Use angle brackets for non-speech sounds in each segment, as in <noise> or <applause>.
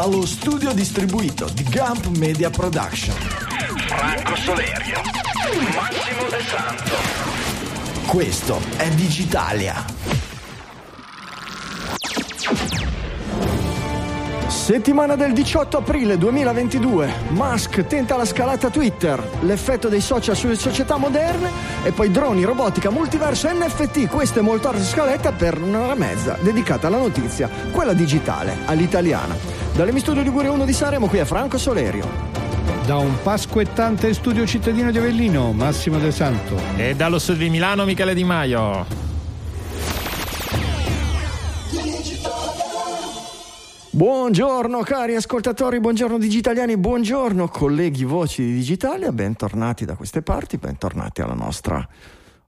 dallo studio distribuito di Gump Media Production. Franco Solerio, Massimo De Santo. Questo è Digitalia. Settimana del 18 aprile 2022. Musk tenta la scalata Twitter, l'effetto dei social sulle società moderne e poi droni, robotica, multiverso, NFT. Questo è molto scaletta per un'ora e mezza dedicata alla notizia, quella digitale, all'italiana. Dalle studio Liguria 1 di Saremo qui è Franco Solerio. Da un pasquettante studio cittadino di Avellino, Massimo De Santo. E dallo studio di Milano, Michele Di Maio. Buongiorno cari ascoltatori, buongiorno digitaliani, buongiorno colleghi voci di Digitalia, bentornati da queste parti, bentornati alla nostra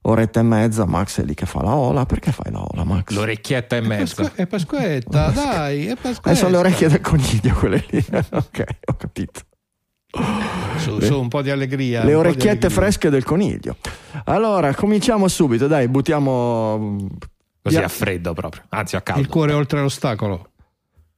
oretta e mezza. Max è lì che fa la ola, perché fai la ola Max? L'orecchietta e mezza. È Pasquetta, <laughs> dai, è Pasquetta. Eh, sono le orecchie del coniglio quelle lì, <laughs> ok, ho capito. Su, su, un po' di allegria. Le orecchiette fresche del coniglio. Allora, cominciamo subito, dai, buttiamo... Così a freddo proprio, anzi a caldo. Il cuore oltre l'ostacolo.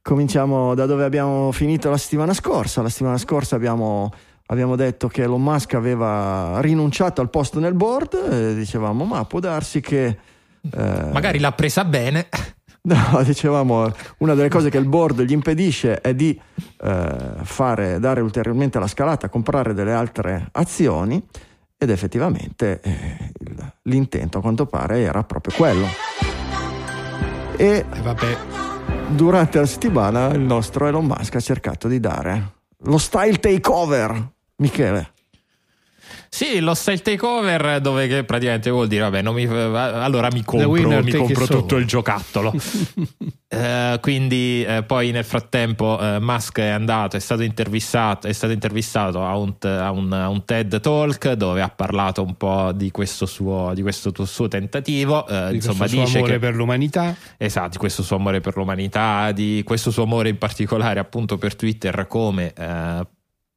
Cominciamo da dove abbiamo finito la settimana scorsa. La settimana scorsa abbiamo, abbiamo detto che Elon Musk aveva rinunciato al posto nel board e dicevamo ma può darsi che... Eh... Magari l'ha presa bene. <laughs> No, dicevamo, una delle cose che il board gli impedisce è di eh, fare, dare ulteriormente la scalata, comprare delle altre azioni ed effettivamente eh, l'intento a quanto pare era proprio quello. E, eh, vabbè, durante la settimana il nostro Elon Musk ha cercato di dare lo style takeover. Michele. Sì, lo style takeover dove che praticamente vuol dire, vabbè, mi, allora mi compro, mi compro tutto il giocattolo. uh, <laughs> quindi uh, poi nel frattempo uh, Musk è andato, è stato intervistato, è stato intervistato a, un, a, un, a, un, TED Talk dove ha parlato un po' di questo suo, di questo suo tentativo. di insomma, questo suo amore che, per l'umanità. Esatto, di questo suo amore per l'umanità, di questo suo amore in particolare appunto per Twitter come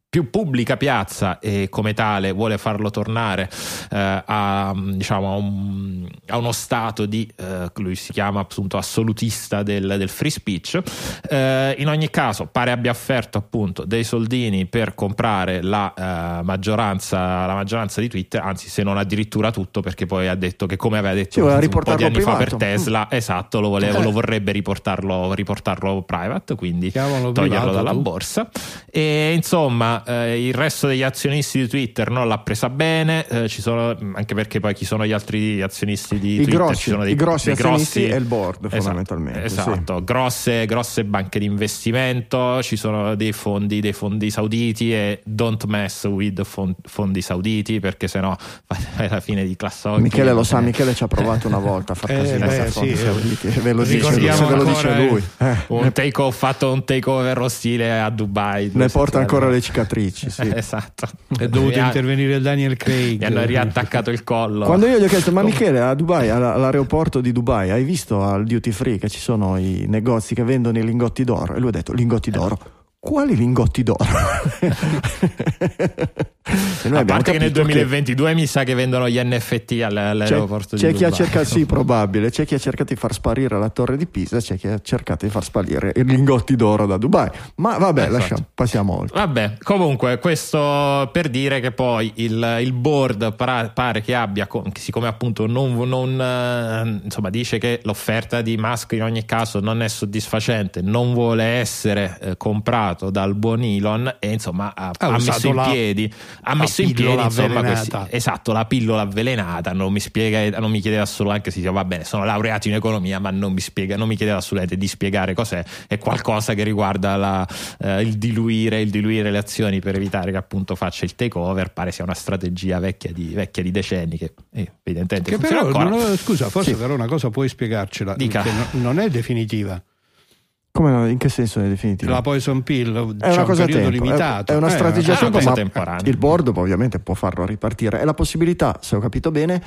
più pubblica piazza e come tale vuole farlo tornare eh, a, diciamo, a, un, a, uno stato di, eh, lui si chiama appunto assolutista del, del free speech. Eh, in ogni caso pare abbia offerto appunto dei soldini per comprare la, eh, maggioranza, la maggioranza di Twitter, anzi se non addirittura tutto perché poi ha detto che come aveva detto un po' di anni privato. fa per Tesla, mm. esatto, lo, voleva, lo vorrebbe riportarlo, riportarlo private, quindi Chiamalo toglierlo privato, dalla tu. borsa. E insomma eh, il resto degli azionisti di Twitter non l'ha presa bene, eh, sono, anche perché poi chi sono gli altri azionisti di I Twitter? Grossi, ci sono dei, I grossi dei grossi, e il board esatto, fondamentalmente. Esatto, sì. grosse, grosse banche di investimento, ci sono dei fondi, dei fondi sauditi e don't mess with fondi sauditi perché sennò <laughs> fai la fine di class Michele lo sa, Michele ci ha provato una volta a far Eh, casino beh, a fondi sì, sauditi, ve lo dice, se ve lo dice lui. eh. Eh, un take off, fatto un takeover ostile a Dubai. ne porta ancora le cicatrici. Sì. <laughs> esatto. È dovuto intervenire Daniel Craig. Mi hanno riattaccato il collo. Quando io gli ho chiesto, ma Michele, a Dubai, all- all'aeroporto di Dubai, hai visto al duty free che ci sono i negozi che vendono i lingotti d'oro? E lui ha detto, lingotti d'oro? Quali lingotti d'oro? <laughs> A parte che nel capito 2022 mi sa che vendono gli NFT all- c'è, all'aeroporto c'è di chi ha cercato, sì, <laughs> probabile, c'è chi ha cercato di far sparire la torre di Pisa, c'è chi ha cercato di far sparire i lingotti d'oro da Dubai. Ma vabbè, Esatto. lasciamo, passiamo oltre. Vabbè, comunque, questo per dire che poi il, il board para- pare che abbia, co- siccome appunto non, non, eh, insomma, dice che l'offerta di Musk in ogni caso non è soddisfacente, non vuole essere eh, comprato dal buon Elon e insomma ha, Ha ha usato messo in piedi, ha messo in piedi insomma, questi- esatto, la pillola avvelenata. Non mi, spiega, non mi chiedeva solo anche se va bene, sono laureato in economia, ma non mi, spiega, non mi chiedeva assolutamente di spiegare cos'è. È qualcosa che riguarda la, eh, il, diluire, il diluire le azioni per evitare che appunto faccia il takeover. Pare sia una strategia vecchia di, vecchia di decenni che eh, evidentemente Che però, ancora. non scusa, forse Sì. però una cosa puoi spiegarcela. Dica. Che no- non è definitiva. Come no? In che senso è definitivo? La poison pill È una un cosa periodo tempo, è- limitato. È una Eh, strategia una tempo, cosa ma temporanea. il board ovviamente può farlo ripartire. È la possibilità, se ho capito bene,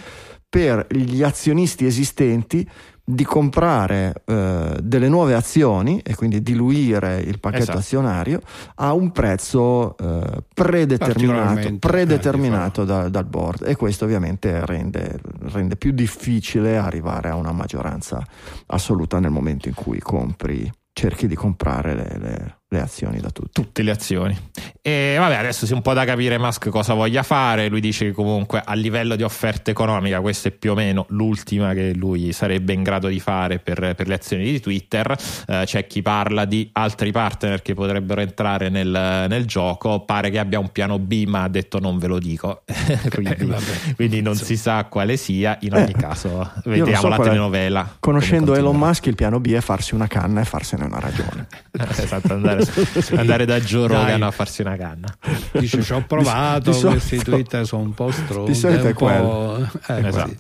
per gli azionisti esistenti di comprare eh, delle nuove azioni e quindi diluire il pacchetto Esatto. azionario a un prezzo eh, predeterminato, predeterminato da- dal board e questo ovviamente rende, rende più difficile arrivare a una maggioranza assoluta nel momento in cui compri cerchi di comprare le, le- le azioni da tutti. Tutte le azioni. E vabbè, adesso si è un po' da capire Musk cosa voglia fare. Lui dice che comunque a livello di offerta economica, questa è più o meno l'ultima che lui sarebbe in grado di fare per, per le azioni di Twitter. Eh, c'è chi parla di altri partner che potrebbero entrare nel, nel, gioco. Pare che abbia un piano B, ma ha detto non ve lo dico. <laughs> quindi, eh, quindi, non si sa quale sia. In ogni eh, caso, vediamo so la telenovela. Conoscendo Elon Musk, il piano B è farsi una canna e farsene una ragione. <laughs> esatto, andare <laughs> andare, da Joe Rogan a farsi una canna. Dice ci ho provato, di, di questi Twitter sono un po' stronzi. Di solito è, quello. Eh, esatto.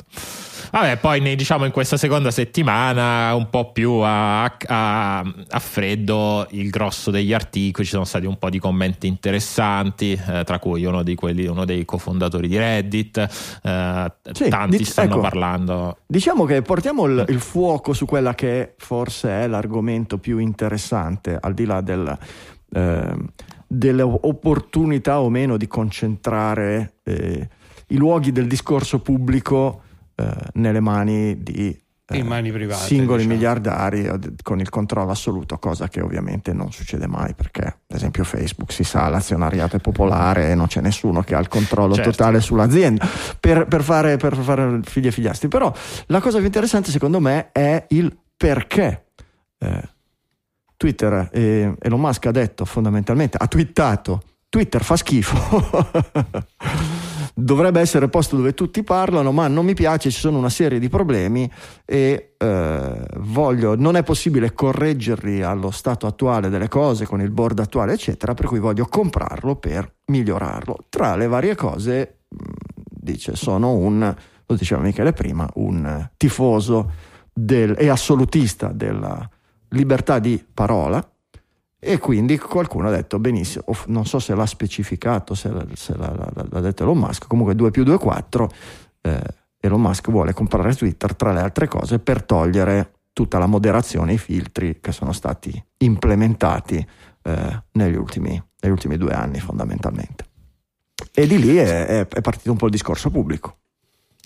Vabbè, poi diciamo in questa seconda settimana, un po' più a, a, a, freddo, il grosso degli articoli, ci sono stati un po' di commenti interessanti, eh, tra cui uno, quelli, uno, dei cofondatori di Reddit, eh, sì, tanti dic- stanno ecco, parlando. Diciamo che portiamo il, il, fuoco su quella che forse è l'argomento più interessante, al di là del... Eh, delle opportunità o meno di concentrare eh, i luoghi del discorso pubblico nelle mani di eh, mani private, singoli diciamo. miliardari con il controllo assoluto, cosa che ovviamente non succede mai perché, ad esempio, Facebook si sa, l'azionariato è popolare e non c'è nessuno che ha il controllo certo. totale sull'azienda per, per, fare, per fare figli e figliastri. Però la cosa più interessante, secondo me, è il perché. Eh, Twitter, eh, Elon Musk ha detto fondamentalmente, ha twittato, Twitter fa schifo. <laughs> dovrebbe essere il posto dove tutti parlano, ma non mi piace, ci sono una serie di problemi e eh, voglio, non è possibile correggerli allo stato attuale delle cose, con il board attuale, eccetera, per cui voglio comprarlo per migliorarlo. Tra le varie cose, dice, sono un, lo diceva Michele prima, un tifoso del, e assolutista della libertà di parola e quindi qualcuno ha detto benissimo, non so se l'ha specificato, se, l'ha, se l'ha, l'ha detto Elon Musk, comunque 2 più 2 è 4, eh, Elon Musk vuole comprare Twitter tra le altre cose per togliere tutta la moderazione, i filtri che sono stati implementati eh, negli, ultimi, negli, ultimi, due anni fondamentalmente. E di lì è, è partito un po' il discorso pubblico.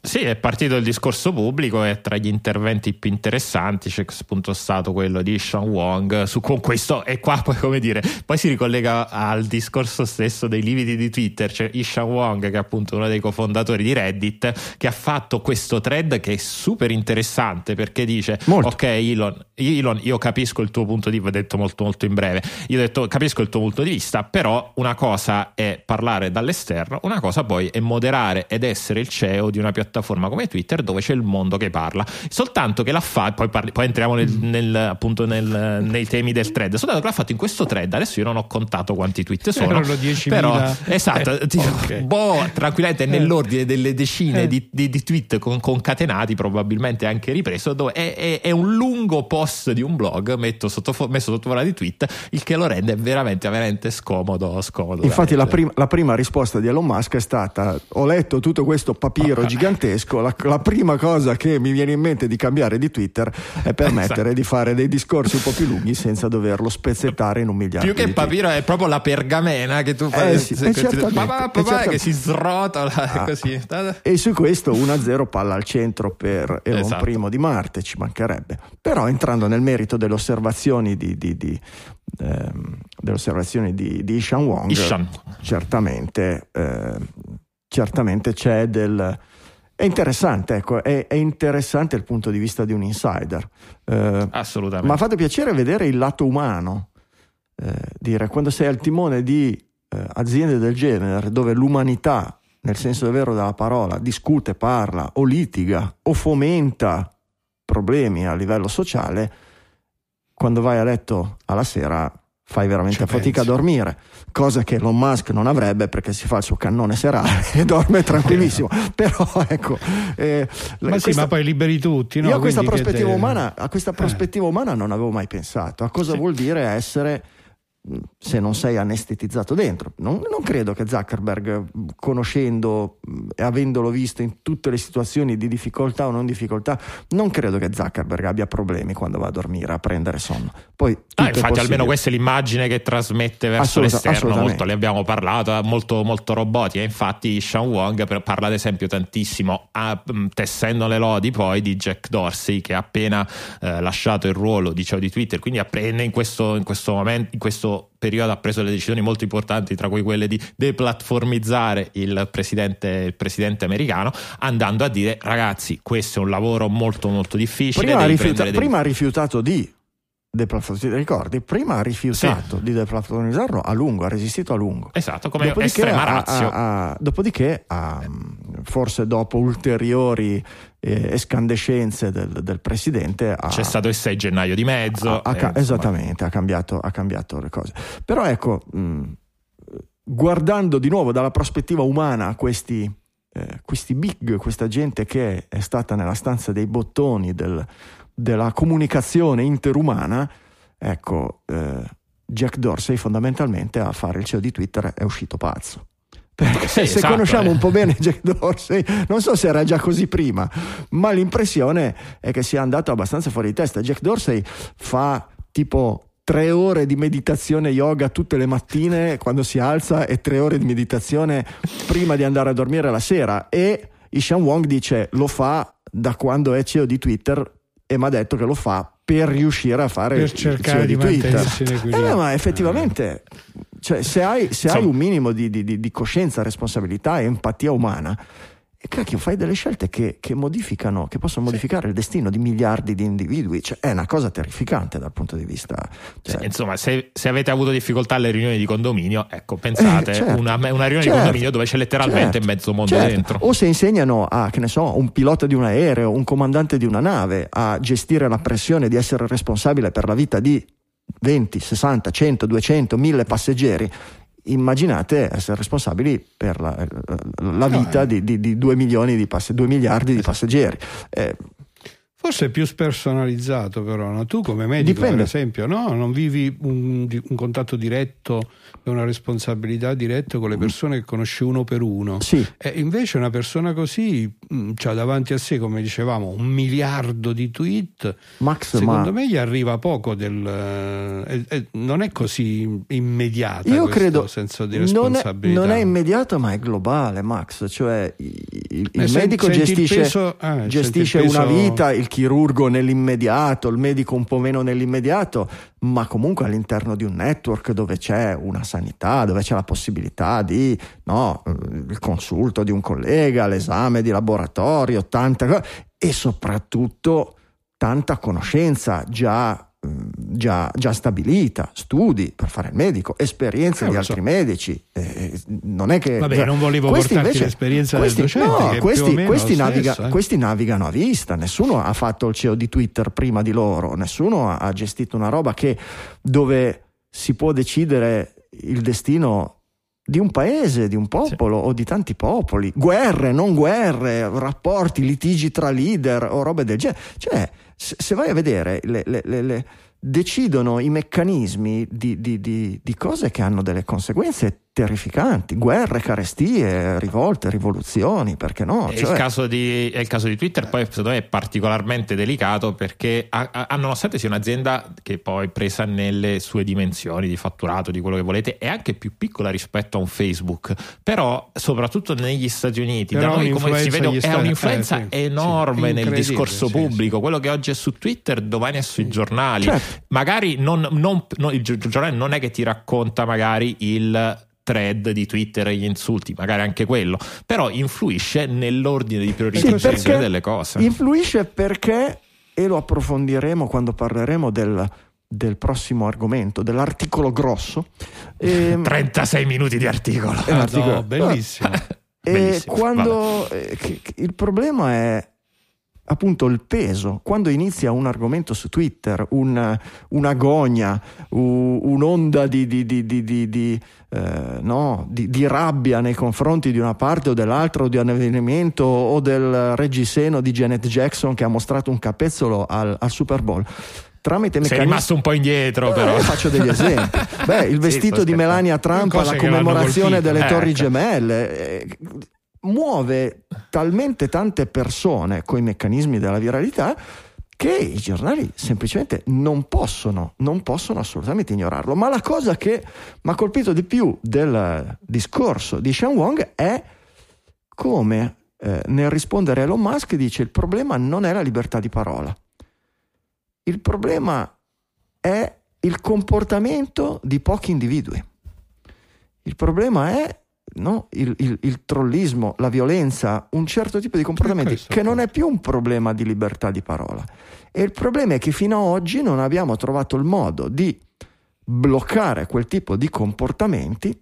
Sì, è partito il discorso pubblico e tra gli interventi più interessanti c'è appunto stato quello di Sean Wong su con questo e qua poi come dire, poi si ricollega al discorso stesso dei limiti di Twitter, c'è Ishan Wong che è appunto uno dei cofondatori di Reddit che ha fatto questo thread che è super interessante perché dice molto. ok Elon, Elon, io capisco il tuo punto di vista, ho detto molto molto in breve, io ho detto capisco il tuo punto di vista, però una cosa è parlare dall'esterno, una cosa poi è moderare ed essere il CEO di una piattaforma piattaforma come Twitter dove c'è il mondo che parla. Soltanto che l'ha fatto, poi, parli, poi entriamo nel, nel, appunto nel, nei temi del thread, soltanto che l'ha fatto in questo thread, adesso io non ho contato quanti tweet sono, però esatto, eh, tipo, okay. boh, tranquillamente nell'ordine delle decine eh. di, di, di, tweet con, concatenati, probabilmente anche ripreso, dove è, è, è, un lungo post di un blog metto sotto, messo sotto forma di tweet, il che lo rende veramente, veramente scomodo. scomodo Infatti la prima, la prima risposta di Elon Musk è stata ho letto tutto questo papiro ah, gigantesco gigantesco, la, la, prima cosa che mi viene in mente di cambiare di Twitter è permettere esatto. di fare dei discorsi un po' più lunghi senza doverlo spezzettare in un miliardo. Più che papiro è proprio la pergamena che tu fai, eh sì, eh papà, papà, che si srotola ah, così. E su questo 1-0 palla al centro per Elon esatto. Primo di Marte, ci mancherebbe. Però entrando nel merito delle osservazioni di, di, di ehm, delle osservazioni di, di Ishan Wong, Ishan. Certamente, eh, certamente c'è del è interessante, ecco, è, è, interessante il punto di vista di un insider. Eh, Assolutamente. Mi ha fatto piacere vedere il lato umano, eh, dire quando sei al timone di eh, aziende del genere, dove l'umanità, nel senso vero della parola, discute, parla o litiga o fomenta problemi a livello sociale, quando vai a letto alla sera fai veramente fatica a dormire, cosa che Elon Musk non avrebbe perché si fa il suo cannone serale <laughs> e dorme tranquillissimo. Però ecco, eh, ma, questa, sì, ma poi liberi tutti. No? Io a questa, prospettiva te... umana, a questa prospettiva umana non avevo mai pensato. A cosa sì. vuol dire essere se non sei anestetizzato dentro. Non, non, credo che Zuckerberg, conoscendo e avendolo visto in tutte le situazioni di difficoltà o non difficoltà, non credo che Zuckerberg abbia problemi quando va a dormire, a prendere sonno. Poi, ah, infatti, almeno questa è l'immagine che trasmette verso Assoluta, l'esterno. Molto, ne abbiamo parlato, molto, molto robotica. Infatti, Sean Wong parla ad esempio tantissimo, a, tessendo le lodi poi di Jack Dorsey, che ha appena eh, lasciato il ruolo diciamo, di Twitter, quindi apprende in questo, in questo momento, in questo questo periodo ha preso delle decisioni molto importanti, tra cui quelle di deplatformizzare il presidente, il presidente americano, andando a dire ragazzi questo è un lavoro molto molto difficile. Prima, ha, rifiuta- dei... prima ha rifiutato di deplatformizzare, ricordi? Prima ha rifiutato sì. di deplatformizzarlo a lungo, ha resistito a lungo. Esatto, come dopodiché estrema razio. Ha, ha, dopodiché, forse dopo ulteriori eh, escandescenze del, del presidente... C'è stato il 6 gennaio di mezzo. Ha, esattamente, ha cambiato, ha cambiato, le cose. Però ecco, mh, guardando di nuovo dalla prospettiva umana questi, eh, questi big, questa gente che è stata nella stanza dei bottoni del della comunicazione interumana, ecco, eh, Jack Dorsey fondamentalmente a fare il CEO di Twitter è uscito pazzo. Perché sì, se esatto, conosciamo eh. un po' bene Jack Dorsey, non so se era già così prima, ma l'impressione è che sia andato abbastanza fuori di testa. Jack Dorsey fa tipo tre ore di meditazione yoga tutte le mattine quando si alza e tre ore di meditazione prima di andare a dormire la sera e Ishan Wong dice lo fa da quando è CEO di Twitter e mi ha detto che lo fa per riuscire a fare per cercare di, di Twitter. Eh, ma effettivamente, cioè, se, hai, se hai, un minimo di, di, di coscienza, responsabilità e empatia umana, e cacchio, fai delle scelte che, che modificano, che possono modificare sì. il destino di miliardi di individui. Cioè, è una cosa terrificante dal punto di vista. Cioè, sì, insomma, se, se, avete avuto difficoltà alle riunioni di condominio, ecco, pensate eh, certo. una, una, riunione certo. di condominio dove c'è letteralmente certo. mezzo mondo certo. dentro. O se insegnano a, che ne so, un pilota di un aereo, un comandante di una nave a gestire la pressione di essere responsabile per la vita di 20, 60, 100, 200, 1000 passeggeri immaginate essere responsabili per la, la vita no, eh. di, di, di 2 milioni di passe, 2 miliardi di esatto. passeggeri. Eh, Forse è più spersonalizzato però, no? tu come medico Dipende. per esempio no? non vivi un, un contatto diretto è una responsabilità diretta con le persone che conosci uno per uno. Sì. E invece una persona così mm, ha davanti a sé, come dicevamo, un miliardo di tweet. Max, secondo ma... me gli arriva poco del. Eh, eh, non è così immediato Io credo senso di responsabilità. Non è, non è, immediato, ma è globale, Max. Cioè, il, il medico gestisce, il ah, gestisce il una vita, il chirurgo nell'immediato, il medico un po' meno nell'immediato, ma comunque all'interno di un network dove c'è una sanità, dove c'è la possibilità di no, il consulto di un collega, l'esame di laboratorio, tanta cosa e soprattutto tanta conoscenza già Già, già, stabilita, studi per fare il medico, esperienze eh, di altri so. medici. Eh, non è che. Vabbè, non volevo portarti invece, l'esperienza questi, del docente. No, questi, questi, naviga, stesso, eh. questi, navigano a vista. Nessuno ha fatto il CEO di Twitter prima di loro, nessuno ha, ha gestito una roba che dove si può decidere il destino di un paese, di un popolo sì. o di tanti popoli, guerre, non guerre, rapporti, litigi tra leader o robe del genere. Cioè, se vai a vedere le, le, le, decidono i meccanismi di, di, di, di, cose che hanno delle conseguenze terrificanti, guerre, carestie, rivolte, rivoluzioni, perché no? Cioè... Il, caso di, il caso di Twitter poi secondo me è particolarmente delicato perché ha, ha, nonostante sia un'azienda che poi presa nelle sue dimensioni di fatturato, di quello che volete, è anche più piccola rispetto a un Facebook, però soprattutto negli Stati Uniti, però da noi come si vede è un'influenza eh, sì, enorme sì, nel discorso pubblico, quello che oggi è su Twitter domani è sui giornali, certo. magari non, non, non, il giornale non è che ti racconta magari il thread di Twitter e gli insulti, magari anche quello, però influisce nell'ordine di priorizzazione sì, delle cose. Influisce perché, e lo approfondiremo quando parleremo del, del prossimo argomento, dell'articolo grosso. <laughs> E, 36 minuti di articolo. Ah, no, bellissimo. <laughs> E bellissimo, quando eh, il problema è appunto il peso. Quando inizia un argomento su Twitter, un, un'agonia, un, un'onda di, di, di, di eh, no, di, rabbia nei confronti di una parte o dell'altra o di un avvenimento o del reggiseno di Janet Jackson che ha mostrato un capezzolo al, al Super Bowl tramite meccanismi. Sei rimasto un po' indietro, eh, però. faccio degli esempi. <laughs> Beh, il vestito sì, di Melania Trump alla commemorazione delle eh, Torri ecco. Gemelle. Eh, muove talmente tante persone con i meccanismi della viralità che i giornali semplicemente non possono, non possono assolutamente ignorarlo. Ma la cosa che mi ha colpito di più del discorso di Sean Wong è come eh, nel rispondere a Elon Musk dice il problema non è la libertà di parola, il problema è il comportamento di pochi individui. Il problema è no? il, il, il, trollismo, la violenza, un certo tipo di comportamenti che non è più un problema di libertà di parola. E il problema è che fino ad oggi non abbiamo trovato il modo di bloccare quel tipo di comportamenti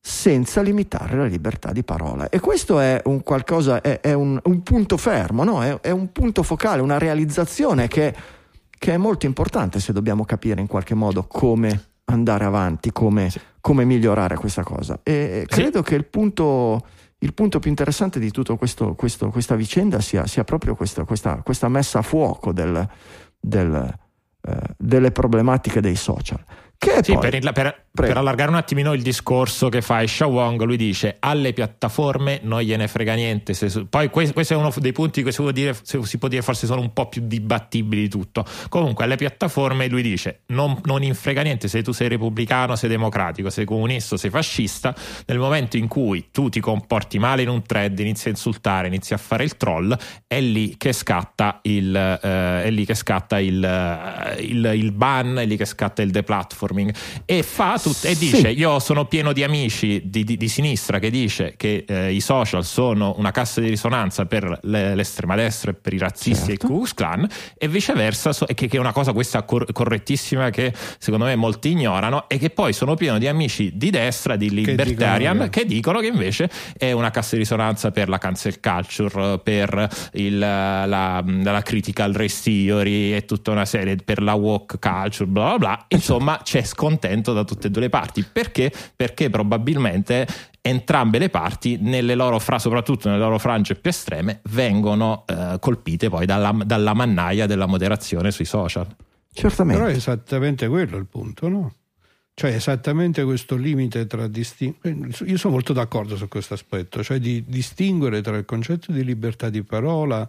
senza limitare la libertà di parola. E questo è un qualcosa, è, è un, un, punto fermo, no? è, è, un punto focale, una realizzazione che, che, è molto importante se dobbiamo capire in qualche modo come andare avanti, come, sì. come migliorare questa cosa. E credo sì. che il punto, il punto, più interessante di tutta questa vicenda sia, sia proprio questo, questa, questa, messa a fuoco del, del, eh, delle problematiche dei social. Sì, poi... per, per, per, allargare un attimino il discorso che fa Isha Wong, lui dice alle piattaforme non gliene frega niente. Se, poi questo è uno dei punti che si può, dire, si può dire forse sono un po' più dibattibili di tutto. Comunque alle piattaforme lui dice non, non infrega niente se tu sei repubblicano, sei democratico, sei comunista, sei fascista. Nel momento in cui tu ti comporti male in un thread, inizi a insultare, inizi a fare il troll, è lì che scatta il, eh, è lì che scatta il, eh, il, il ban, è lì che scatta il deplatforming e fa tut- e dice sì. io sono pieno di amici di, di, di sinistra che dice che eh, i social sono una cassa di risonanza per le, l'estrema destra e per i razzisti certo. e il Ku Klux Klan e viceversa so, che, che, è una cosa questa cor- correttissima che secondo me molti ignorano e che poi sono pieno di amici di destra di libertarian che dicono che, dicono che invece è una cassa di risonanza per la cancel culture per il, la, la critical race theory e tutta una serie per la woke culture bla bla bla insomma c'è scontento da tutte e due le parti. Perché? Perché probabilmente entrambe le parti, nelle loro fra, soprattutto nelle loro frange più estreme, vengono eh, colpite poi dalla, dalla mannaia della moderazione sui social. Certamente. Però è esattamente quello il punto, no? Cioè esattamente questo limite tra distinguere, io sono molto d'accordo su questo aspetto, cioè di distinguere tra il concetto di libertà di parola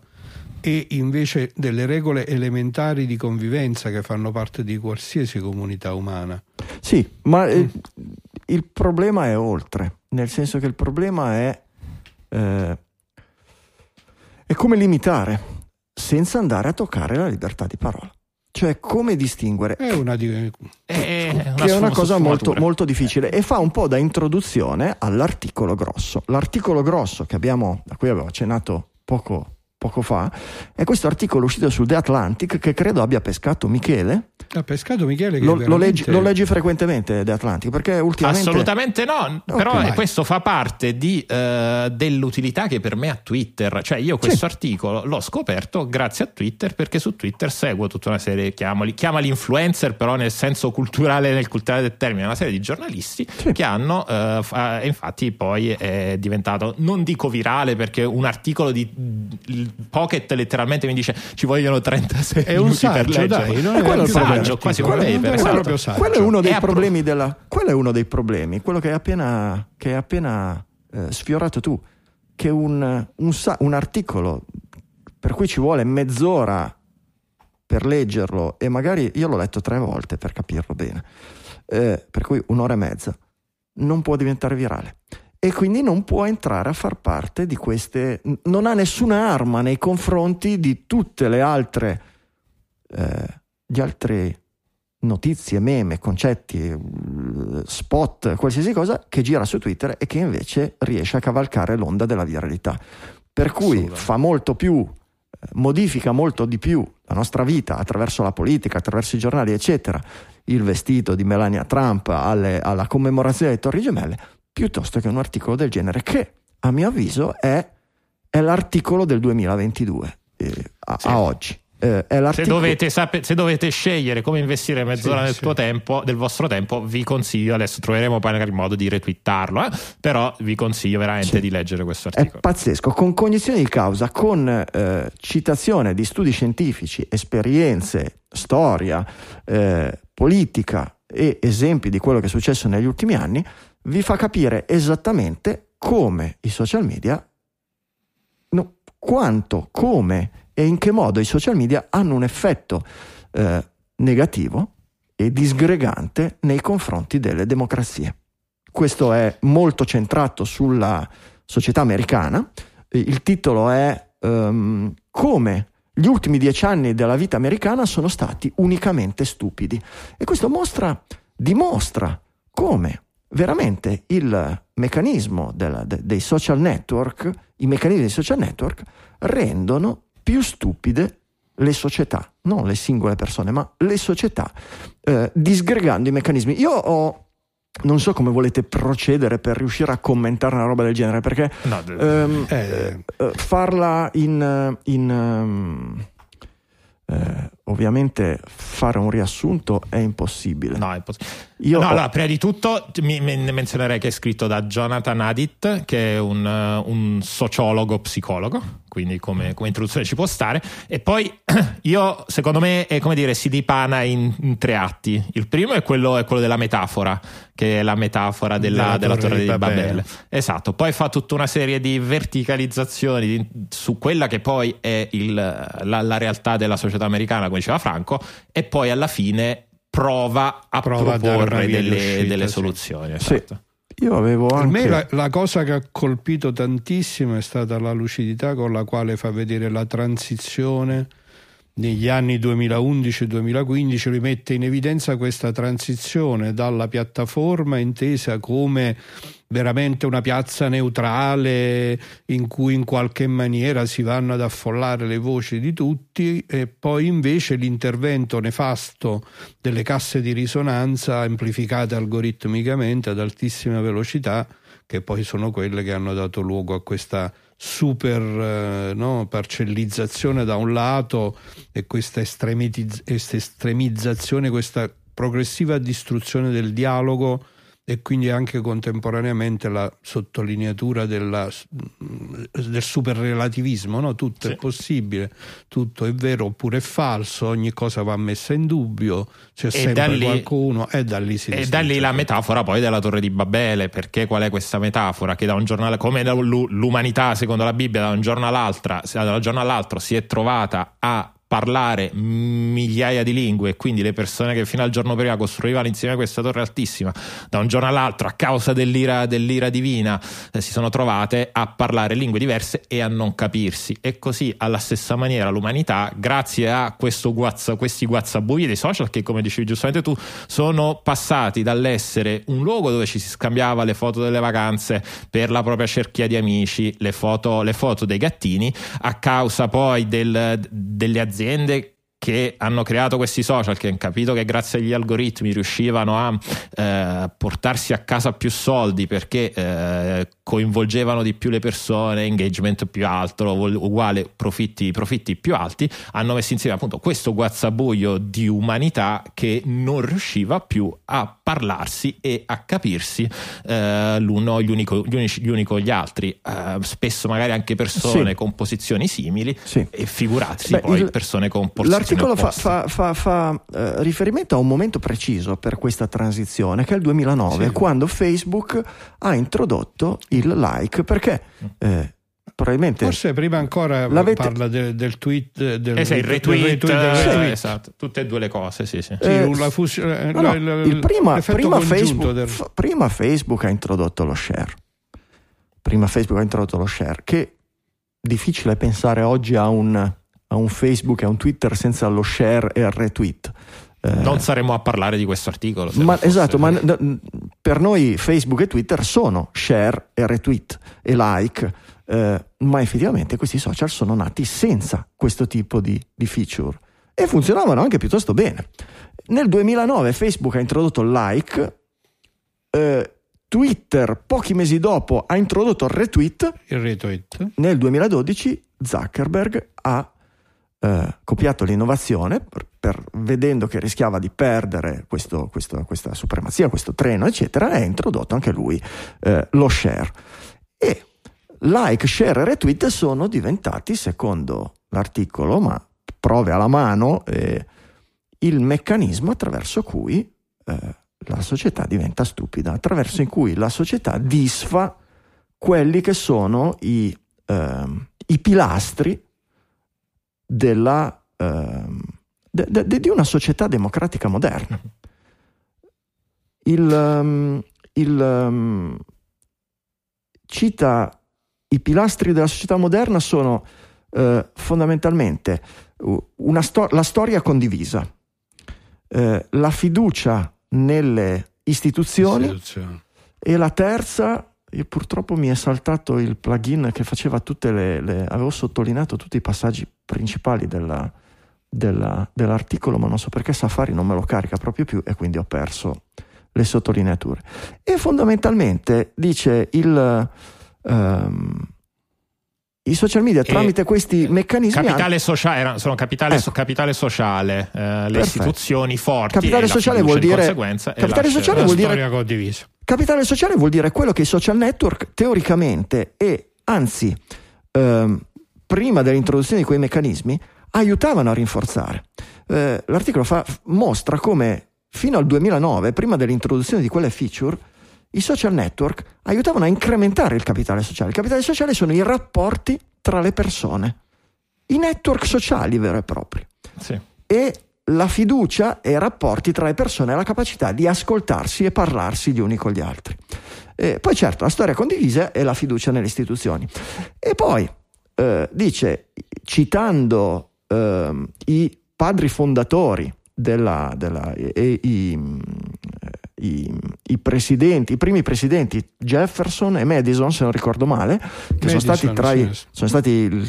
e invece delle regole elementari di convivenza che fanno parte di qualsiasi comunità umana. Sì, ma eh, il problema è oltre, nel senso che il problema è, eh, è come limitare senza andare a toccare la libertà di parola. Cioè come distinguere? È una, di... è una, che è una cosa molto, molto, difficile e fa un po' da introduzione all'articolo grosso. L'articolo grosso che abbiamo, a cui avevo accennato poco poco fa, è questo articolo uscito su The Atlantic che credo abbia pescato Michele. Ha pescato Michele? Lo, veramente... lo, leggi, lo, leggi, frequentemente The Atlantic? Perché ultimamente... Assolutamente no, okay. però questo fa parte di, uh, dell'utilità che per me ha Twitter. Cioè io questo sì. articolo l'ho scoperto grazie a Twitter perché su Twitter seguo tutta una serie, chiamali, chiamali influencer, però nel senso culturale, nel culturale del termine, una serie di giornalisti sì. che hanno, uh, fa, infatti poi è diventato, non dico virale perché un articolo di Pocket letteralmente mi dice ci vogliono 36 è un saggio, per dai, non è, quello un saggio, quasi quello, un paper, esatto. proprio saggio. quello è uno dei è problemi appro- della quello è uno dei problemi, quello che hai appena, che hai appena eh, sfiorato tu, che un, un, un articolo per cui ci vuole mezz'ora per leggerlo e magari io l'ho letto tre volte per capirlo bene, eh, per cui un'ora e mezza, non può diventare virale e quindi non può entrare a far parte di queste, non ha nessuna arma nei confronti di tutte le altre, eh, gli altre notizie, meme, concetti, spot, qualsiasi cosa che gira su Twitter e che invece riesce a cavalcare l'onda della viralità. Per cui fa molto più, eh, modifica molto di più la nostra vita attraverso la politica, attraverso i giornali, eccetera, il vestito di Melania Trump alle, alla commemorazione delle Torri Gemelle, piuttosto che un articolo del genere che a mio avviso è, è l'articolo del 2022 eh, a, sì. a, oggi. Eh, se, dovete sape- se, dovete scegliere come investire mezz'ora sì, del, sì. Tempo, del vostro tempo, vi consiglio. Adesso troveremo poi il modo di retweetarlo. Eh? Però vi consiglio veramente sì. di leggere questo articolo. È pazzesco, con cognizione di causa, con eh, citazione di studi scientifici, esperienze, storia, eh, politica e esempi di quello che è successo negli ultimi anni vi fa capire esattamente come i social media, no, quanto, come e in che modo i social media hanno un effetto eh, negativo e disgregante nei confronti delle democrazie. Questo è molto centrato sulla società americana. Il titolo è um, come gli ultimi dieci anni della vita americana sono stati unicamente stupidi. E questo mostra, dimostra come veramente il meccanismo della, de, dei social network, i meccanismi dei social network rendono più stupide le società, non le singole persone, ma le società, eh, disgregando i meccanismi. Io ho non so come volete procedere per riuscire a commentare una roba del genere, perché no, ehm, eh, eh, farla in, in um, eh, ovviamente fare un riassunto è impossibile. No, è possibile. Io no, ho... allora, prima di tutto mi, mi menzionerei che è scritto da Jonathan Adit, che è un, un sociologo psicologo, quindi come, come, introduzione ci può stare. E poi <clears throat> io, secondo me, è come dire, si dipana in, in tre atti. Il primo è quello, è quello, della metafora, che è la metafora della, della, della torre, di Babele. Babele. Esatto. Poi fa tutta una serie di verticalizzazioni su quella che poi è il, la, la realtà della società americana, come diceva Franco, e poi alla fine prova a prova proporre a delle, delle, soluzioni. Esatto. Sì. Io avevo anche... Per me la, la, cosa che ha colpito tantissimo è stata la lucidità con la quale fa vedere la transizione negli anni 2011-2015 rimette in evidenza questa transizione dalla piattaforma intesa come veramente una piazza neutrale in cui in qualche maniera si vanno ad affollare le voci di tutti e poi invece l'intervento nefasto delle casse di risonanza amplificate algoritmicamente ad altissima velocità che poi sono quelle che hanno dato luogo a questa super eh, no, parcellizzazione da un lato e questa estremizzazione, questa progressiva distruzione del dialogo e quindi anche contemporaneamente la sottolineatura della, del superrelativismo, no? tutto sì. è possibile, tutto è vero oppure è falso, ogni cosa va messa in dubbio, c'è e sempre lì, qualcuno e da lì si E da lì la metafora poi della torre di Babele, perché qual è questa metafora? Che da un giorno come l'umanità secondo la Bibbia da un giorno all'altro, da un giorno all'altro si è trovata a parlare migliaia di lingue e quindi le persone che fino al giorno prima costruivano insieme questa torre altissima da un giorno all'altro a causa dell'ira, dell'ira divina eh, si sono trovate a parlare lingue diverse e a non capirsi. E così alla stessa maniera l'umanità grazie a guazza, questi guazzabugli dei social che come dicevi giustamente tu sono passati dall'essere un luogo dove ci si scambiava le foto delle vacanze per la propria cerchia di amici le foto, le foto dei gattini a causa poi del, delle aziende aziende che hanno creato questi social, che hanno capito che grazie agli algoritmi riuscivano a eh, portarsi a casa più soldi perché eh, coinvolgevano di più le persone, engagement più alto, uguale profitti, profitti più alti, hanno messo insieme appunto questo guazzabuglio di umanità che non riusciva più a parlarsi e a capirsi eh, l'uno gli, unico, gli, unici, gli uni con gli altri, eh, spesso magari anche persone sì. con posizioni simili sì. e figurarsi Beh, poi il, persone con posizioni L'articolo fa, fa, fa, fa eh, riferimento a un momento preciso per questa transizione che è il 2009 sì. quando Facebook ha introdotto il like perché eh, probabilmente forse prima ancora parla del, del tweet del, eh sì, il retweet, del retweet, del retweet. Sì. esatto tutte e due le cose sì, sì. Eh, la fus- no, no, la, il prima, prima, Facebook, del... f- prima Facebook ha introdotto lo share prima Facebook ha introdotto lo share che difficile pensare oggi a un, a un Facebook e a un Twitter senza lo share e il retweet eh, non saremo a parlare di questo articolo. Ma, esatto, ma <laughs> per noi Facebook e Twitter sono share e retweet e like, eh, ma effettivamente questi social sono nati senza questo tipo di, di feature e funzionavano anche piuttosto bene. Nel 2009 Facebook ha introdotto il like, eh, Twitter pochi mesi dopo ha introdotto il retweet. Il retweet. Nel 2012 Zuckerberg ha eh, copiato l'innovazione per, per, vedendo che rischiava di perdere questo, questo, questa supremazia, questo treno, eccetera, ha introdotto anche lui eh, lo share. E like, share e retweet sono diventati, secondo l'articolo, ma prove alla mano, eh, il meccanismo attraverso cui eh, la società diventa stupida, attraverso cui la società disfa quelli che sono i, ehm, i pilastri della, ehm, de, de, di una società democratica moderna. Il, um, il um, cita i pilastri della società moderna sono uh, fondamentalmente una sto- la storia condivisa, eh, la fiducia nelle istituzioni, Istituzione. e la terza, io purtroppo mi è saltato il plugin che faceva tutte le, le- avevo sottolineato tutti i passaggi principali della- della- dell'articolo, ma non so perché Safari non me lo carica proprio più e quindi ho perso le sottolineature. E fondamentalmente dice il, ehm, i social media tramite questi meccanismi Capitale sociale, sono capitale, Ecco. so- capitale sociale, eh, le Perfetto. istituzioni forti. Capitale e sociale vuol di dire- e capitale sociale vuol dire- condivisa. Capitale sociale vuol dire quello che i social network teoricamente e anzi ehm, prima dell'introduzione di quei meccanismi aiutavano a rinforzare. Eh, l'articolo fa- mostra come fino al 2009, prima dell'introduzione di quelle feature, i social network aiutavano a incrementare il capitale sociale. Il capitale sociale sono i rapporti tra le persone, i network sociali veri e propri Sì. e la fiducia e i rapporti tra le persone, la capacità di ascoltarsi e parlarsi gli uni con gli altri. Eh, poi certo, la storia condivisa è la fiducia nelle istituzioni. E poi eh, dice, citando ehm, i padri fondatori della, della- e- i, mm, i- i presidenti, i primi presidenti Jefferson e Madison, se non ricordo male, che sono Madison, stati tra i, sì. sono stati il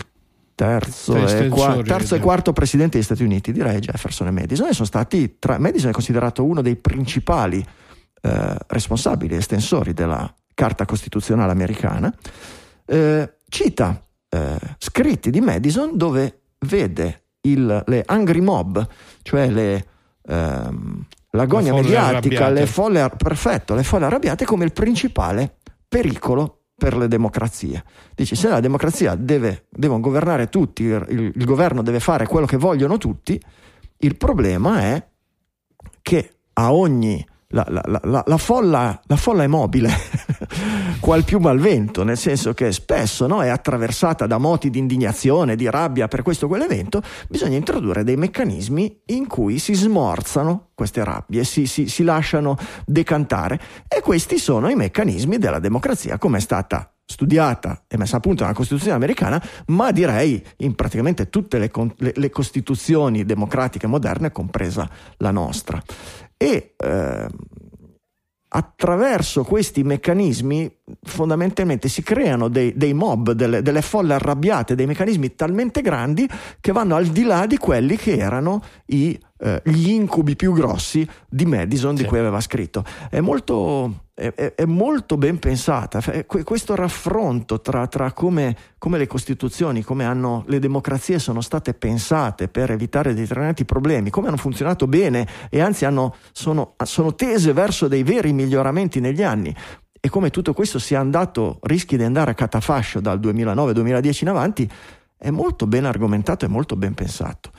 terzo, e, qua- terzo e quarto presidente degli Stati Uniti, direi Jefferson e Madison, e sono stati tra, Madison è considerato uno dei principali eh, responsabili estensori della Carta Costituzionale americana, eh, cita eh, scritti di Madison dove vede il- le angry mob, cioè le, ehm, l'agonia folle mediatica, arrabbiate. le folle, perfetto, le folle arrabbiate come il principale pericolo per le democrazie. Dice, se la democrazia deve, devono governare tutti, il, il- il governo deve fare quello che vogliono tutti, il problema è che a ogni... La, la- la- la- la folla, la folla è mobile, <laughs> qual più malvento, nel senso che spesso no, è attraversata da moti di indignazione, di rabbia per questo o quell'evento, bisogna introdurre dei meccanismi in cui si smorzano queste rabbie, si, si- si lasciano decantare e questi sono i meccanismi della democrazia come è stata studiata e messa a punto nella Costituzione americana, ma direi in praticamente tutte le, le- le costituzioni democratiche moderne, compresa la nostra. E ehm, attraverso questi meccanismi fondamentalmente si creano dei, dei mob, delle, delle folle arrabbiate, dei meccanismi talmente grandi che vanno al di là di quelli che erano i, eh, gli incubi più grossi di Madison di Sì. cui aveva scritto. È molto, è, è- molto ben pensata. Que- Questo raffronto tra, tra come, come le costituzioni, come hanno, le democrazie sono state pensate per evitare determinati problemi, come hanno funzionato bene e anzi hanno- sono, sono tese verso dei veri miglioramenti negli anni. E come tutto questo sia andato, rischi di andare a catafascio dal 2009-2010 in avanti, è molto ben argomentato e molto ben pensato.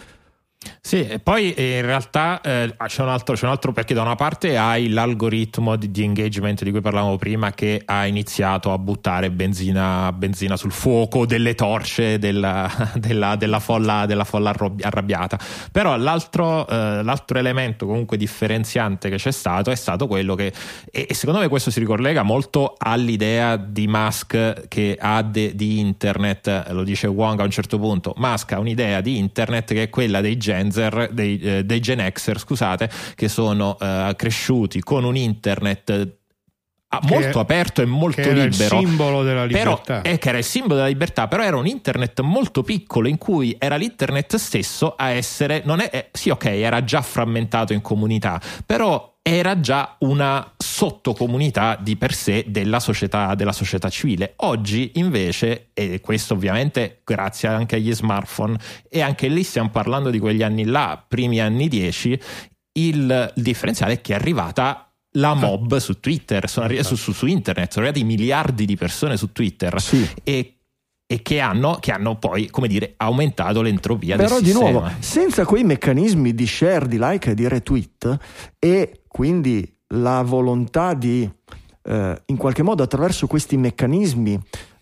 Sì, e poi eh, in realtà eh, c'è, un altro, c'è un altro perché da una parte hai l'algoritmo di, di engagement di cui parlavamo prima che ha iniziato a buttare benzina, benzina sul fuoco delle torce della, <laughs> della- della folla, della folla arrabbiata. Però l'altro, eh, l'altro elemento comunque differenziante che c'è stato è stato quello che, e, e secondo me questo si ricollega molto all'idea di Musk che ha de- di internet, lo dice Wong a un certo punto, Musk ha un'idea di internet che è quella dei Genzer, dei, eh, dei Gen Xer, scusate, che sono eh, cresciuti con un internet eh, molto Che- aperto e molto che libero. simbolo della Però, libertà. eh, che era il simbolo della libertà, però era un internet molto piccolo in cui era l'internet stesso a essere, non è, eh, sì ok, era già frammentato in comunità, però era già una sottocomunità di per sé della società, della società civile. Oggi invece, e questo ovviamente grazie anche agli smartphone, e anche lì stiamo parlando di quegli anni là, primi anni 10, il, il differenziale è che è arrivata la mob su Twitter, sono arri- su, su- su internet, sono arrivati miliardi di persone su Twitter Sì. e, e che, hanno, che hanno poi, come dire, aumentato l'entropia Però di nuovo, senza quei meccanismi di share, di like e di retweet e quindi la volontà di eh, in qualche modo attraverso questi meccanismi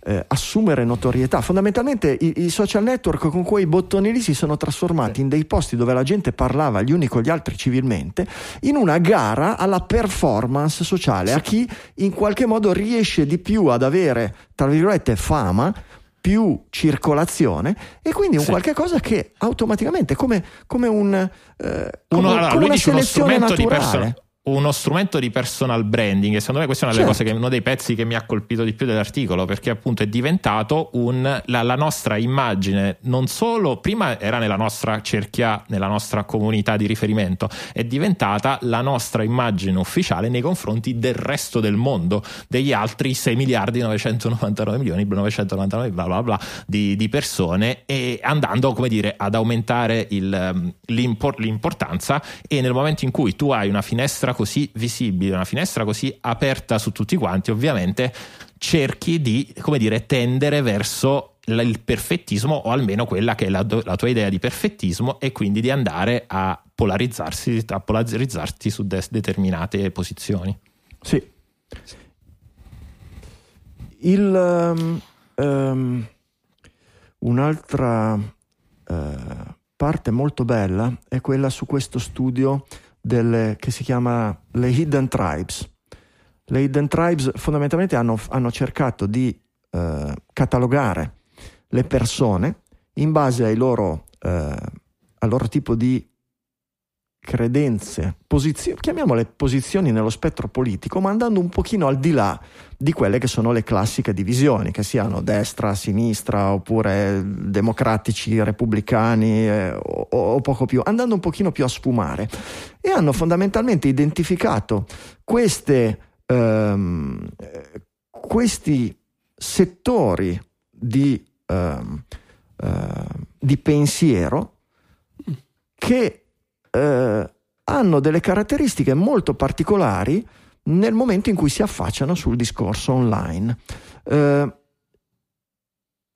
eh, assumere notorietà. Fondamentalmente i, i social network con quei bottoni lì si sono trasformati in dei posti dove la gente parlava gli uni con gli altri civilmente, in una gara alla performance sociale, a chi in qualche modo riesce di più ad avere, tra virgolette, fama più circolazione e quindi un Sì. qualche cosa che automaticamente come, come un eh, come, Uno, allora, come una selezione naturale. Uno strumento di personal branding e secondo me questa è una delle Certo. cose che uno dei pezzi che mi ha colpito di più dell'articolo perché appunto è diventato un, la, la nostra immagine non solo prima era nella nostra cerchia nella nostra comunità di riferimento è diventata la nostra immagine ufficiale nei confronti del resto del mondo degli altri 6 miliardi 999 milioni 999 bla bla bla di, di persone e andando come dire ad aumentare il, l'impor- l'importanza e nel momento in cui tu hai una finestra così visibile una finestra così aperta su tutti quanti ovviamente cerchi di come dire tendere verso il perfettismo o almeno quella che è la, la tua idea di perfettismo e quindi di andare a polarizzarsi a polarizzarti su de- determinate posizioni Sì. Il, ehm, ehm, un'altra eh, parte molto bella è quella su questo studio delle- che si chiama le Hidden Tribes. Le Hidden Tribes fondamentalmente hanno, hanno cercato di eh, catalogare le persone in base ai loro, eh, al loro tipo di credenze, posizioni, chiamiamole posizioni nello spettro politico, ma andando un pochino al di là di quelle che sono le classiche divisioni, che siano destra, sinistra, oppure democratici, repubblicani eh, o, o poco più, andando un pochino più a sfumare. E hanno fondamentalmente identificato queste, ehm, eh, questi settori di, ehm, eh, di pensiero che eh, hanno delle caratteristiche molto particolari nel momento in cui si affacciano sul discorso online. Eh,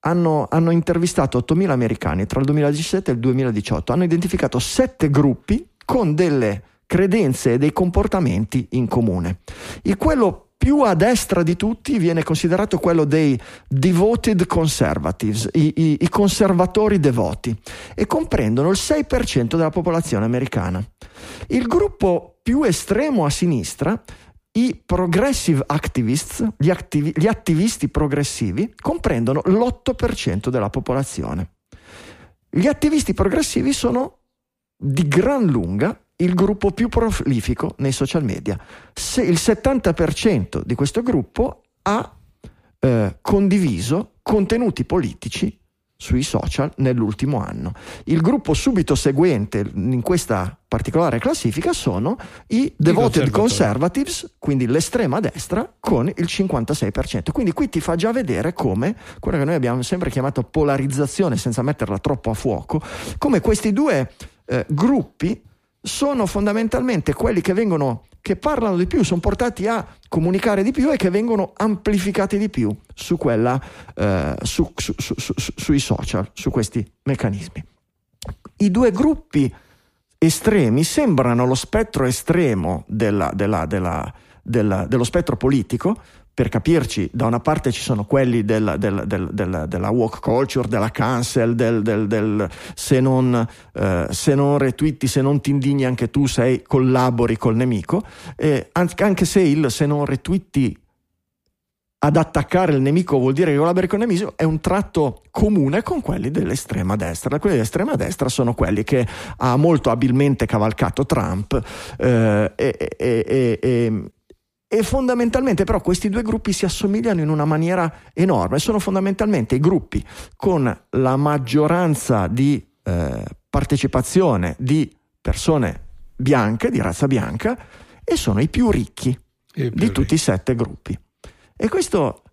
hanno, hanno intervistato 8.000 americani tra il 2017 e il 2018, hanno identificato sette gruppi con delle credenze e dei comportamenti in comune. Il quello più a destra di tutti viene considerato quello dei devoted conservatives, i, i- i conservatori devoti, e comprendono il 6% della popolazione americana. Il gruppo più estremo a sinistra, i progressive activists, gli, attivi- gli attivisti progressivi, comprendono l'8% della popolazione. Gli attivisti progressivi sono di gran lunga il gruppo più prolifico nei social media. Se il 70% di questo gruppo ha eh, condiviso contenuti politici sui social nell'ultimo anno. Il gruppo subito seguente in questa particolare classifica sono i devoted conservatives, quindi l'estrema destra, con il 56%. Quindi qui ti fa già vedere come, quello che noi abbiamo sempre chiamato polarizzazione senza metterla troppo a fuoco, come questi due eh, gruppi sono fondamentalmente quelli che vengono che parlano di più, sono portati a comunicare di più e che vengono amplificati di più su quella, eh, su- su- su- su- su- sui social, su questi meccanismi. I due gruppi estremi sembrano lo spettro estremo della- della- della- dello spettro politico. Per capirci, da una parte ci sono quelli del- del- del- del- della walk culture, della cancel, del, del- del se, non, eh, se non retweeti, se non ti indigni anche tu, sei, collabori col nemico. Eh, anche se il se non retweeti ad attaccare il nemico vuol dire che collabori con il nemico, è un tratto comune con quelli dell'estrema destra. Quelli dell'estrema destra sono quelli che ha molto abilmente cavalcato Trump eh, e, e- e- e- e fondamentalmente però questi due gruppi si assomigliano in una maniera enorme, sono fondamentalmente i gruppi con la maggioranza di eh, partecipazione di persone bianche, di razza bianca, e sono i più ricchi E di più tutti i sette gruppi. E questo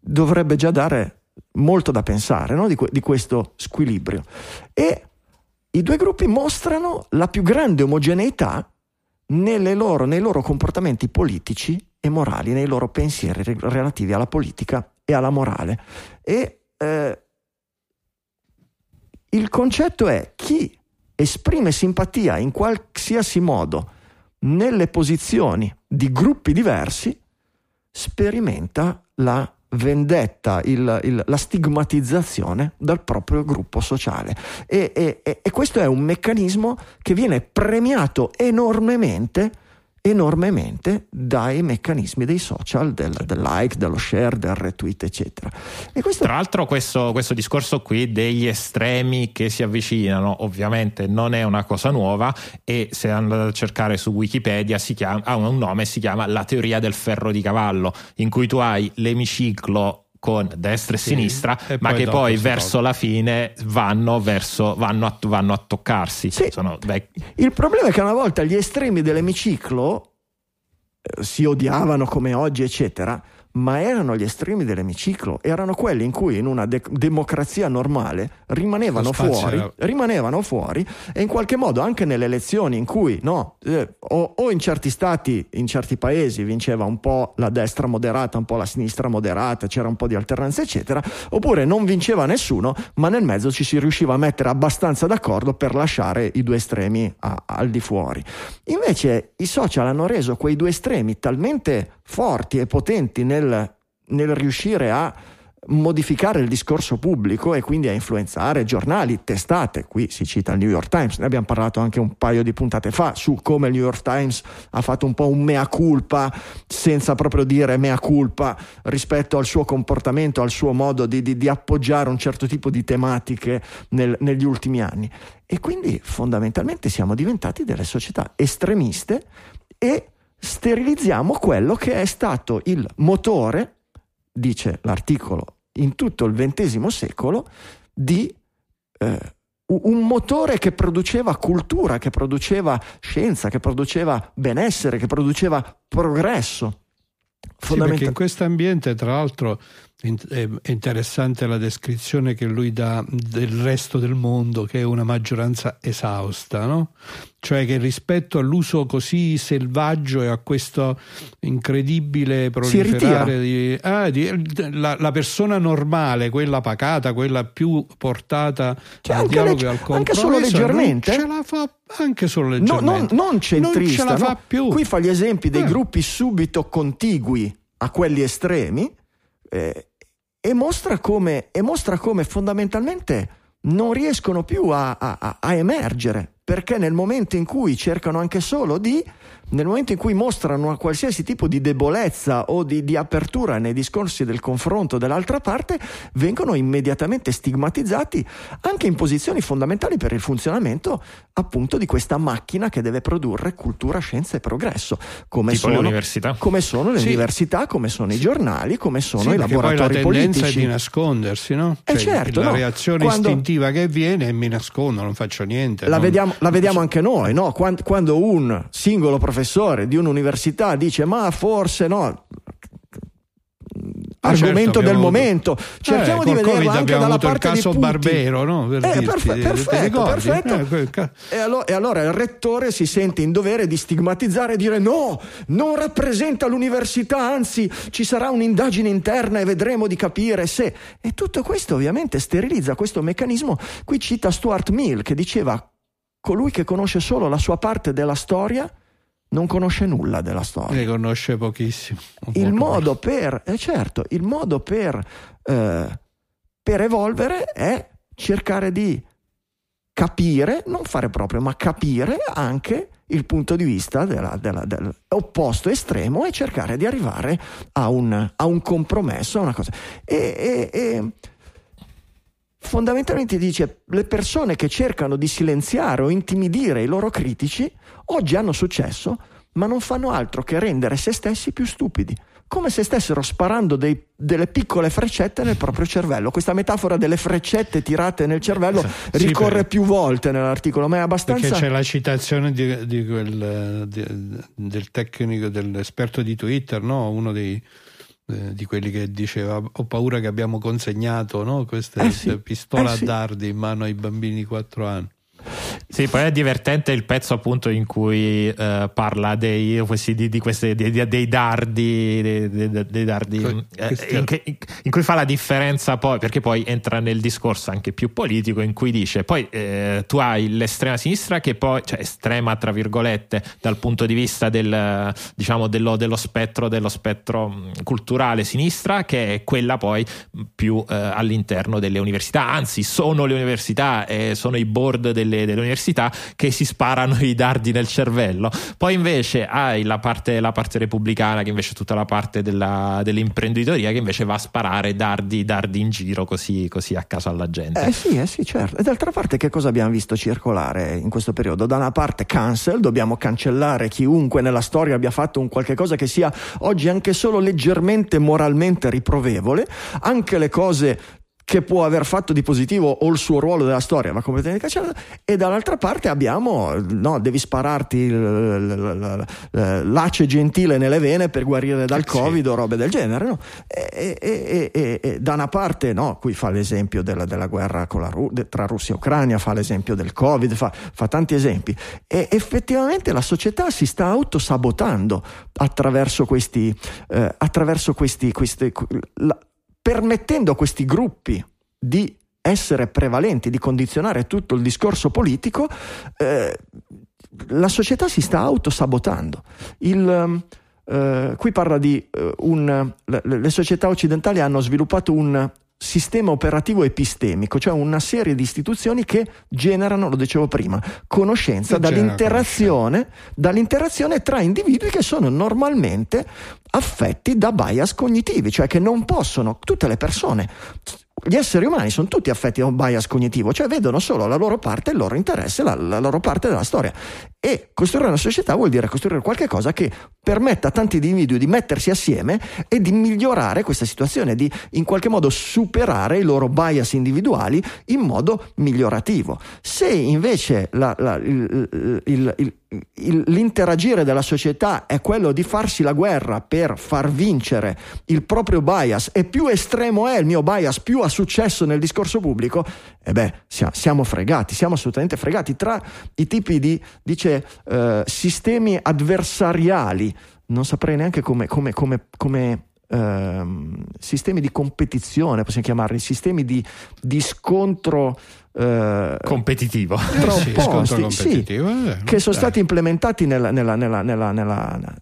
dovrebbe già dare molto da pensare no? di, que- di questo squilibrio. E i due gruppi mostrano la più grande omogeneità loro- nei loro comportamenti politici e morali, nei loro pensieri re- relativi alla politica e alla morale. E eh, il concetto è chi esprime simpatia in qualsiasi modo nelle posizioni di gruppi diversi sperimenta la vendetta, il- il- la stigmatizzazione dal proprio gruppo sociale. E, e- e- questo è un meccanismo che viene premiato enormemente enormemente dai meccanismi dei social, del, del, like, dello share, del retweet, eccetera. Questo... Tra l'altro questo, questo, discorso qui degli estremi che si avvicinano ovviamente non è una cosa nuova e se andate a cercare su Wikipedia chiama, ha un nome, si chiama la teoria del ferro di cavallo, in cui tu hai l'emiciclo con destra e sì, sinistra, e ma che poi verso la fine vanno, verso, vanno, a, vanno a, toccarsi. Sì. Il problema è che una volta gli estremi dell'emiciclo eh, si odiavano come oggi, eccetera ma erano gli estremi dell'emiciclo, erano quelli in cui in una de- democrazia normale rimanevano fuori, rimanevano fuori e in qualche modo anche nelle elezioni in cui no, eh, o, o, in certi stati, in certi paesi vinceva un po' la destra moderata, un po' la sinistra moderata, c'era un po' di alternanza eccetera, oppure non vinceva nessuno, ma nel mezzo ci si riusciva a mettere abbastanza d'accordo per lasciare i due estremi a, al di fuori. Invece i social hanno reso quei due estremi talmente forti e potenti nel, nel riuscire a modificare il discorso pubblico e quindi a influenzare giornali, testate, qui si cita il New York Times, ne abbiamo parlato anche un paio di puntate fa su come il New York Times ha fatto un po' un mea culpa senza proprio dire mea culpa rispetto al suo comportamento, al suo modo di, di, di appoggiare un certo tipo di tematiche nel, negli ultimi anni. E quindi fondamentalmente siamo diventati delle società estremiste e sterilizziamo quello che è stato il motore, dice l'articolo, in tutto il XX secolo di eh, un motore che produceva cultura, che produceva scienza, che produceva benessere, che produceva progresso. Sì, perché in questo ambiente, tra l'altro, è interessante la descrizione che lui dà del resto del mondo, che è una maggioranza esausta, no? cioè che rispetto all'uso così selvaggio e a questo incredibile proliferare di, ah, di la, la, persona normale, quella pacata, quella più portata cioè, al dialogo e al compromesso, anche solo leggermente, ce la fa anche solo leggermente, no, non, non centrista, non ce la fa più. Qui fa gli esempi dei eh. gruppi subito contigui a quelli estremi eh, e, mostra come, e, mostra come, fondamentalmente non riescono più a, a, a emergere perché nel momento in cui cercano anche solo di nel momento in cui mostrano una qualsiasi tipo di debolezza o di, di, apertura nei discorsi del confronto dell'altra parte, vengono immediatamente stigmatizzati anche in posizioni fondamentali per il funzionamento appunto di questa macchina che deve produrre cultura, scienza e progresso, come tipo sono, le come sono le sì. università, come sono i giornali, come sono sì, i laboratori poi la tendenza politici. è di nascondersi, no? Eh cioè, certo, la no. reazione Quando... istintiva che viene e mi nascondo, non faccio niente. La non... vediamo, la vediamo anche noi, no? Quando, quando un singolo professore professore di un'università dice ma forse no, ah, argomento certo, del avuto... momento. Cerchiamo eh, di vederlo anche dalla parte il caso di Barbero, no? Per eh, perfe- perfetto, perfetto. Eh, e, allora, e, allora, il rettore si sente in dovere di stigmatizzare e dire no, non rappresenta l'università, anzi ci sarà un'indagine interna e vedremo di capire se... E tutto questo ovviamente sterilizza questo meccanismo. Qui cita Stuart Mill che diceva colui che conosce solo la sua parte della storia non conosce nulla della storia. Ne conosce pochissimo. Il modo per, eh certo, il modo per, eh, per evolvere è cercare di capire, non fare proprio, ma capire anche il punto di vista della, della, dell'opposto estremo e cercare di arrivare a un, a un compromesso, a una cosa. E, e, e fondamentalmente dice le persone che cercano di silenziare o intimidire i loro critici oggi hanno successo, ma non fanno altro che rendere se stessi più stupidi, come se stessero sparando dei, delle piccole freccette nel proprio cervello. Questa metafora delle freccette tirate nel cervello sì, ricorre più volte nell'articolo, ma è abbastanza... Perché c'è la citazione di, di quel, di, del tecnico, dell'esperto di Twitter, no? uno dei eh, di quelli che diceva ho paura che abbiamo consegnato no? queste eh sì, pistole eh sì. a dardi in mano ai bambini di 4 anni. Sì, poi è divertente il pezzo appunto in cui uh, parla dei, di, di queste, di, dei dardi, dei, dei dardi eh, in, in, cui fa la differenza poi, perché poi entra nel discorso anche più politico in cui dice poi eh, tu hai l'estrema sinistra che poi, cioè estrema tra virgolette dal punto di vista del, diciamo, dello, dello, spettro, dello spettro mm, culturale sinistra che è quella poi più eh, all'interno delle università, anzi sono le università, sono i board delle, delle all'università che si sparano i dardi nel cervello. Poi invece hai la parte, la parte repubblicana, che invece è tutta la parte della, dell'imprenditoria, che invece va a sparare dardi, dardi in giro così, così a caso alla gente. Eh sì, eh sì, certo. E d'altra parte che cosa abbiamo visto circolare in questo periodo? Da una parte cancel, dobbiamo cancellare chiunque nella storia abbia fatto un qualche cosa che sia oggi anche solo leggermente moralmente riprovevole, anche le cose che può aver fatto di positivo o il suo ruolo della storia va completamente cancellato e dall'altra parte abbiamo no, devi spararti l'ace gentile nelle vene per guarire dal covid sì. o robe del genere no? e, e, e, e, da una parte no, qui fa l'esempio della, della guerra la, tra Russia e Ucraina fa l'esempio del covid fa, fa tanti esempi e effettivamente la società si sta autosabotando attraverso questi, eh, attraverso questi, questi la, permettendo a questi gruppi di essere prevalenti, di condizionare tutto il discorso politico, eh, la società si sta autosabotando. Il, eh, qui parla di eh, un... Le, le società occidentali hanno sviluppato un sistema operativo epistemico, cioè una serie di istituzioni che generano, lo dicevo prima, conoscenza dall'interazione, conoscenza. dall'interazione tra individui che sono normalmente affetti da bias cognitivi, cioè che non possono, tutte le persone gli esseri umani sono tutti affetti da un bias cognitivo, cioè vedono solo la loro parte, il loro interesse, la, la, loro parte della storia. E costruire una società vuol dire costruire qualcosa che permetta a tanti individui di mettersi assieme e di migliorare questa situazione, di in qualche modo superare i loro bias individuali in modo migliorativo. Se invece la, il, il, il l'interagire della società è quello di farsi la guerra per far vincere il proprio bias e più estremo è il mio bias, più ha successo nel discorso pubblico, e beh, siamo fregati, siamo assolutamente fregati. Tra i tipi di, dice, eh, sistemi adversariali, non saprei neanche come, come, come, come ehm, sistemi di competizione, possiamo chiamarli, sistemi di, di scontro eh, competitivo tra <laughs> sì, opposti sì, eh, che sono stati implementati nella, nella, nella,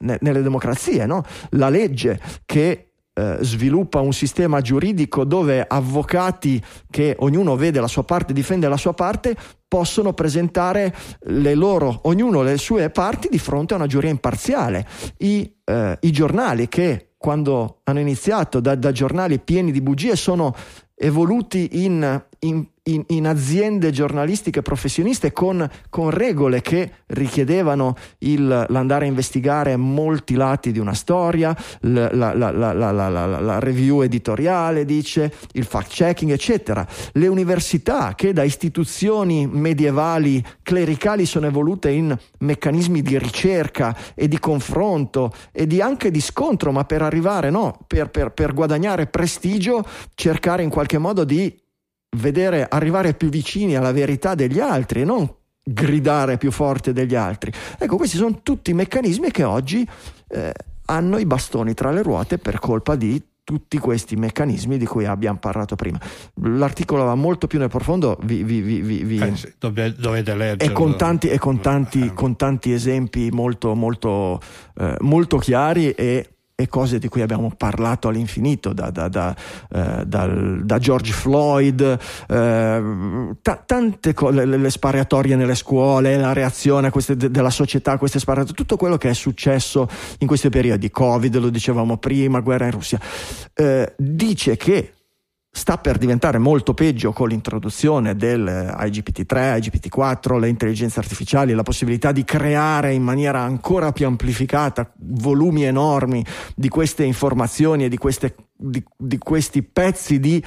nelle democrazie no? la legge che eh, sviluppa un sistema giuridico dove avvocati che ognuno vede la sua parte, difende la sua parte, possono presentare le loro, ognuno le sue parti di fronte a una giuria imparziale. I, eh, i giornali che quando hanno iniziato da, da giornali pieni di bugie sono evoluti in, in in, in, aziende giornalistiche professioniste con, con regole che richiedevano il, l'andare a investigare molti lati di una storia, la, la, la, la, review editoriale, dice, il fact checking, eccetera. Le università che da istituzioni medievali clericali sono evolute in meccanismi di ricerca e di confronto e di anche di scontro, ma per arrivare, no, per, per, per guadagnare prestigio, cercare in qualche modo di vedere arrivare più vicini alla verità degli altri e non gridare più forte degli altri. Ecco, questi sono tutti meccanismi che oggi eh, hanno i bastoni tra le ruote per colpa di tutti questi meccanismi di cui abbiamo parlato prima. L'articolo va molto più nel profondo, vi, vi, vi, eh sì, dovete leggerlo. E con tanti, e con tanti, eh. con tanti esempi molto, molto, eh, molto chiari e e cose di cui abbiamo parlato all'infinito, da, da, da, eh, da George Floyd, eh, t- tante cose, le, le, sparatorie nelle scuole, la reazione queste, de, della società a queste sparatorie, tutto quello che è successo in questi periodi, Covid, lo dicevamo prima, guerra in Russia, eh, dice che sta per diventare molto peggio con l'introduzione del IGPT3, IGPT4, le intelligenze artificiali, la possibilità di creare in maniera ancora più amplificata volumi enormi di queste informazioni e di, queste, di, di questi pezzi di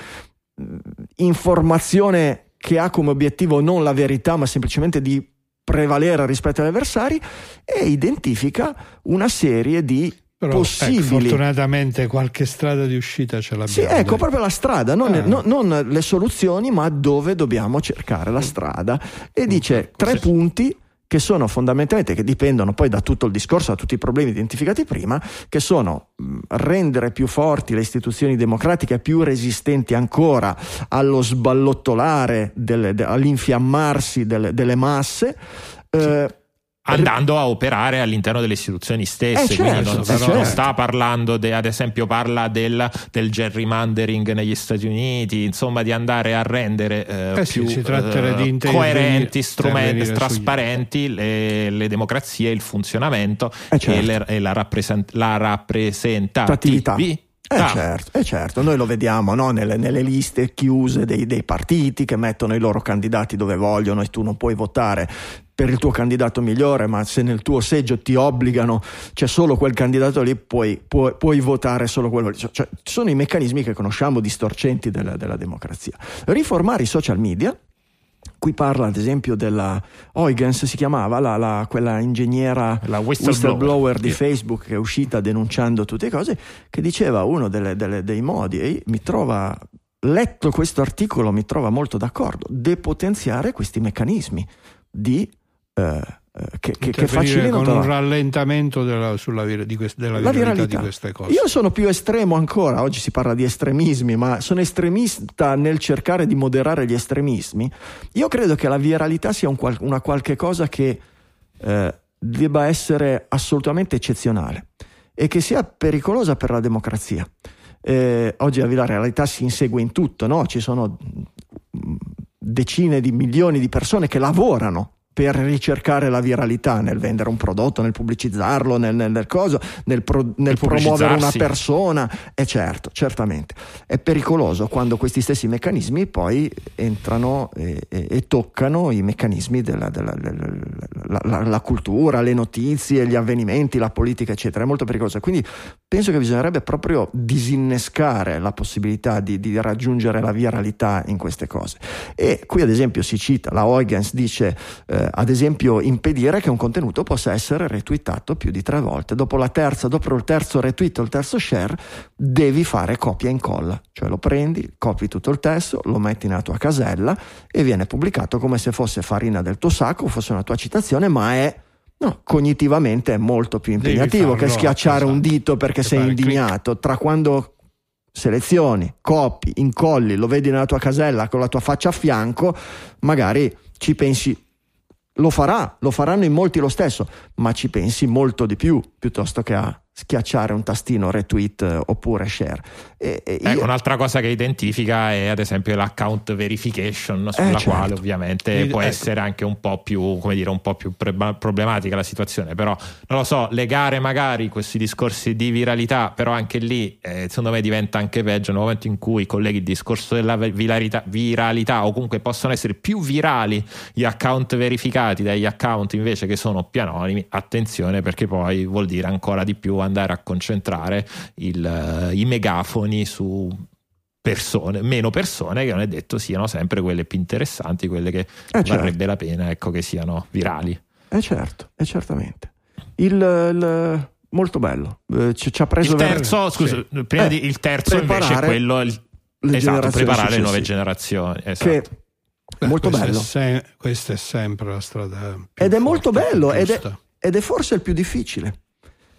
informazione che ha come obiettivo non la verità ma semplicemente di prevalere rispetto agli avversari e identifica una serie di però, ecco, possibili. Ecco, fortunatamente qualche strada di uscita ce l'abbiamo. Sì, ecco dai. proprio la strada, non, eh. non, non, le soluzioni, ma dove dobbiamo cercare la strada. E dice tre sì. punti che sono fondamentalmente, che dipendono poi da tutto il discorso, da tutti i problemi identificati prima, che sono rendere più forti le istituzioni democratiche, più resistenti ancora allo sballottolare, delle, all'infiammarsi delle, delle masse. Eh, andando a operare all'interno delle istituzioni stesse. Eh, certo, Quindi non, eh, certo. non sta parlando, de, ad esempio, parla del, del gerrymandering negli Stati Uniti, insomma, di andare a rendere eh, Eh sì, più tratterà eh, coerenti, strumenti, trasparenti le, le democrazie, il funzionamento Eh, certo. e, le- e la, rappresent- la rappresentatività. Eh certo, eh certo, noi lo vediamo no? nelle, nelle liste chiuse dei, dei partiti che mettono i loro candidati dove vogliono e tu non puoi votare per il tuo candidato migliore, ma se nel tuo seggio ti obbligano, c'è solo quel candidato lì, puoi, puoi- puoi votare solo quello lì. Cioè, ci sono i meccanismi che conosciamo distorcenti della, della democrazia. Riformare i social media, qui parla ad esempio della Huygens, si chiamava la, la- quella ingegnera La whistleblower. di Sì. Facebook che è uscita denunciando tutte le cose, che diceva uno delle- delle- dei modi, e mi trova, letto questo articolo, mi trova molto d'accordo, depotenziare questi meccanismi di, eh, che, che, che Intervenire facilitano con un rallentamento della, sulla di quest- della la viralità, di queste cose. Io sono più estremo ancora, oggi si parla di estremismi, ma sono estremista nel cercare di moderare gli estremismi. Io credo che la viralità sia un una qualche cosa che eh, debba essere assolutamente eccezionale e che sia pericolosa per la democrazia. Eh, oggi la viralità si insegue in tutto, no? ci sono mm, decine di milioni di persone che lavorano per ricercare la viralità nel vendere un prodotto, nel pubblicizzarlo, nel, nel- nel coso, nel, pro- nel promuovere una persona. E certo, certamente. È pericoloso quando questi stessi meccanismi poi entrano e, e- e toccano i meccanismi della, della- della- la, la- la cultura, le notizie, gli avvenimenti, la politica, eccetera. È molto pericoloso. Quindi penso che bisognerebbe proprio disinnescare la possibilità di, di raggiungere la viralità in queste cose. E qui ad esempio si cita, la Huygens dice eh, ad esempio impedire che un contenuto possa essere retweetato più di tre volte. Dopo la terza, dopo il terzo retweet o il terzo share, devi fare copia e incolla, cioè lo prendi, copi tutto il testo, lo metti nella tua casella e viene pubblicato come se fosse farina del tuo sacco, fosse una tua citazione, ma è No, cognitivamente è molto più impegnativo che schiacciare un esatto. dito perché Devi sei indignato. Tra quando selezioni, copi, incolli, lo vedi nella tua casella con la tua faccia a fianco, magari ci pensi. Lo farà, lo faranno in molti lo stesso, ma ci pensi molto di più piuttosto che a schiacciare un tastino retweet eh, oppure share. E, e io- Ecco, un'altra cosa che identifica è ad esempio l'account verification, sulla certo. quale ovviamente Ed- può ecco. essere anche un po' più, come dire, un po' più pre- problematica la situazione. Però non lo so, legare magari questi discorsi di viralità, però anche lì eh, secondo me diventa anche peggio nel momento in cui colleghi il discorso della viralità, viralità o comunque possono essere più virali gli account verificati dagli account invece che sono più anonimi. Attenzione perché poi vuol dire ancora di più andare a concentrare il, eh, i megafoni su persone, meno persone che non è detto siano sempre quelle più interessanti, quelle che certo. varrebbe la pena ecco, che siano virali. Eh certo, eh certamente. Il, il- molto bello. Eh, ci, ci ha preso Il ver- terzo, scusa, prima Eh, di, il terzo invece è quello il- esatto, preparare le nuove generazioni. Esatto. che Beh, molto questa bello. È se- questa è sempre la strada. Ed è forte, molto bello ed è, ed è forse il più difficile.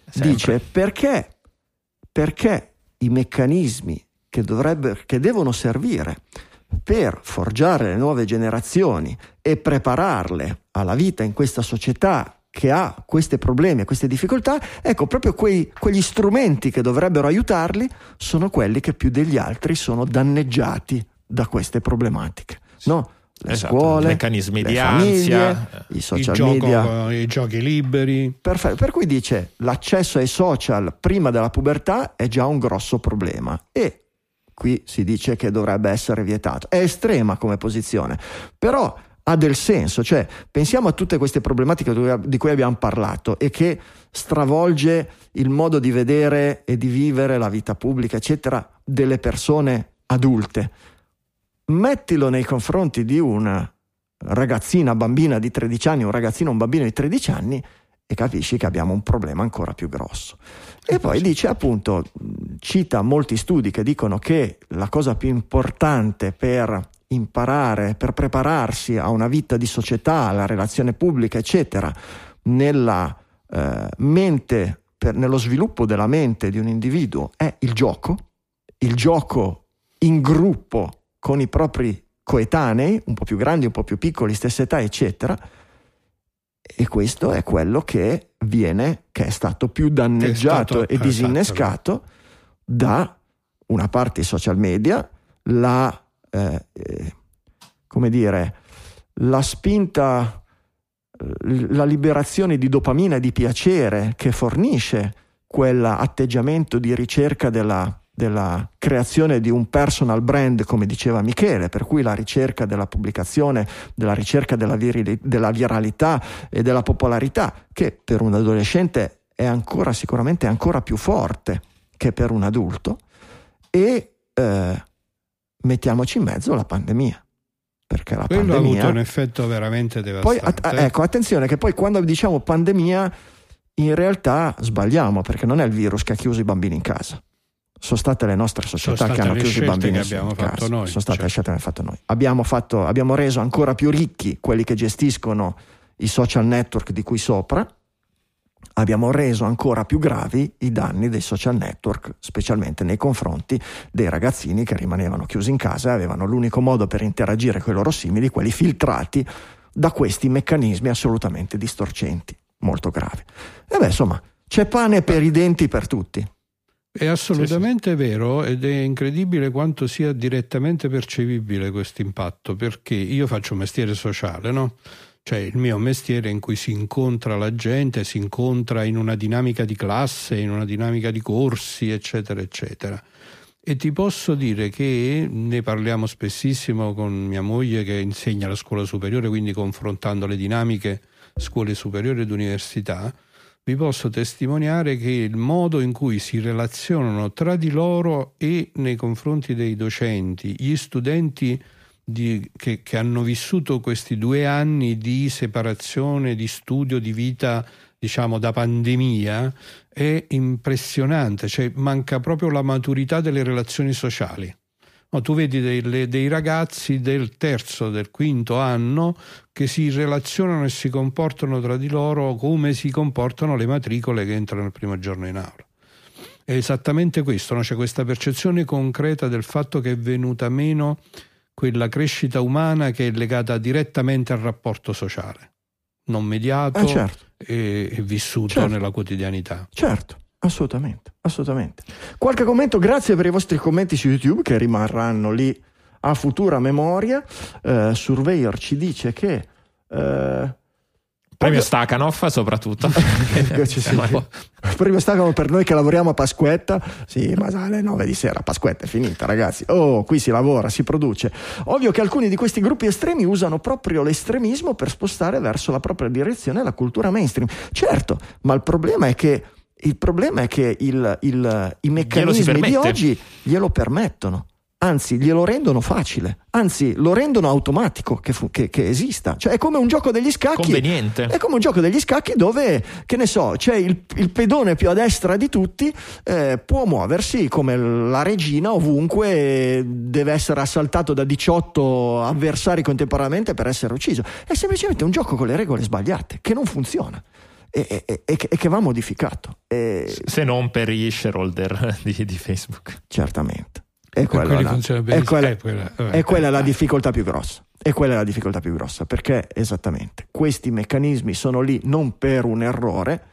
Sempre. Dice perché, perché i meccanismi che, che devono servire per forgiare le nuove generazioni e prepararle alla vita in questa società che ha questi problemi e queste difficoltà, ecco, proprio quei- quegli strumenti che dovrebbero aiutarli sono quelli che più degli altri sono danneggiati da queste problematiche. No? Le Esatto, scuole, meccanismi di famiglie, ansia, i social gioco, media. I giochi liberi. Perfetto, per cui dice l'accesso ai social prima della pubertà è già un grosso problema e qui si dice che dovrebbe essere vietato. È estrema come posizione, però ha del senso, cioè pensiamo a tutte queste problematiche di cui abbiamo parlato e che stravolge il modo di vedere e di vivere la vita pubblica, eccetera, delle persone adulte. Mettilo nei confronti di una ragazzina, bambina di 13 anni, un ragazzino, un bambino di 13 anni e capisci che abbiamo un problema ancora più grosso. E poi dice appunto, cita molti studi che dicono che la cosa più importante per imparare, per prepararsi a una vita di società, alla relazione pubblica, eccetera, nella eh, mente, per- nello sviluppo della mente di un individuo è il gioco, il gioco in gruppo con i propri coetanei, un po' più grandi, un po' più piccoli, stessa età, eccetera. e questo è quello che viene, che è stato più danneggiato stato- e disinnescato da una parte i social media, la, eh, eh, come dire, la spinta, eh, la liberazione di dopamina e di piacere che fornisce quell'atteggiamento di ricerca della, della creazione di un personal brand, come diceva Michele, per cui la ricerca della pubblicazione, della ricerca della, virili- della viralità e della popolarità, che per un adolescente è ancora sicuramente ancora più forte che per un adulto, e eh, mettiamoci in mezzo la pandemia. Perché la Quello ha pandemia avuto un effetto veramente poi devastante. att- ecco, attenzione che poi quando diciamo pandemia in realtà sbagliamo perché non è il virus che ha chiuso i bambini in casa. Sono state le nostre società che hanno le chiuso i bambini che abbiamo in fatto noi, Sono state le certo. scelte che abbiamo fatto noi. Abbiamo, fatto- abbiamo reso ancora più ricchi quelli che gestiscono i social network di cui sopra. Abbiamo reso ancora più gravi i danni dei social network, specialmente nei confronti dei ragazzini che rimanevano chiusi in casa e avevano l'unico modo per interagire con i loro simili, quelli filtrati da questi meccanismi assolutamente distorcenti, molto gravi. E beh, insomma, c'è pane per i denti per tutti. È assolutamente vero ed è incredibile quanto sia direttamente percepibile questo impatto, perché io faccio un mestiere sociale, no? Cioè il mio mestiere in cui si incontra la gente, si incontra in una dinamica di classe, in una dinamica di corsi, eccetera, eccetera. E ti posso dire che ne parliamo spessissimo con mia moglie che insegna alla scuola superiore, quindi confrontando le dinamiche scuole superiori ed università, vi posso testimoniare che il modo in cui si relazionano tra di loro e nei confronti dei docenti, gli studenti di- che, che hanno vissuto questi due anni di separazione, di studio, di vita, diciamo, da pandemia, è impressionante, cioè manca proprio la maturità delle relazioni sociali. No, tu vedi delle- dei ragazzi del terzo, del quinto anno che si relazionano e si comportano tra di loro come si comportano le matricole che entrano il primo giorno in aula. È esattamente questo, no? c'è questa percezione concreta del fatto che è venuta meno quella crescita umana che è legata direttamente al rapporto sociale, non mediato Eh, certo. e, e vissuto Certo. nella quotidianità. Certo, assolutamente, assolutamente. Qualche commento, grazie per i vostri commenti su YouTube che rimarranno lì a futura memoria. Eh, Surveyor ci dice che... eh, Premio Stakhanov soprattutto. <laughs> Sì. Prima stavano per noi che lavoriamo a Pasquetta, sì, ma alle 9 di sera, Pasquetta è finita, ragazzi. Oh, qui si lavora, si produce. Ovvio che alcuni di questi gruppi estremi usano proprio l'estremismo per spostare verso la propria direzione la cultura mainstream. Certo, ma il problema è che, il problema è che il- il- i meccanismi di oggi glielo permettono. Anzi, glielo rendono facile, anzi, lo rendono automatico che, fu- che- che esista. Cioè, è come un gioco degli scacchi. Conveniente. È come un gioco degli scacchi dove, che ne so, c'è il, il pedone più a destra di tutti, eh, può muoversi come la regina ovunque, deve essere assaltato da 18 avversari contemporaneamente per essere ucciso. È semplicemente un gioco con le regole sbagliate, che non funziona e, e- e- che- va modificato. E- Se non per gli shareholder <laughs> di, di Facebook. certamente. E quella, la- è quella- Eh, quella- vabbè. e quella è la difficoltà più grossa. E quella è la difficoltà più grossa, perché esattamente questi meccanismi sono lì non per un errore,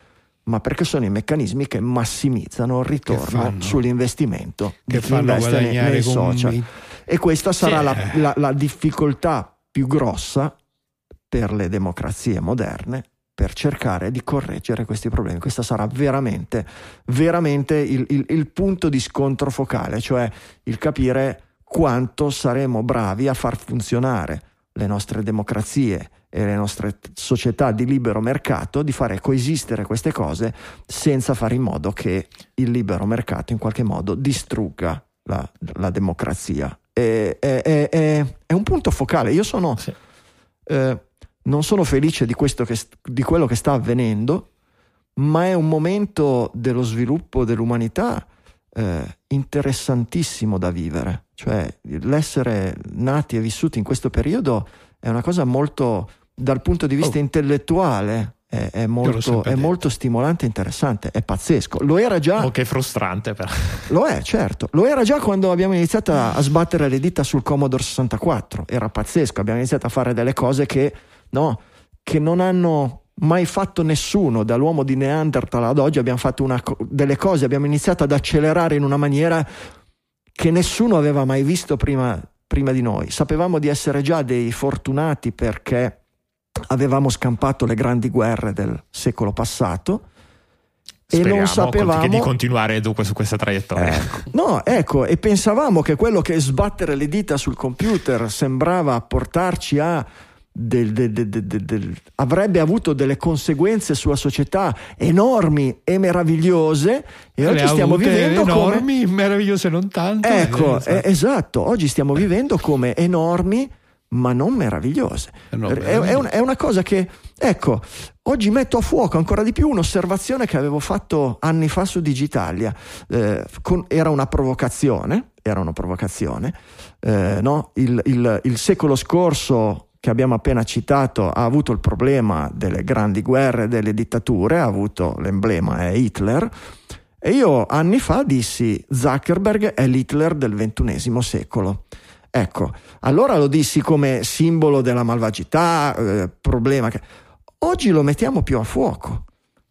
ma perché sono i meccanismi che massimizzano il ritorno fanno? sull'investimento di che chi fanno investe nei, guadagnare nei social. i- E questa sarà Sì. la, la- la difficoltà più grossa per le democrazie moderne per cercare di correggere questi problemi. Questo sarà veramente, veramente il, il- il punto di scontro focale, cioè il capire quanto saremo bravi a far funzionare le nostre democrazie e le nostre società di libero mercato, di fare coesistere queste cose senza fare in modo che il libero mercato in qualche modo distrugga la, la democrazia. È, è- è- è- è un punto focale. Io sono, Sì. eh, non sono felice di, questo che, di quello che sta avvenendo, ma è un momento dello sviluppo dell'umanità eh, interessantissimo da vivere. Cioè, l'essere nati e vissuti in questo periodo è una cosa molto, dal punto di vista Oh. intellettuale, è, è molto, è molto stimolante e interessante, è pazzesco. Lo era già. Oh, che frustrante però. <laughs> Lo è, certo. Lo era già quando abbiamo iniziato a sbattere le dita sul Commodore 64. Era pazzesco. Abbiamo iniziato a fare delle cose che, no, che non hanno mai fatto nessuno, dall'uomo di Neanderthal ad oggi abbiamo fatto una, delle cose, abbiamo iniziato ad accelerare in una maniera che nessuno aveva mai visto prima, prima di noi. Sapevamo di essere già dei fortunati perché avevamo scampato le grandi guerre del secolo passato. Speriamo e non sapevamo di continuare dunque su questa traiettoria. Ecco. No, ecco, e pensavamo che quello che sbattere le dita sul computer sembrava portarci a del, del, del, avrebbe avuto delle conseguenze sulla società enormi e meravigliose e Le oggi stiamo vivendo enormi, come meravigliose non tanto. ecco, eh, esatto, oggi stiamo vivendo come enormi ma non meravigliose. Eh no, è, è, un, è, una cosa che, ecco, oggi metto a fuoco ancora di più un'osservazione che avevo fatto anni fa su Digitalia. Eh, con, era una provocazione, era una provocazione. Eh, no? il, il, il secolo scorso che abbiamo appena citato ha avuto il problema delle grandi guerre, delle dittature, ha avuto l'emblema è Hitler. E io anni fa dissi Zuckerberg è l'Hitler del ventunesimo secolo. Ecco, allora lo dissi come simbolo della malvagità, eh, problema che... Oggi lo mettiamo più a fuoco.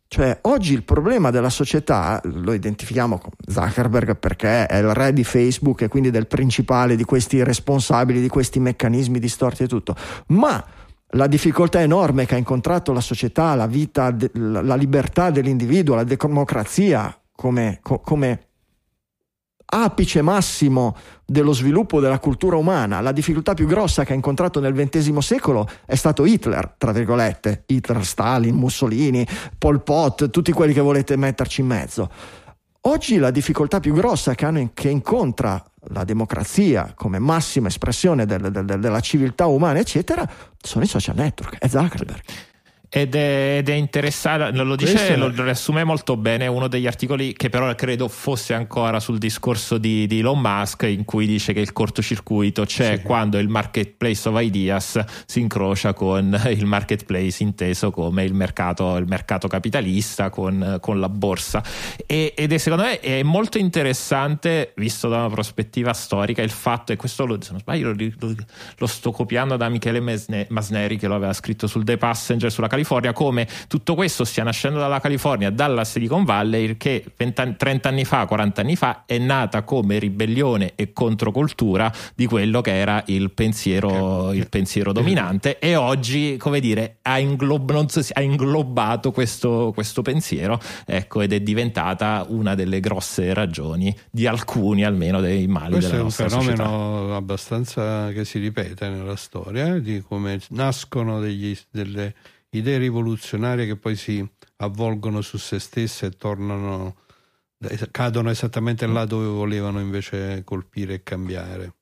Cioè, oggi il problema della società lo identifichiamo con Zuckerberg perché è il re di Facebook e quindi del principale di questi responsabili, di questi meccanismi distorti e tutto. Ma la difficoltà enorme che ha incontrato la società, la vita, la libertà dell'individuo, la democrazia come, come apice massimo dello sviluppo della cultura umana, la difficoltà più grossa che ha incontrato nel XX secolo è stato Hitler, tra virgolette, Hitler, Stalin, Mussolini, Pol Pot, tutti quelli che volete metterci in mezzo. Oggi la difficoltà più grossa che, hanno, che incontra la democrazia come massima espressione del, del, della civiltà umana, eccetera, sono i social network, è Zuckerberg. Ed è, ed è, interessante, lo dice, lo riassume molto bene uno degli articoli che però credo fosse ancora sul discorso di, di Elon Musk in cui dice che il cortocircuito c'è sì. quando il marketplace of ideas si incrocia con <laughs> il marketplace inteso come il mercato, il mercato capitalista con, con la borsa e, ed è secondo me è molto interessante visto da una prospettiva storica il fatto e questo lo, se non sbaglio lo, lo, lo sto copiando da Michele Masneri che lo aveva scritto sul The Passenger sulla California California, come tutto questo stia nascendo dalla California, dalla Silicon Valley, che 20, 30 anni fa, 40 anni fa è nata come ribellione e controcultura di quello che era il pensiero, il pensiero dominante e oggi, come dire, ha, inglob- so, ha inglobato questo, questo pensiero ecco, ed è diventata una delle grosse ragioni di alcuni almeno dei mali questo della nostra società. Questo è un fenomeno abbastanza che si ripete nella storia, eh, di come nascono degli, delle idee rivoluzionarie che poi si avvolgono su se stesse e tornano, cadono esattamente là dove volevano invece colpire e cambiare.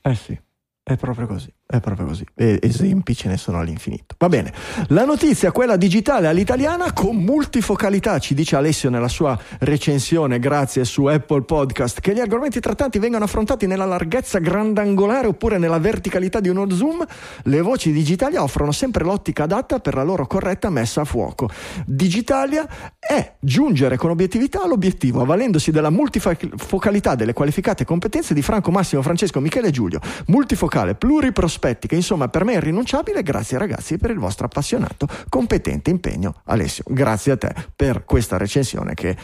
Eh sì, è proprio così. È proprio così, esempi ce ne sono all'infinito. Va bene, la notizia, quella digitale all'italiana con multifocalità, ci dice Alessio nella sua recensione, grazie su Apple Podcast, che gli argomenti trattanti vengano affrontati nella larghezza grandangolare oppure nella verticalità di uno zoom. Le voci Digitalia offrono sempre l'ottica adatta per la loro corretta messa a fuoco. Digitalia è giungere con obiettività all'obiettivo, avvalendosi della multifocalità delle qualificate competenze di Franco Massimo, Francesco, Michele e Giulio. Multifocale, pluriprospettico aspetti che insomma per me è irrinunciabile. Grazie ragazzi per il vostro appassionato, competente impegno. Alessio, grazie a te per questa recensione che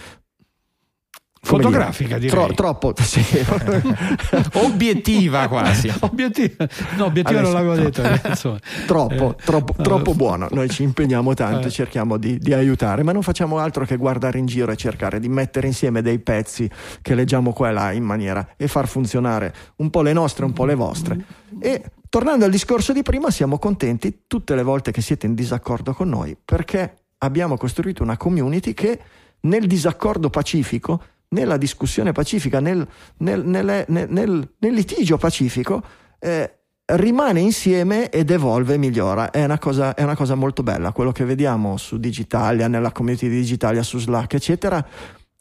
fotografica dire, direi. Tro, troppo <laughs> sì. <laughs> obiettiva quasi <laughs> obiettiva no obiettiva Adesso, non l'avevo detto insomma. troppo, eh, troppo, troppo buono noi ci impegniamo tanto eh. cerchiamo di, di, aiutare ma non facciamo altro che guardare in giro e cercare di mettere insieme dei pezzi che leggiamo qua e là in maniera e far funzionare un po' le nostre un po' le vostre e Tornando al discorso di prima, siamo contenti tutte le volte che siete in disaccordo con noi perché abbiamo costruito una community che nel disaccordo pacifico, nella discussione pacifica, nel, nel, nel, nel litigio pacifico, eh, rimane insieme ed evolve e migliora. È una, cosa, è una cosa molto bella. Quello che vediamo su Digitalia, nella community di Digitalia, su Slack, eccetera,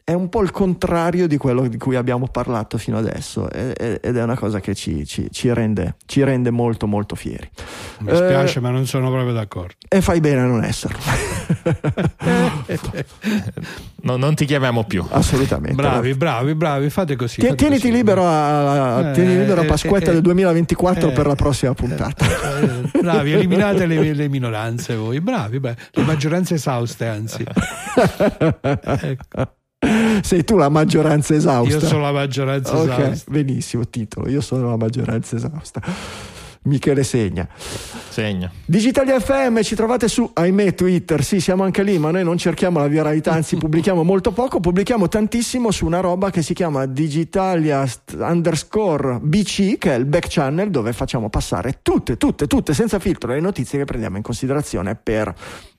è un po' il contrario di quello di cui abbiamo parlato fino adesso ed è una cosa che ci, ci, ci, rende, ci rende, molto molto fieri. Mi spiace, eh, ma non sono proprio d'accordo. E fai bene a non esserlo. <laughs> no, non ti chiamiamo più. Assolutamente. Bravi, bravi, bravi, fate così. Ti, fate tieniti, così. Libero a, eh, tieni libero a Pasquetta eh, del 2024 eh, per la prossima puntata. Eh, bravi, eliminate le, le, minoranze voi. Bravi, beh, le maggioranze esauste anzi. <laughs> ecco. Sei tu la maggioranza esausta. Io sono la maggioranza okay, esausta. Benissimo, titolo. Io sono la maggioranza esausta. Michele segna. Segna. Digitalia FM ci trovate su, ahimè, Twitter. Sì, siamo anche lì, ma noi non cerchiamo la viralità, anzi pubblichiamo <laughs> molto poco, pubblichiamo tantissimo su una roba che si chiama Digitalia underscore BC, che è il back channel dove facciamo passare tutte, tutte, tutte, senza filtro, le notizie che prendiamo in considerazione per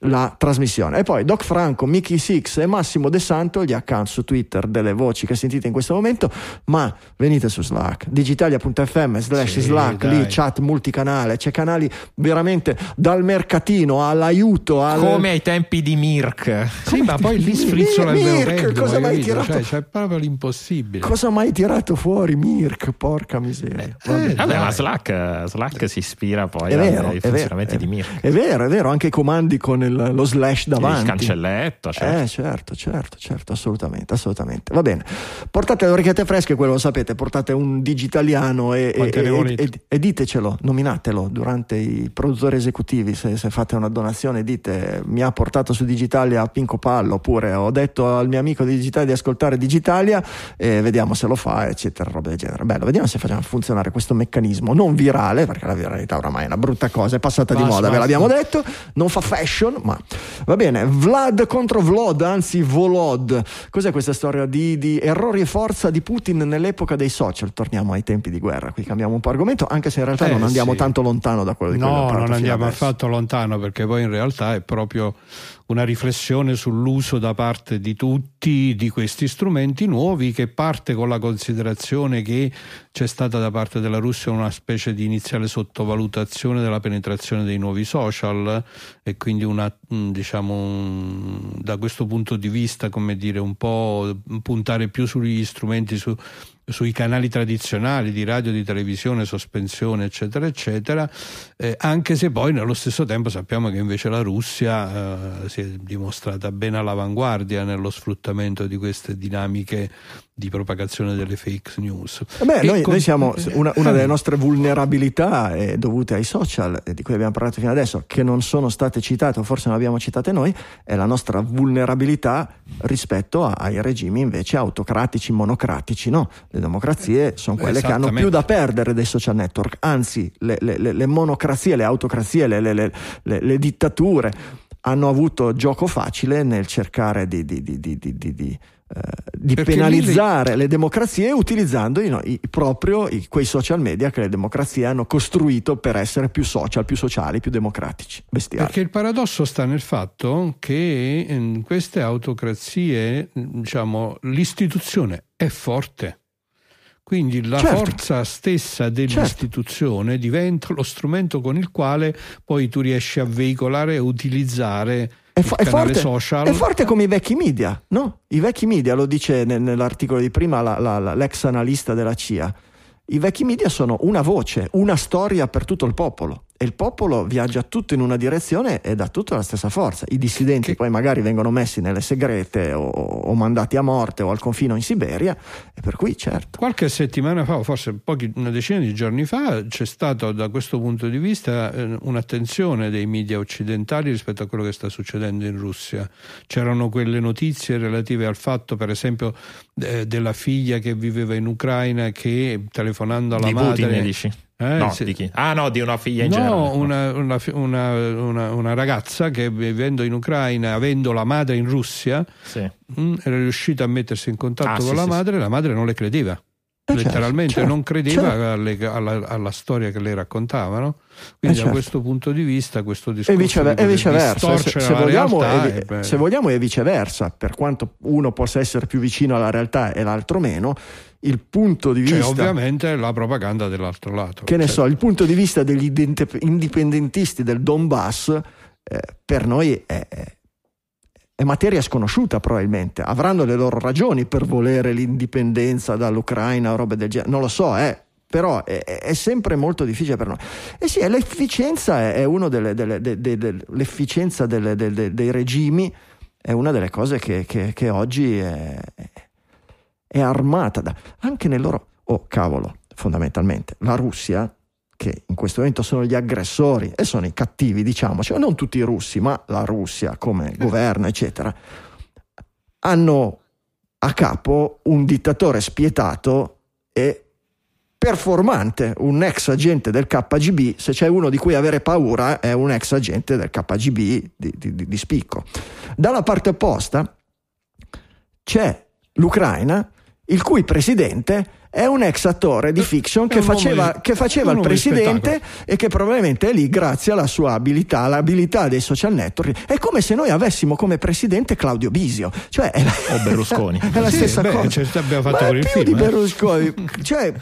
la trasmissione. E poi Doc Franco, Mickey Six e Massimo De Santo, gli account su Twitter delle voci che sentite in questo momento, ma venite su Slack, digitalia.fm slash sì, Slack, dai. lì chat multicanale, c'è canali veramente dal mercatino all'aiuto. Al... Come ai tempi di Mirk. Sì, ma poi lì sfrizzola il Mirk, cosa mai tirato? Cioè, c'è proprio l'impossibile. Cosa mai tirato fuori Mirk? Porca miseria. Eh, vabbè, eh, vabbè ma Slack, Slack, si ispira poi è vero, ai funzionamenti vero, di Mirk. È vero, è vero, anche i comandi con il il, lo slash davanti. Il cancelletto, certo. Eh, certo, certo, certo, assolutamente, assolutamente. Va bene. Portate le orecchiette fresche, quello lo sapete, portate un digitaliano e, e, e, e, ditecelo, nominatelo durante i produttori esecutivi, se, se, fate una donazione dite mi ha portato su Digitalia a Pinco Pallo, oppure ho detto al mio amico di Digitalia di ascoltare Digitalia e vediamo se lo fa, eccetera, roba del genere. Bello, vediamo se facciamo funzionare questo meccanismo non virale, perché la viralità oramai è una brutta cosa, è passata basta, di moda, basta. ve l'abbiamo detto, non fa fashion, ma va bene. Vlad contro Vlod, anzi Volod. Cos'è questa storia di, di, errori e forza di Putin nell'epoca dei social? Torniamo ai tempi di guerra, qui cambiamo un po' argomento, anche se in realtà eh, non andiamo sì. tanto lontano da quello di cui No, non andiamo adesso. affatto lontano perché poi in realtà è proprio una riflessione sull'uso da parte di tutti di questi strumenti nuovi che parte con la considerazione che c'è stata da parte della Russia una specie di iniziale sottovalutazione della penetrazione dei nuovi social e quindi una, diciamo, da questo punto di vista, come dire, un po' puntare più sugli strumenti su sui canali tradizionali di radio, di televisione, sospensione, eccetera, eccetera, eh, anche se poi nello stesso tempo sappiamo che invece la Russia eh, si è dimostrata ben all'avanguardia nello sfruttamento di queste dinamiche di propagazione delle fake news. Eh beh, noi, con... noi, siamo una, una, delle nostre vulnerabilità è dovute ai social di cui abbiamo parlato fino adesso, che non sono state citate o forse non abbiamo citate noi, è la nostra vulnerabilità rispetto ai regimi invece autocratici, monocratici. No? Le democrazie sono quelle che hanno più da perdere dei social network, anzi le, le, le, le monocrazie, le autocrazie, le, dittature hanno avuto gioco facile nel cercare di, di, di, di eh, penalizzare lì... le democrazie utilizzando i, i, proprio i, quei social media che le democrazie hanno costruito per essere più social, più sociali, più democratici. Bestiali. Perché il paradosso sta nel fatto che in queste autocrazie, diciamo, l'istituzione è forte. Quindi la certo. forza stessa dell'istituzione certo. diventa lo strumento con il quale poi tu riesci a veicolare e utilizzare è, fo- è, forte, social. è forte come i vecchi media, no? I vecchi media, lo dice nell'articolo di prima la, la, la, l'ex analista della CIA. I vecchi media sono una voce, una storia per tutto il popolo e il popolo viaggia tutto in una direzione e dà tutto la stessa forza. I dissidenti che... poi magari vengono messi nelle segrete o, o, mandati a morte o al confino in Siberia e per cui certo. Qualche settimana fa, o forse pochi, una decina di giorni fa, c'è stata da questo punto di vista eh, un'attenzione dei media occidentali rispetto a quello che sta succedendo in Russia. C'erano quelle notizie relative al fatto, per esempio, eh, della figlia che viveva in Ucraina che telefonando alla di madre... Putin, dici? Eh, no, sì. di chi? Ah no, di una figlia in no, generale. Una, una, una, una, ragazza che vivendo in Ucraina, avendo la madre in Russia, sì. mh, mm, era riuscita a mettersi in contatto ah, con sì, la madre e la madre non le credeva. Eh, certo, letteralmente certo, non credeva certo. alle, alla, alla, storia che le raccontavano. Quindi, eh, da certo. questo punto di vista, questo discorso e, vicever- e viceversa. Se, se, vogliamo, è, se, vogliamo, è viceversa, per quanto uno possa essere più vicino alla realtà e l'altro meno il punto di vista. C'è ovviamente la propaganda dell'altro lato. Che ne cioè. so, il punto di vista degli indipendentisti del Donbass eh, per noi è, è materia sconosciuta probabilmente, avranno le loro ragioni per volere l'indipendenza dall'Ucraina o robe del genere, non lo so, eh, però è, è, sempre molto difficile per noi. E sì, l'efficienza è, è una delle, delle, de, de, de, l'efficienza delle, dei regimi è una delle cose che, che, che oggi è, è armata da, anche nel loro... Oh cavolo, fondamentalmente, la Russia che in questo momento sono gli aggressori e sono i cattivi, diciamo, cioè non tutti i russi, ma la Russia come eh. governo, eccetera, hanno a capo un dittatore spietato e performante, un ex agente del KGB, se c'è uno di cui avere paura è un ex agente del KGB di, di, di spicco. Dalla parte opposta c'è l'Ucraina, il cui presidente è un ex attore di fiction che faceva, che faceva il presidente e che probabilmente è lì grazie alla sua abilità, l'abilità dei social network. È come se noi avessimo come presidente Claudio Bisio, cioè è la, o Berlusconi. <laughs> è la sì, stessa beh, cosa. Cioè, abbiamo fatto Ma con il più film. di eh. Berlusconi, <laughs> cioè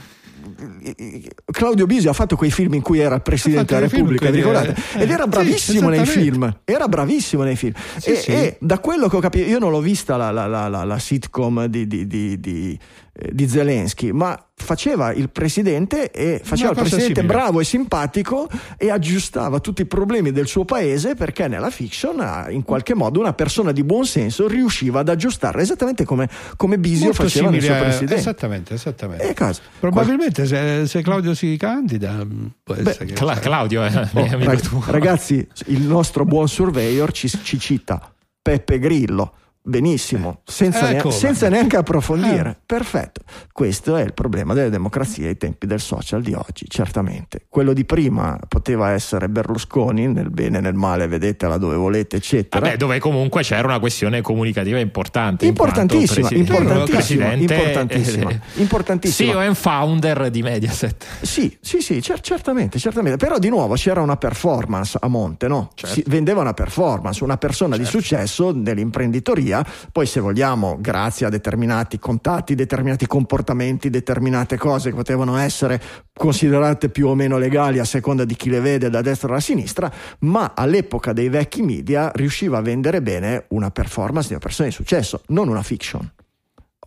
Claudio Bisio ha fatto quei film in cui era il presidente della Repubblica, vi ricordate? era- Ed era eh, bravissimo sì, nei film. Era bravissimo nei film. Sì, e, sì. e da quello che ho capito, io non l'ho vista la, la- la- la- la sitcom di, di- di- di- eh, di Zelensky, ma faceva il presidente e faceva il presidente simile. bravo e simpatico e aggiustava tutti i problemi del suo paese perché nella fiction in qualche modo una persona di buon senso riusciva ad aggiustarla esattamente come, come Bisio Molto faceva nel suo a- presidente. Esattamente, esattamente. E caso. Probabilmente se, se Claudio si candida, può essere che Cla- Claudio, eh, Oh, rag- tuo. ragazzi, il nostro buon surveyor ci, ci cita Peppe Grillo. Benissimo, senza, Eh, nea- come? senza neanche approfondire. Eh. Perfetto. Questo è il problema delle democrazie ai tempi del social di oggi, certamente. Quello di prima poteva essere Berlusconi, nel bene e nel male, vedetela dove volete, eccetera. Vabbè, dove comunque c'era una questione comunica importante. in Importantissima, presi- importantissima, importantissima, eh, importantissima. CEO and founder di Mediaset. Sì, sì, sì, cer- certamente, certamente. Però di nuovo c'era una performance a monte, no? Certo. Si vendeva una performance, una persona di successo nell'imprenditoria, poi se vogliamo, grazie a determinati contatti, determinati comportamenti, determinate cose che potevano essere considerate più o meno legali a seconda di chi le vede da destra o da sinistra, ma all'epoca dei vecchi media riusciva a vendere bene una performance di una persona di successo, non una fiction.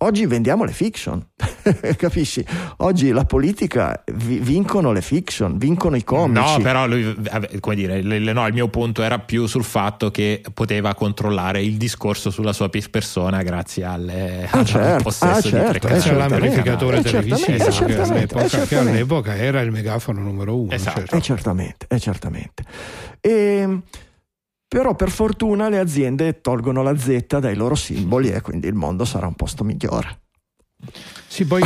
Oggi vendiamo le fiction, <laughs> capisci? Oggi la politica vi- vincono le fiction, vincono i comici. No, però lui, come dire, le- le- no, il mio punto era più sul fatto che poteva controllare il discorso sulla sua persona grazie alle, Ah, al certo, possesso ah, di certo, tre eh, certamente. l'amplificatore Eh, televisivo che, eh, all'epoca, eh, che all'epoca era il megafono numero uno. Esatto. certo. Eh, certamente, certamente. E, però per fortuna le aziende tolgono la Z dai loro simboli e quindi il mondo sarà un posto migliore. Sì, poi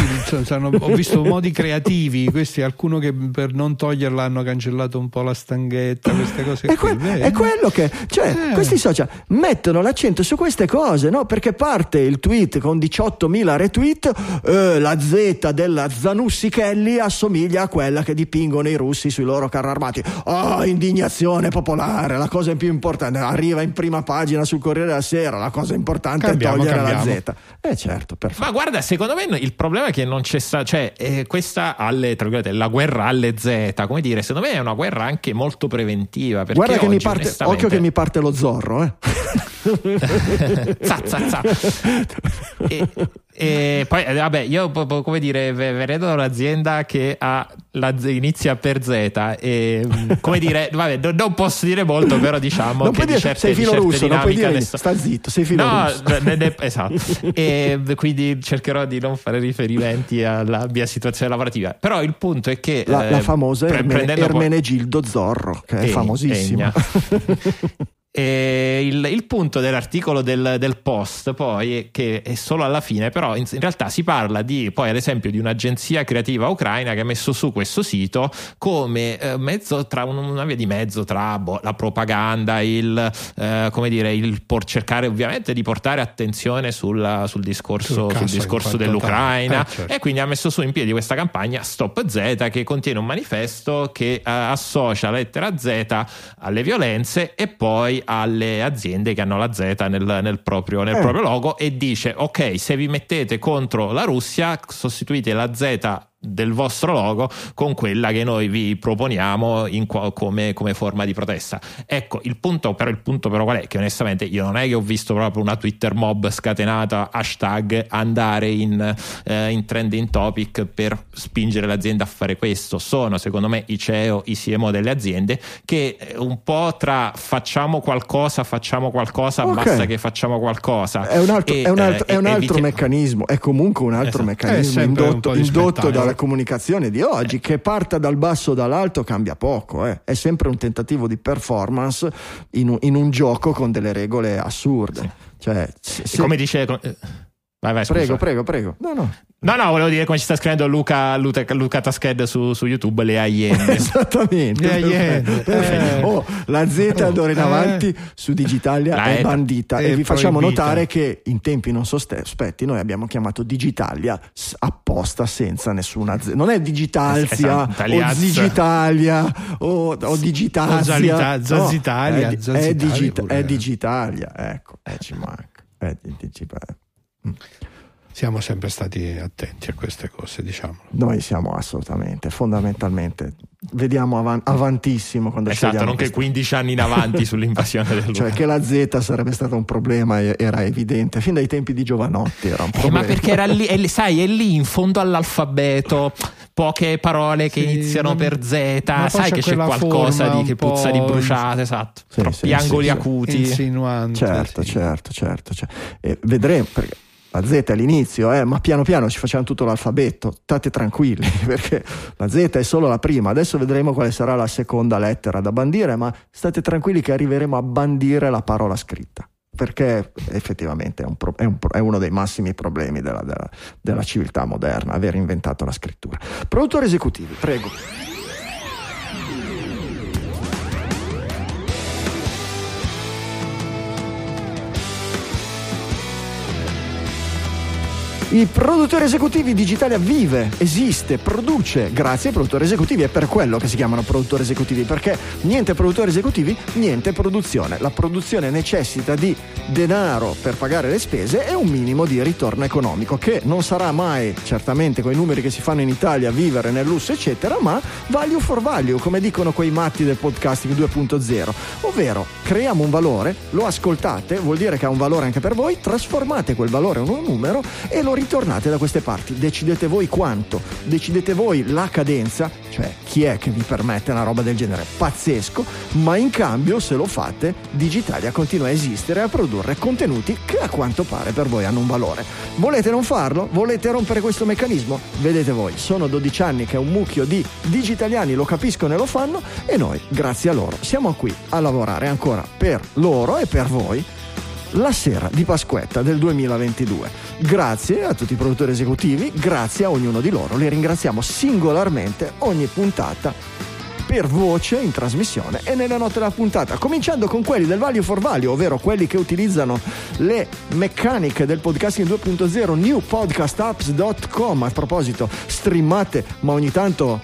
sanno- ho visto modi creativi, questi alcuno che per non toglierla hanno cancellato un po' la stanghetta, queste cose È, qui. que- vedi? è quello che, cioè, Eh. questi social mettono l'accento su queste cose, no? Perché parte il tweet con 18.000 retweet, eh, la Z della Zanussi Kelly assomiglia a quella che dipingono i russi sui loro carri armati. Oh, indignazione popolare, la cosa più importante, arriva in prima pagina sul Corriere della Sera, la cosa importante Cambiamo, è togliere cambiamo. la Z. Eh certo, perfetto. Ma guarda, secondo me il problema è che non c'è stato, cioè eh, questa alle, tra virgolette, la guerra alle Z, come dire, secondo me è una guerra anche molto preventiva. Perché Guarda che mi oggi, parte, onestamente- occhio che mi parte lo zorro, eh. za, za, za. E, e poi eh, vabbè io come dire ve- vedo un'azienda che ha la Z- inizia per Z e mm, come dire <laughs> vabbè no- non posso dire molto però diciamo non che puoi di dire certe, sei di filo certe russo, non puoi dire adesso- sta zitto, sei filo No, russo. ne- ne- <laughs> esatto. E quindi cercherò di non fare riferimenti alla mia situazione lavorativa. Però il punto è che. La, eh, la famosa pre- Ermene- Ermenegildo Zorro, che è E- famosissima. <laughs> E il, il punto dell'articolo del, del post poi è che è solo alla fine, però in, in realtà si parla di poi ad esempio di un'agenzia creativa ucraina che ha messo su questo sito come eh, mezzo tra un- una via di mezzo tra boh, la propaganda, il eh, come dire, il por- cercare ovviamente di portare attenzione sul, sul discorso, Sul discorso dell'Ucraina. Eh, certo. e quindi ha messo su in piedi questa campagna Stop Z che contiene un manifesto che eh, associa la lettera Z alle violenze e poi alle aziende che hanno la Z nel, nel proprio, nel Eh. proprio logo e dice ok se vi mettete contro la Russia sostituite la Z del vostro logo con quella che noi vi proponiamo qua, come, come, forma di protesta. Ecco, il punto, però, il punto però qual è? Che onestamente io non è che ho visto proprio una Twitter mob scatenata, hashtag, andare in, eh, in trending topic per spingere l'azienda a fare questo. Sono secondo me i CEO, i CMO delle aziende che eh, un po' tra facciamo qualcosa, facciamo qualcosa, okay. basta che facciamo qualcosa. È un altro, e, è un altro, eh, è un altro evite... meccanismo, è comunque un altro esatto. meccanismo indotto, indotto dalla comunicazione di oggi, eh. che parta dal basso o dall'alto cambia poco, eh. è sempre un tentativo di performance in un, in un gioco con delle regole assurde. Sì. Cioè, se... Come dice... Vai, vai, prego, prego, prego. No, no. No, no, volevo dire come ci sta scrivendo Luca, Luca, Luca Tasked su, su, YouTube, le Iene. <laughs> Esattamente. Le. Eh. Oh, la Z d'ora in eh. avanti eh. su Digitalia la è bandita è e vi facciamo notare che in tempi non sospetti noi abbiamo chiamato Digitalia apposta senza nessuna Z. Non è Digitalzia esatto, o Digitalia o, o Digitazia. O Zazitalia. No, è, è, digita- è, Digitalia, ecco, eh, ci manca. È. Mm siamo sempre stati attenti a queste cose, diciamo. Noi siamo assolutamente, fondamentalmente, vediamo avan- avantissimo quando esatto, non che 15 anni in avanti sull'invasione del <laughs> Cioè che la Z sarebbe stato un problema era evidente, fin dai tempi di Giovanotti era un problema. Eh, ma perché era lì, è, sai, è lì in fondo all'alfabeto, poche parole che sì, iniziano per Z, sai che c'è qualcosa di, che puzza di bruciate, esatto, sì, troppi sì, angoli acuti. Insinuante. Certo, certo, certo, certo. vedremo, perché la Z è l'inizio, eh, ma piano piano ci facciamo tutto l'alfabeto, state tranquilli <laughs> perché la Z è solo la prima, adesso vedremo quale sarà la seconda lettera da bandire, ma state tranquilli che arriveremo a bandire la parola scritta perché effettivamente è, un pro, è, un, è, uno dei massimi problemi della, della, della civiltà moderna, aver inventato la scrittura. Produttori esecutivi, prego. I produttori esecutivi Digitalia vive, esiste, produce grazie ai produttori esecutivi. È per quello che si chiamano produttori esecutivi, perché niente produttori esecutivi, niente produzione. La produzione necessita di denaro per pagare le spese e un minimo di ritorno economico, che non sarà mai, certamente con i numeri che si fanno in Italia, vivere nel lusso, eccetera, ma value for value, come dicono quei matti del podcasting 2.0. Ovvero, creiamo un valore, lo ascoltate, vuol dire che ha un valore anche per voi, trasformate quel valore in un numero e lo ritornate da queste parti, decidete voi quanto, decidete voi la cadenza, cioè chi è che vi permette una roba del genere? Pazzesco, ma in cambio se lo fate Digitalia continua a esistere e a produrre contenuti che a quanto pare per voi hanno un valore. Volete non farlo? Volete rompere questo meccanismo? Vedete voi, sono 12 anni che un mucchio di digitaliani lo capiscono e lo fanno e noi, grazie a loro, siamo qui a lavorare ancora per loro e per voi la sera di Pasquetta del 2022. Grazie a tutti i produttori esecutivi, grazie a ognuno di loro, li ringraziamo singolarmente ogni puntata per voce in trasmissione e nelle note della puntata, cominciando con quelli del Value for Value, ovvero quelli che utilizzano le meccaniche del podcasting 2.0 newpodcastapps.com. A proposito, streamate, ma ogni tanto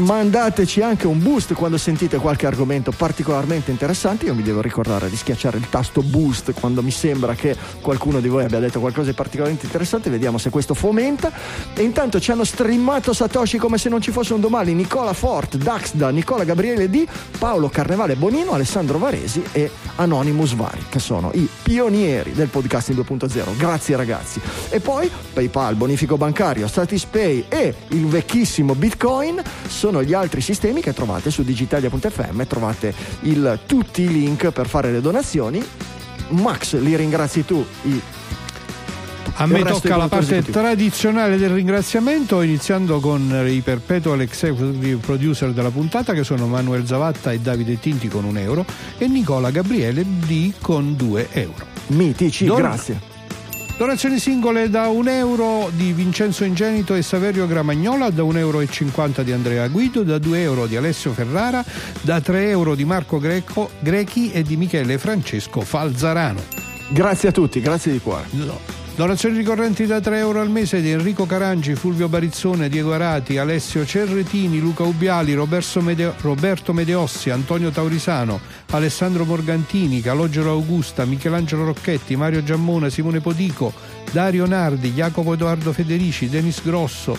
mandateci anche un boost quando sentite qualche argomento particolarmente interessante. Io mi devo ricordare di schiacciare il tasto boost quando mi sembra che qualcuno di voi abbia detto qualcosa di particolarmente interessante. Vediamo se questo fomenta. E intanto ci hanno streamato Satoshi come se non ci fosse un domani. Nicola Fort, Dax da Nicola Gabriele D, Paolo Carnevale Bonino, Alessandro Varesi e Anonymous Vari, che sono i pionieri del podcasting 2.0. Grazie ragazzi. E poi PayPal, bonifico bancario, Satispay e il vecchissimo Bitcoin sono gli altri sistemi che trovate su digitalia.fm. Trovate il, tutti i link per fare le donazioni. Max, li ringrazi tu, i a me tocca la parte esecutivo. tradizionale del ringraziamento, iniziando con i perpetual executive producer della puntata, che sono Manuel Zavatta e Davide Tinti con un euro, e Nicola Gabriele D con due euro. Mitici, Don... grazie. Donazioni singole da un euro di Vincenzo Ingenito e Saverio Gramagnola, da 1,50 euro di Andrea Guido, da 2 euro di Alessio Ferrara, da 3 euro di Marco Greco, Grechi e di Michele Francesco Falzarano. Grazie a tutti, grazie di cuore. No. Donazioni ricorrenti da 3 euro al mese di Enrico Carangi, Fulvio Barizzone, Diego Arati, Alessio Cerretini, Luca Ubiali, Roberto Medeossi, Antonio Taurisano, Alessandro Morgantini, Calogero Augusta, Michelangelo Rocchetti, Mario Giammona, Simone Podico, Dario Nardi, Jacopo Edoardo Federici, Denis Grosso,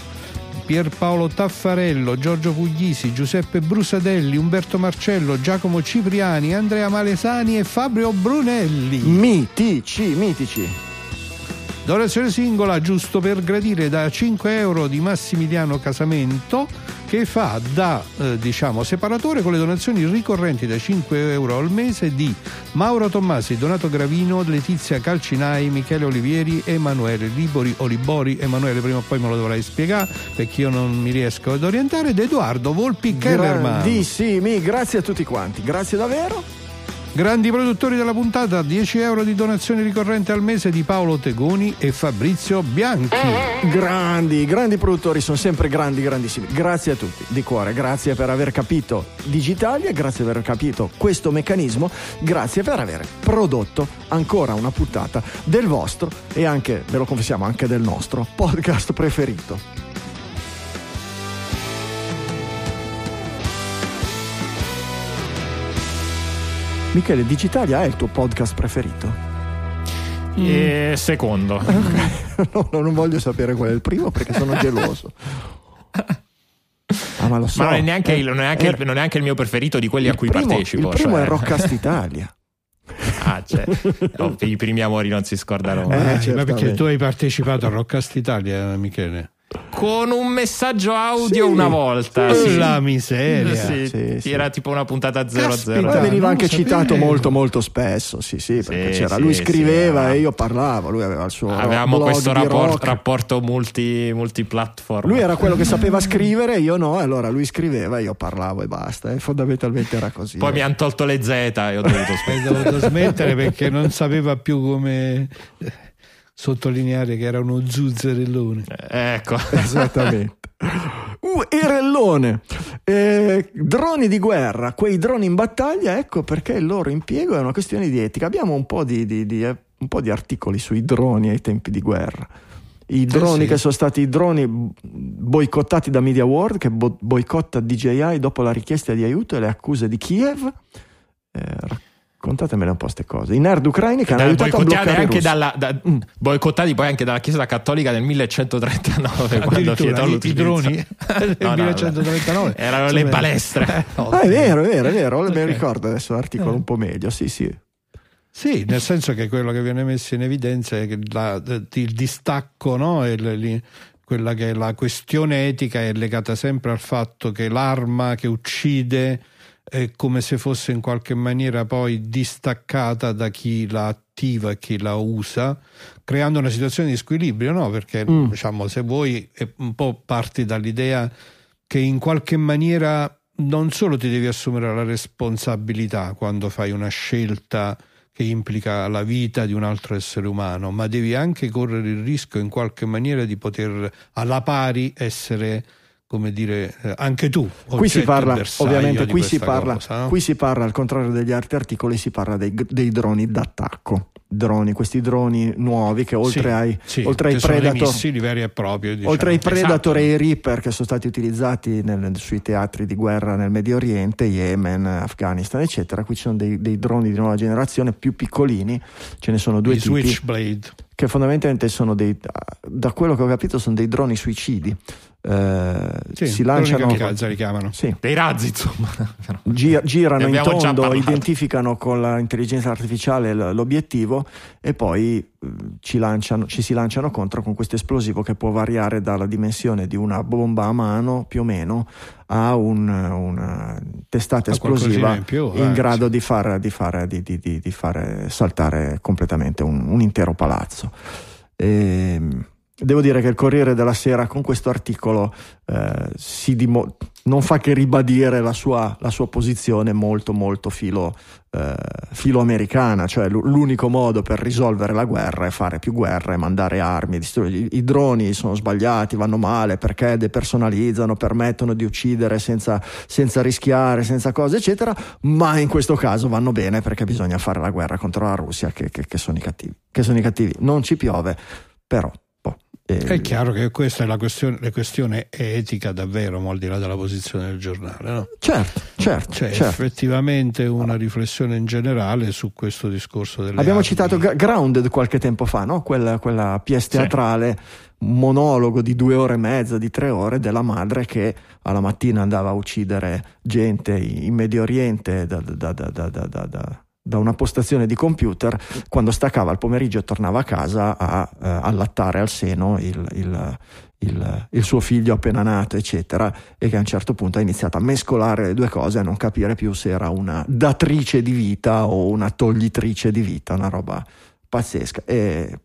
Pierpaolo Taffarello, Giorgio Puglisi, Giuseppe Brusadelli, Umberto Marcello, Giacomo Cipriani, Andrea Malesani e Fabio Brunelli. Mitici, mitici. Donazione singola giusto per gradire da 5 euro di Massimiliano Casamento che fa da eh, diciamo separatore con le donazioni ricorrenti da 5 euro al mese di Mauro Tommasi, Donato Gravino, Letizia Calcinai, Michele Olivieri, Emanuele Libori, Olibori, Emanuele prima o poi me lo dovrai spiegare perché io non mi riesco ad orientare ed Edoardo Volpi Kellerman. Grandissimi, grazie a tutti quanti, grazie davvero. Grandi produttori della puntata, 10 euro di donazione ricorrente al mese di Paolo Tegoni e Fabrizio Bianchi. Grandi, grandi produttori, sono sempre grandi, grandissimi. Grazie a tutti, di cuore, grazie per aver capito Digitalia, grazie per aver capito questo meccanismo, grazie per aver prodotto ancora una puntata del vostro e anche, ve lo confessiamo, anche del nostro podcast preferito. Michele, Digitalia è il tuo podcast preferito? E secondo. <laughs> <laughs> no, non voglio sapere qual è il primo perché sono <laughs> geloso. Ah, ma lo so. Ma non è neanche, Eh, il, non è neanche è- il- non è neanche il mio preferito di quelli a cui primo- partecipo. Il primo cioè- è Rockcast Italia. Ah, cioè, oh, i primi amori non si scordano mai. Eh, Eh, ma perché tu hai partecipato a Rockcast Italia, Michele? Con un messaggio audio Sì. una volta. Sì. La miseria. Sì, Sì, sì. Era tipo una puntata 00. Caspita. Poi Dai, veniva anche citato sapevo. molto molto spesso, sì sì, perché Sì, c'era, sì, lui scriveva e io parlavo, lui aveva il suo Avevamo blog questo rapport- rapporto multi, multiplatform. Lui era quello che sapeva scrivere, io no, allora lui scriveva e io parlavo e basta, e fondamentalmente era così. Poi mi hanno tolto le Z e ho <laughs> dovuto smettere perché non sapeva più come eh, sottolineare che era uno zuzzerellone. ecco. <laughs> Esattamente. Uh, Erellone, Eh, droni di guerra, quei droni in battaglia, ecco perché il loro impiego è una questione di etica. Abbiamo un po' di, di- di, eh, un po' di articoli sui droni ai tempi di guerra. I droni sì. che sono stati i droni boicottati da Media World, che bo- boicotta DJI dopo la richiesta di aiuto e le accuse di Kiev. Eh, raccontatemele un po' queste cose. I nerd ucraini che hanno aiutato a boicottati bloccare anche dalla, da- Mm. boicottati poi anche dalla Chiesa Cattolica del 1139 quando vietò i, i droni del No, no, 1139 erano le Sapete. balestre Ah, è vero, è vero, è vero, me Ok. ricordo adesso l'articolo Eh. un po' meglio, sì, sì. Sì, nel senso che quello che viene messo in evidenza è che la- il distacco, no? Le- li- quella che è la questione etica è legata sempre al fatto che l'arma che uccide è come se fosse in qualche maniera poi distaccata da chi la attiva e chi la usa, creando una situazione di squilibrio, no? Perché Mm. diciamo, se vuoi è un po' parti dall'idea che in qualche maniera non solo ti devi assumere la responsabilità quando fai una scelta che implica la vita di un altro essere umano, ma devi anche correre il rischio in qualche maniera di poter alla pari essere, come dire, eh, anche tu. Qui si parla, ovviamente, qui si parla, cosa, no? qui si parla, al contrario degli altri articoli, si parla dei, dei droni d'attacco. Droni, questi droni nuovi che oltre Sì, ai, sì, oltre ai Predator, veri e propri, diciamo. oltre ai Predator Esatto. e ai Reaper che sono stati utilizzati nel- sui teatri di guerra nel Medio Oriente, Yemen, Afghanistan, eccetera, qui ci sono dei, dei droni di nuova generazione più piccolini, ce ne sono due I tipi Switchblade. che fondamentalmente sono dei, da quello che ho capito, sono dei droni suicidi. Eh, Sì, si lanciano. kamikaze li chiamano. Sì, dei razzi insomma <laughs> Gi- girano in tondo, identificano con l'intelligenza artificiale l- l'obiettivo e poi ci, lanciano- ci si lanciano contro con questo esplosivo che può variare dalla dimensione di una bomba a mano più o meno a un- una testata A esplosiva in più, in eh, grado sì. di far, di far- di- di- di- di fare saltare completamente un, un intero palazzo. Ehm, Devo dire che il Corriere della Sera con questo articolo eh, dimo- non fa che ribadire la sua, la sua posizione molto molto filo, eh, filo americana, cioè l- l'unico modo per risolvere la guerra è fare più guerra e mandare armi, distruggere. I, droni sono sbagliati, vanno male perché depersonalizzano, permettono di uccidere senza, senza rischiare, senza cose eccetera, ma in questo caso vanno bene perché bisogna fare la guerra contro la Russia che, che- che sono i cattivi, che sono i cattivi. Non ci piove, però È chiaro che questa è la questione, la questione etica davvero, al di là della posizione del giornale. No? Certo, certo. C'è certo. effettivamente una riflessione in generale su questo discorso delle Abbiamo armi. citato Grounded qualche tempo fa, no? quella, quella pièce teatrale, monologo di due ore e mezza, di tre ore, della madre che alla mattina andava a uccidere gente in Medio Oriente da, da, da, da, da, una postazione di computer, quando staccava al pomeriggio e tornava a casa a eh, allattare al seno il, il, il, il, suo figlio appena nato, eccetera, e che a un certo punto ha iniziato a mescolare le due cose a non capire più se era una datrice di vita o una toglitrice di vita, una roba pazzesca. E,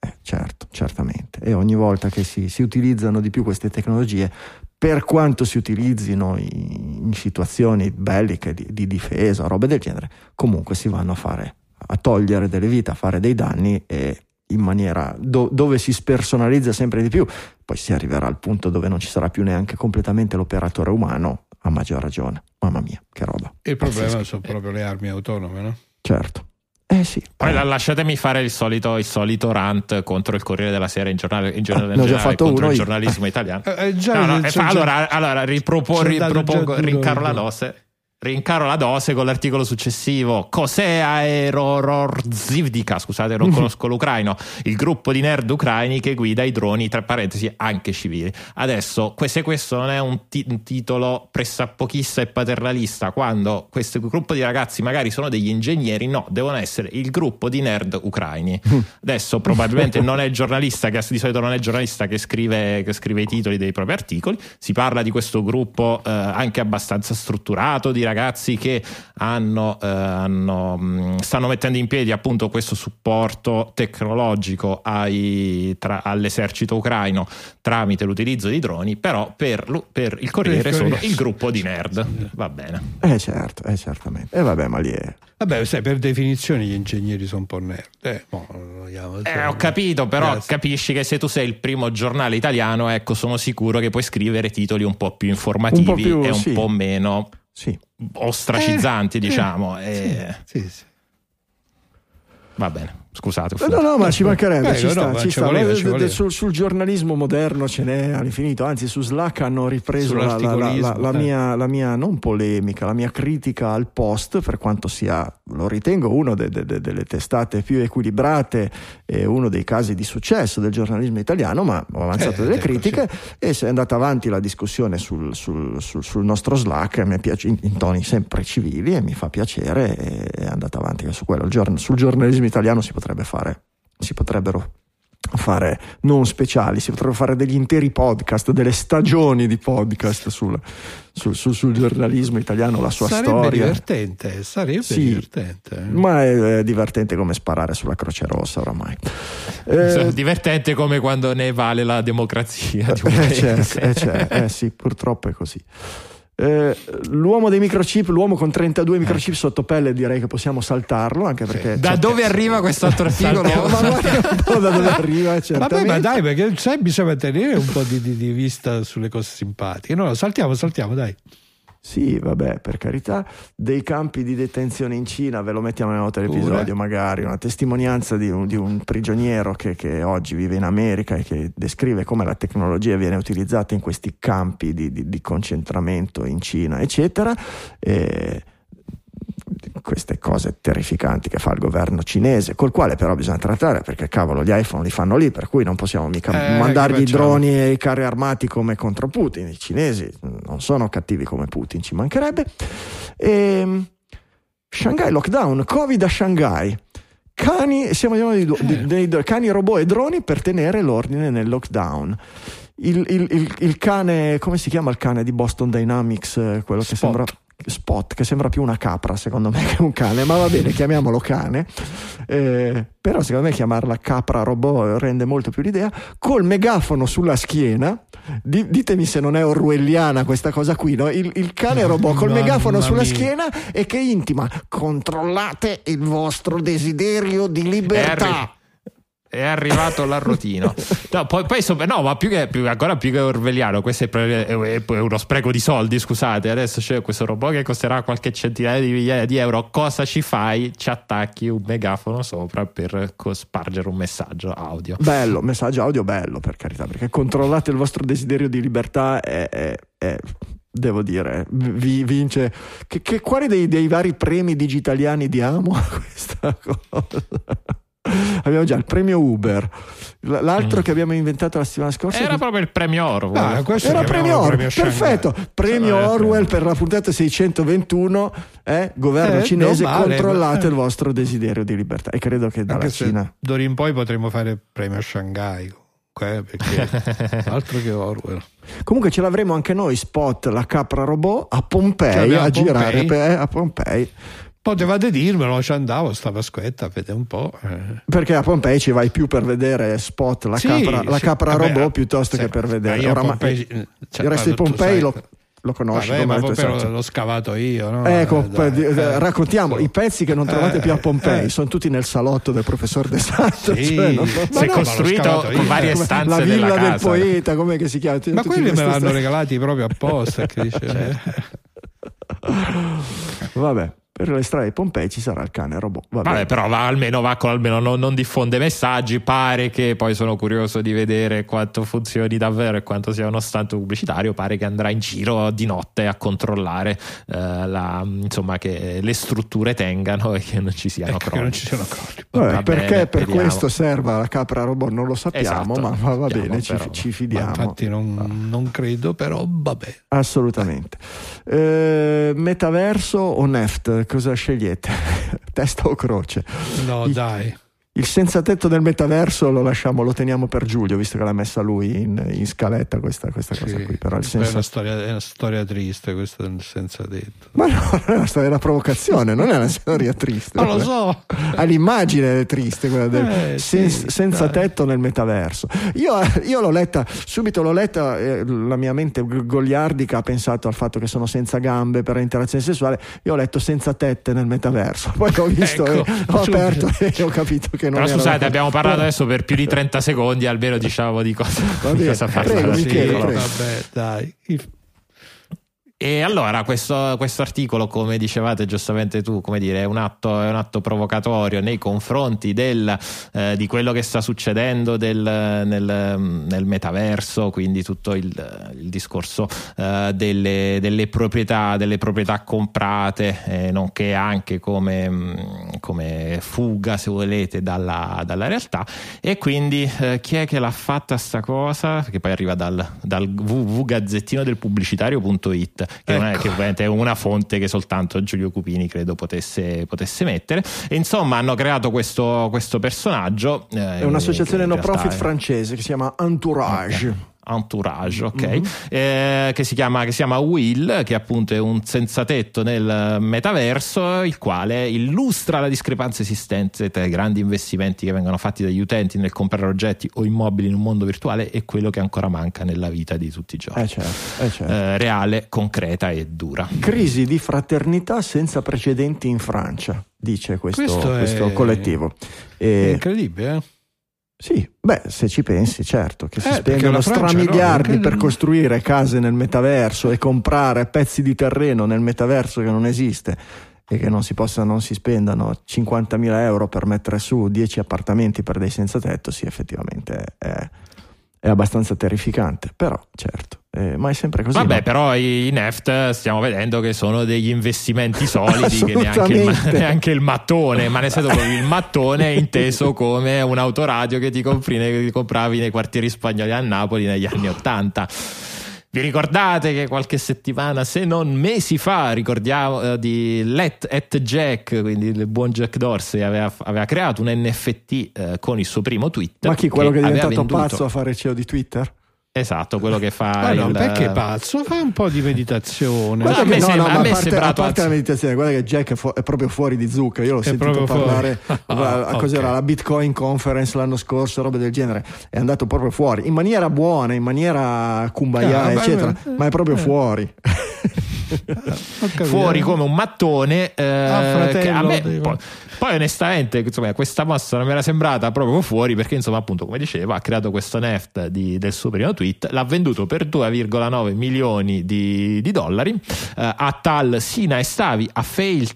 eh, certo, certamente. E ogni volta che si, si utilizzano di più queste tecnologie, per quanto si utilizzino in situazioni belliche di, di difesa, robe del genere, comunque si vanno a fare, a togliere delle vite, a fare dei danni e in maniera do, dove si spersonalizza sempre di più, poi si arriverà al punto dove non ci sarà più neanche completamente l'operatore umano, a maggior ragione. Mamma mia, che roba. Il problema Pazzesco. sono proprio le armi autonome, no? Certo. Eh sì. Poi eh. lasciatemi fare il solito, il solito, rant contro il Corriere della Sera in giornale, in giornale, ah, in generale, contro il giornalismo italiano. Eh, già, no, no, eh, fa, allora, allora ripropo, ripropongo, rincaro la dose. Rincaro la dose con l'articolo successivo. Cos'è Aerororzivdika? Scusate, non <laughs> conosco l'ucraino. Il gruppo di nerd ucraini che guida i droni, tra parentesi, anche civili. Adesso, se questo non è un, t- un titolo pressappochista e paternalista, quando questo gruppo di ragazzi magari sono degli ingegneri, no, devono essere il gruppo di nerd ucraini. <laughs> Adesso, probabilmente non è il giornalista, che di solito non è il giornalista che scrive, che scrive i titoli dei propri articoli. Si parla di questo gruppo eh, anche abbastanza strutturato, di ragazzi che hanno, eh, hanno, stanno mettendo in piedi appunto questo supporto tecnologico ai, tra, all'esercito ucraino tramite l'utilizzo di droni, però per, per il Corriere sono il gruppo di nerd. Va bene. Eh certo, eh certamente. E eh, vabbè, ma lì è... Vabbè, sai, per definizione gli ingegneri sono un po' nerd. Eh, boh, eh, ho capito, però Grazie. capisci che se tu sei il primo giornale italiano, ecco, sono sicuro che puoi scrivere titoli un po' più informativi po più, e un sì. po' meno sì. ostracizzanti, eh, diciamo. Eh, sì, sì, Va bene scusate. No, no, ma ci mancherebbe, Beh, ci sta, no, ci sta. Voleva, ci voleva. Sul, sul, giornalismo moderno ce n'è all'infinito, anzi su Slack hanno ripreso la, la, la, eh. mia, la mia, non polemica, la mia critica al post, per quanto sia, lo ritengo, uno de, de, de, delle testate più equilibrate e uno dei casi di successo del giornalismo italiano, ma ho avanzato eh, delle critiche così. e è andata avanti la discussione sul, sul, sul, sul nostro Slack, mi piace, in, in, toni sempre civili e mi fa piacere, è andata avanti su quello. sul giornalismo italiano si potrebbe potrebbe fare, si potrebbero fare non speciali, si potrebbero fare degli interi podcast, delle stagioni di podcast sul, sul, sul, sul giornalismo italiano, la sua sarebbe storia. Divertente, sarebbe sì, divertente, ma è, è, divertente come sparare sulla Croce Rossa oramai. <laughs> Eh, divertente come quando ne vale la democrazia. Di un eh, certo, eh, certo, eh sì, purtroppo è così. Eh, l'uomo dei microchip, l'uomo con 32 eh. microchip sotto pelle, direi che possiamo saltarlo. Anche perché sì. <laughs> Da dove arriva questo altro articolo? ma da dove <laughs> arriva. Vabbè, ma dai, perché sai, bisogna tenere un po' di, di, di vista sulle cose simpatiche. No, saltiamo, saltiamo, dai. Sì, vabbè, per carità, dei campi di detenzione in Cina, ve lo mettiamo nella nota dell'episodio magari, una testimonianza di un, di un prigioniero che, che, oggi vive in America e che descrive come la tecnologia viene utilizzata in questi campi di, di, di concentramento in Cina, eccetera. E queste cose terrificanti che fa il governo cinese, col quale però bisogna trattare perché cavolo gli iPhone li fanno lì, per cui non possiamo mica eh, mandargli i droni e i carri armati come contro Putin. I cinesi non sono cattivi come Putin, ci mancherebbe. E, ehm, Shanghai lockdown, Covid a Shanghai. Cani, siamo di, di, di, di, cani, robot e droni per tenere l'ordine nel lockdown. Il, il, il, il, cane, come si chiama il cane di Boston Dynamics? Quello che Spot. sembra Spot, che sembra più una capra secondo me <laughs> che un cane, ma va bene, chiamiamolo cane. Eh, però secondo me chiamarla capra robot rende molto più l'idea. Col megafono sulla schiena, di, ditemi se non è orwelliana questa cosa qui, no? il, il, cane robot col <laughs> Mamma megafono sulla mia. schiena e che intima, controllate il vostro desiderio di libertà. È arrivato l'arrotino. <laughs> No, poi, poi insomma, no, ma più che, più, ancora più che orwelliano, questo è, è, è, uno spreco di soldi. Scusate, adesso c'è questo robot che costerà qualche centinaia di migliaia di euro. Cosa ci fai? Ci attacchi un megafono sopra per spargere un messaggio audio. Bello, messaggio audio bello per carità, perché controllate il vostro desiderio di libertà è, è, è devo dire, vi vince. Che, che quali dei, dei vari premi digitaliani diamo a questa <laughs> cosa? <laughs> abbiamo già il premio Uber. L'altro mm. che abbiamo inventato la settimana scorsa era proprio il premio Orwell. Ah, era premio Orwell, perfetto. Premio cioè, Orwell per la puntata 621, eh? governo eh, cinese, male, controllate eh. il vostro desiderio di libertà. E credo che dalla Anche Cina. D'ora in poi potremmo fare il premio Shanghai. Eh, perché <laughs> altro che Orwell. Comunque ce l'avremo anche noi, spot la capra robot a Pompei a, a girare per, a Pompei Potevate dirmelo, ci andavo sta Pasquetta, vede un po'. Eh. Perché a Pompei ci vai più per vedere spot, la sì, capra, la capra sì, robot, piuttosto sì, che per vedere. Oramai, Pompei, cioè, il resto di Pompei lo, lo conosci Vabbè, ma Pompei l'ho scavato io no? ecco eh, dai, eh, raccontiamo so. i pezzi che non trovate eh, più a Pompei eh. sono tutti nel salotto del professor De Santo sì, cioè, non, si è no, costruito con varie stanze la villa del casa. poeta com'è che si chiama ma quelli me l'hanno regalati proprio apposta cioè. <laughs> vabbè per le strade di Pompei ci sarà il cane robot. Vabbè, Vabbè però va, almeno, va con, almeno non, non, diffonde messaggi. Pare che poi sono curioso di vedere quanto funzioni davvero e quanto sia uno stanto pubblicitario. Pare che andrà in giro di notte a controllare eh, la, insomma, che le strutture tengano e che non ci siano ecco crolli. non ci siano crolli. Vabbè, perché bene, per vediamo. questo serva la capra robot non lo sappiamo, esatto, ma va bene, ci, ci, fidiamo. Infatti non, non, credo, però vabbè. Assolutamente. Eh, metaverso o Neft? Cosa scegliete? <laughs> Testa o croce? No, I, dai. Il senza tetto del metaverso lo lasciamo, lo teniamo per Giulio, visto che l'ha messa lui in, in scaletta questa, questa sì, cosa qui. Però il senso... è, una storia, è una storia triste questa del senza tetto. Ma no, non è una storia della provocazione, non è una storia triste. Ma lo so. Ah, l'immagine è triste, quella del eh, sen- sì, senza dai. tetto nel metaverso. Io, io, l'ho letta, subito l'ho letta, eh, la mia mente goliardica ha pensato al fatto che sono senza gambe per l'interazione sessuale. Io ho letto senza tette nel metaverso. Poi ho visto, ecco, e, ho aperto e ho capito che non Però scusate, abbiamo parlato adesso per più di 30 secondi, almeno diciamo di cosa, di cosa parlare. Sì, vabbè, dai. E allora questo, questo, articolo, come dicevate giustamente tu, dire, è un atto, è un atto provocatorio nei confronti del, eh, di quello che sta succedendo del, nel, nel, metaverso, quindi tutto il, il discorso eh, delle, delle, proprietà, delle proprietà comprate, eh, nonché anche come, come, fuga, se volete, dalla, dalla realtà. E quindi eh, chi è che l'ha fatta sta cosa? Che poi arriva dal, dal www.gazzettino del pubblicitario.it che, ecco. è, che ovviamente è una fonte che soltanto Giulio Cupini credo potesse, potesse mettere. E insomma hanno creato questo, questo personaggio. Eh, è un'associazione no profit francese che si chiama Entourage. Okay. Entourage, ok? Mm-hmm. Eh, che, si chiama, che si chiama Will, che appunto è un senza tetto nel metaverso, il quale illustra la discrepanza esistente tra i grandi investimenti che vengono fatti dagli utenti nel comprare oggetti o immobili in un mondo virtuale e quello che ancora manca nella vita di tutti i giorni. Eh certo, eh certo. Eh, reale, concreta e dura. Crisi di fraternità senza precedenti in Francia, dice questo, questo, questo è... collettivo. E... È incredibile, eh? Sì, beh, se ci pensi, certo, che si eh, spendono stramiliardi no, per costruire case nel metaverso e comprare pezzi di terreno nel metaverso che non esiste e che non si, possa, non si spendano 50.000 euro per mettere su 10 appartamenti per dei senza tetto, sì, effettivamente è, è abbastanza terrificante, però certo, eh, ma è sempre così. Vabbè, no? però i Neft stiamo vedendo che sono degli investimenti solidi, che neanche il, <laughs> neanche il, mattone, ma nel senso che il mattone è inteso come un autoradio che ti, compri, che ti compravi nei quartieri spagnoli a Napoli negli anni Ottanta. Vi ricordate che qualche settimana, se non mesi fa, ricordiamo eh, di Let at Jack, quindi il buon Jack Dorsey, aveva, aveva creato un NFT eh, con il suo primo tweet. Ma chi? Quello che, che è diventato pazzo a fare CEO di Twitter? Esatto, quello che fa. Ma no, il... perché pazzo? Fai un po' di meditazione. Guarda che, no, no, a, me parte, a parte la meditazione, guarda che Jack è, fu- è, proprio fuori di zucca. Io l'ho è sentito parlare. <laughs> ah, a, cos'era okay. la Bitcoin Conference l'anno scorso, robe del genere. È andato proprio fuori in maniera buona, in maniera kumbaya, ah, eccetera, beh, ma è proprio eh. fuori. <laughs> fuori come un mattone. Eh, Ah, fratello, me, poi, poi onestamente insomma, questa mossa non mi era sembrata proprio fuori perché insomma appunto come dicevo ha creato questo neft di- del suo primo tweet, l'ha venduto per 2,9 milioni di, di dollari eh, a tal Sina e Stavi a fail,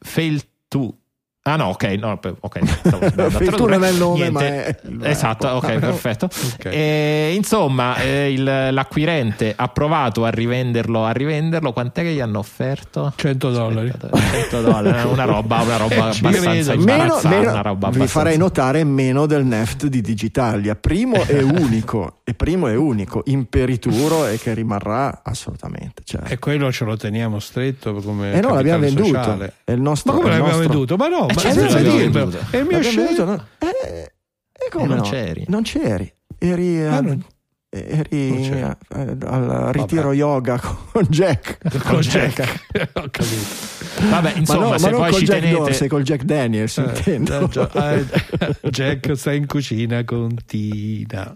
fail to Ah no, ok, no, ok. <laughs> tradurre. non è il nome, Niente. ma è. Esatto, ok, perfetto. <laughs> Ok. E, insomma, eh, il- l'acquirente ha provato a rivenderlo, a rivenderlo. Quant'è che gli hanno offerto? 100 dollari. Aspetta, 100 dollari, una roba, una roba <laughs> Eh, abbastanza. Meno, meno- una roba vi abbastanza- farei notare meno del neft di Digitalia primo e unico e primo e unico imperituro e che rimarrà assolutamente certo. E quello ce lo teniamo stretto come e no l'abbiamo capitale venduto sociale. è il nostro Ma come l'abbiamo nostro- venduto? Ma no, ma certo dirlo. venduto. È il mio scelto. no? Eh, e come E non no? c'eri. non c'eri eri, Ah, al- non- eri non c'ero. eh, al ritiro yoga <laughs> con Jack Con Jack. <laughs> Ho capito. Vabbè, insomma, ma, no, se ma non poi col ci Jack tenete. Dorsey col Jack Daniels Eh, intendo eh, eh, <laughs> Jack sta in cucina con Tina.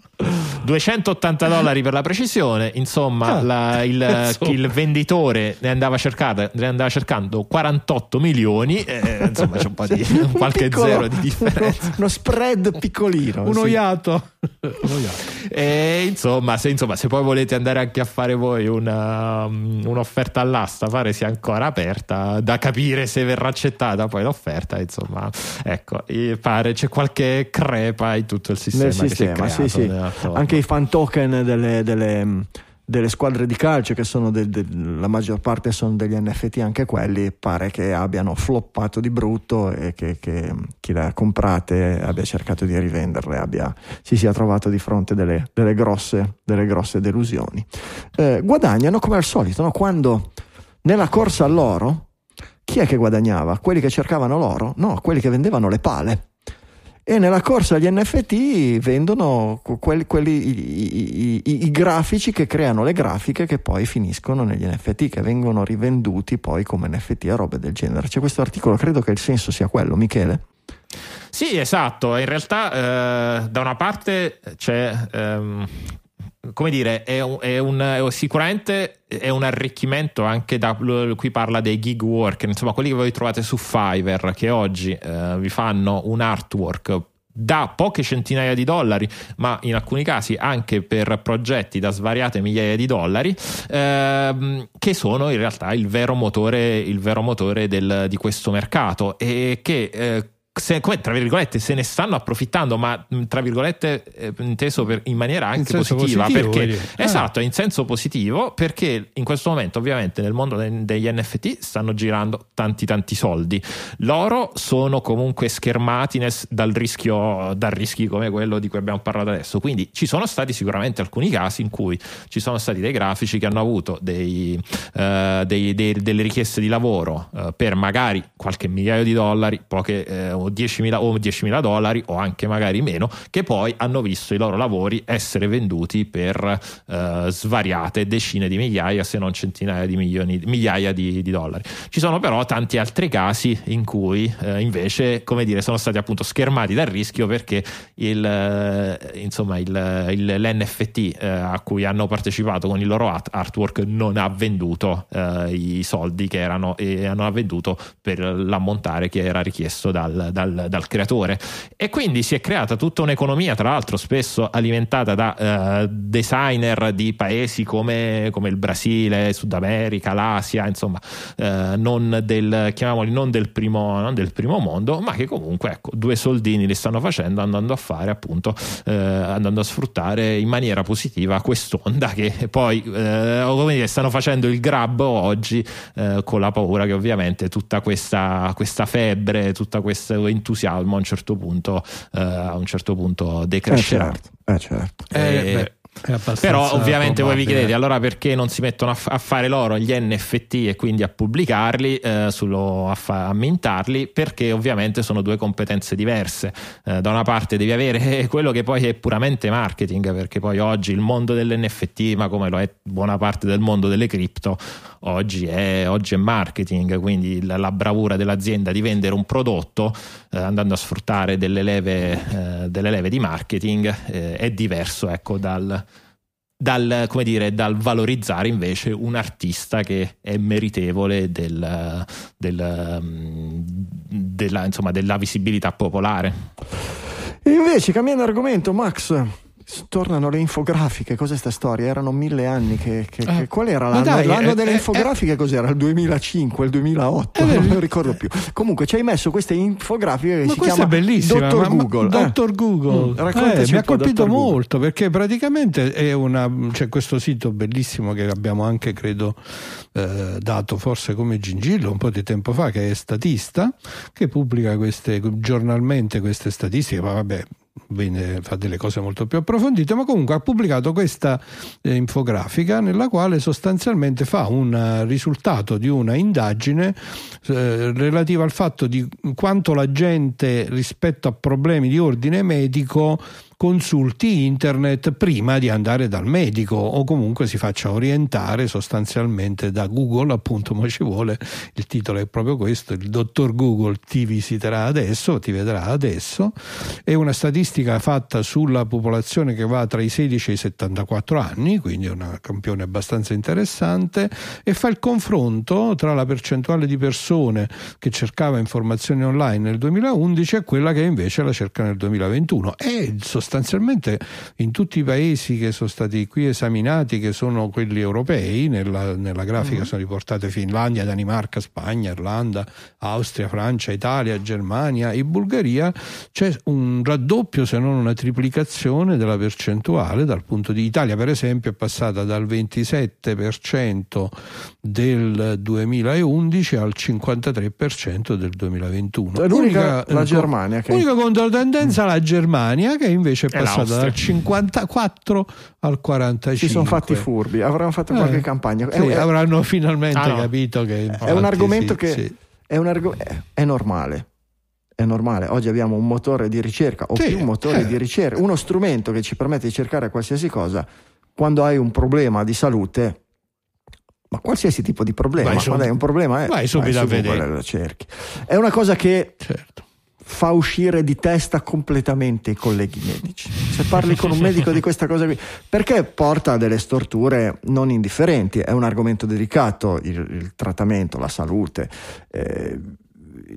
280 dollari per la precisione, insomma, Ah, la- il, insomma. il venditore ne andava, cercata- ne andava cercando 48 milioni, eh, insomma c'è un po' di Un qualche piccolo- zero di differenza. uno, uno spread piccolino Uno sì. iato. Uno iato. E insomma se, insomma, se poi volete andare anche a fare voi una, um, un'offerta all'asta, pare sia ancora aperta, da capire se verrà accettata poi l'offerta. Insomma, ecco, pare c'è qualche crepa in tutto il sistema. nel sistema sì, sì. anche i fan token delle, delle- delle squadre di calcio che sono del- del- la maggior parte sono degli NFT anche quelli pare che abbiano floppato di brutto e che, che chi le ha comprate abbia cercato di rivenderle abbia, si sia trovato di fronte delle, delle grosse, delle grosse delusioni Eh, guadagnano come al solito no? quando nella corsa all'oro chi è che guadagnava? quelli che cercavano l'oro? no, quelli che vendevano le pale e nella corsa agli NFT vendono que- quelli, quelli- i, i- i- i grafici che creano le grafiche che poi finiscono negli NFT, che vengono rivenduti poi come NFT e robe del genere. C'è questo articolo, credo che il senso sia quello, Michele. Sì, esatto. In realtà, eh, da una parte c'è. ehm, come dire, è un, è un- è sicuramente è un arricchimento anche da qui parla dei gig worker, insomma, quelli che voi trovate su Fiverr che oggi eh, vi fanno un artwork da poche centinaia di dollari, ma in alcuni casi anche per progetti da svariate migliaia di dollari, ehm, che sono in realtà il vero motore, il vero motore del- di questo mercato e che eh, se, come, tra virgolette se ne stanno approfittando, ma tra virgolette eh, inteso per- in maniera anche senso positiva, positivo, perché? Ah. esatto, in senso positivo, perché in questo momento ovviamente nel mondo de- degli NFT stanno girando tanti tanti soldi. Loro sono comunque schermati nel- dal rischio da rischi come quello di cui abbiamo parlato adesso. Quindi ci sono stati sicuramente alcuni casi in cui ci sono stati dei grafici che hanno avuto dei, eh, dei- dei- delle richieste di lavoro eh, per magari qualche migliaio di dollari, poche, eh, o 10.000 o 10.000 dollari o anche magari meno, che poi hanno visto i loro lavori essere venduti per eh, svariate decine di migliaia, se non centinaia di milioni, migliaia di, di dollari. Ci sono però tanti altri casi in cui eh, invece, come dire, sono stati appunto schermati dal rischio perché il, eh, insomma, il, il- l'NFT eh, a cui hanno partecipato con il loro art- artwork non ha venduto eh, i soldi che erano e non ha venduto per l'ammontare che era richiesto dal, dal- dal creatore. E quindi si è creata tutta un'economia tra l'altro spesso alimentata da eh, designer di paesi come, come il Brasile, Sud America, l'Asia insomma eh, non del chiamiamoli non del primo non del primo mondo ma che comunque ecco due soldini li stanno facendo andando a fare appunto eh, andando a sfruttare in maniera positiva quest'onda che poi eh, come dire stanno facendo il grab oggi eh, con la paura che ovviamente tutta questa, questa febbre tutto questo entusiasmo a un certo punto eh, a un certo punto Eh decrescerà certo, eh certo. Eh, Eh, però ovviamente voi vi probabile. chiedete allora perché non si mettono a, f- a fare loro gli NFT e quindi a pubblicarli, eh, sullo- a, fa- a mintarli, perché ovviamente sono due competenze diverse. Eh, da una parte devi avere quello che poi è puramente marketing, perché poi oggi il mondo dell'NFT, ma come lo è buona parte del mondo delle cripto, oggi è, oggi è marketing, quindi la, la bravura dell'azienda di vendere un prodotto eh, andando a sfruttare delle leve, eh, delle leve di marketing eh, è diverso ecco, dal, dal, dire, dal valorizzare invece un artista che è meritevole del, del, della, insomma, della visibilità popolare. Invece, cambiando argomento, Max, Tornano le infografiche, cos'è sta storia? Erano mille anni che... che, Ah. che- qual era l'anno, dai, l'anno eh, delle eh, infografiche? Cos'era? Il 2005, il 2008? Eh, non me eh, lo ricordo più. Comunque ci hai messo queste infografiche che Ma si chiama. Dottor ma- ma- Google. eh. Dottor Google. Mm, raccontaci Eh, mi ha colpito Google. molto perché praticamente è una, c'è questo sito bellissimo che abbiamo anche, credo, eh, dato forse come gingillo un po' di tempo fa, che è Statista, che pubblica queste, giornalmente queste statistiche, ma vabbè. Viene- fa delle cose molto più approfondite, ma comunque ha pubblicato questa eh, infografica nella quale sostanzialmente fa un eh, risultato di una indagine eh, relativa al fatto di quanto la gente rispetto a problemi di ordine medico consulti internet prima di andare dal medico o comunque si faccia orientare sostanzialmente da Google, appunto, ma ci vuole, il titolo è proprio questo, il dottor Google ti visiterà adesso, ti vedrà adesso, è una statistica fatta sulla popolazione che va tra i 16 e i 74 anni, quindi è una campione abbastanza interessante e fa il confronto tra la percentuale di persone che cercava informazioni online nel 2011 e quella che invece la cerca nel 2021 e sostanzialmente in tutti i paesi che sono stati qui esaminati che sono quelli europei nella, nella grafica sono riportate Finlandia, Danimarca, Spagna, Irlanda, Austria, Francia, Italia, Germania. E Bulgaria c'è un raddoppio se non una triplicazione della percentuale dal punto di Italia per esempio è passata dal 27% del 2011 al 53% del 2021 Cioè, l'unica- la eh, Germania che- Unica controtendenza la Germania che invece è E passata dal 54 al 45 Si sono fatti furbi, avranno fatto qualche Eh, campagna. sì, È- è- avranno finalmente Ah, no. capito che è un argomento sì, che sì. È, un argo- è- è normale. È normale. Oggi abbiamo un motore di ricerca o Sì, più motori eh. di ricerca, uno strumento che ci permette di cercare qualsiasi cosa. Quando hai un problema di salute, ma qualsiasi tipo di problema, Vai sub- quando hai un problema, è, vai subito su a vedere. Lo cerchi. È una cosa che certo fa uscire di testa completamente i colleghi medici. Se parli con un medico di questa cosa qui, perché porta a delle storture non indifferenti, è un argomento delicato il, il trattamento, la salute. eh,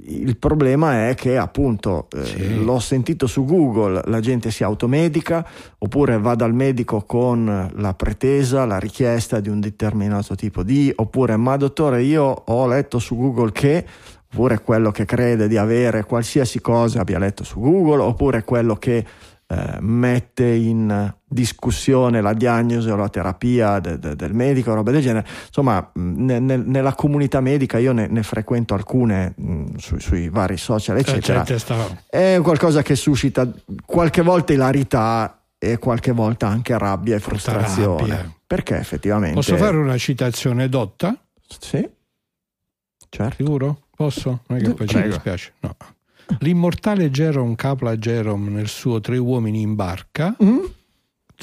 il problema è che appunto eh, Sì. l'ho sentito su Google, la gente si automedica oppure va dal medico con la pretesa, la richiesta di un determinato tipo di, oppure ma dottore io ho letto su Google che oppure quello che crede di avere qualsiasi cosa abbia letto su Google, oppure quello che eh, mette in discussione la diagnosi o la terapia de- de- del medico, roba del genere. Insomma, ne- ne- nella comunità medica io ne, ne frequento alcune mh, sui, sui vari social, Eh, eccetera. È qualcosa che suscita qualche volta ilarità e qualche volta anche rabbia e frustrazione. rabbia. Perché effettivamente. posso fare una citazione dotta? Sì. Certo. Sicuro? Posso? Non è che poi ci dispiace no. l'immortale Jerome Kapla Jerome nel suo Tre uomini in barca Mm?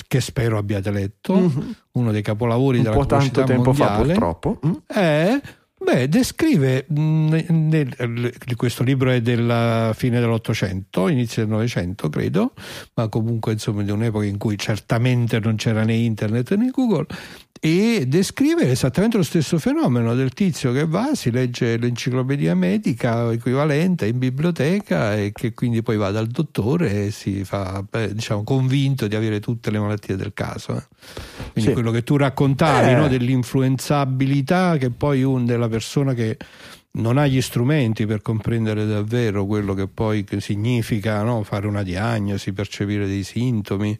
che spero abbiate letto Mhm. uno dei capolavori Un della po' tanto tempo fa mondiale purtroppo. Mm? Eh, beh, descrive mh, nel- l- questo libro è della fine dell'Ottocento, inizio del Novecento, credo, ma comunque insomma di un'epoca in cui certamente non c'era né internet né Google. E descrive esattamente lo stesso fenomeno del tizio che va, si legge l'enciclopedia medica equivalente in biblioteca e che quindi poi va dal dottore e si fa beh, diciamo, convinto di avere tutte le malattie del caso. eh. Quindi Sì. quello che tu raccontavi Eh. no, dell'influenzabilità che poi un, della persona che non ha gli strumenti per comprendere davvero quello che poi significa no, fare una diagnosi, percepire dei sintomi,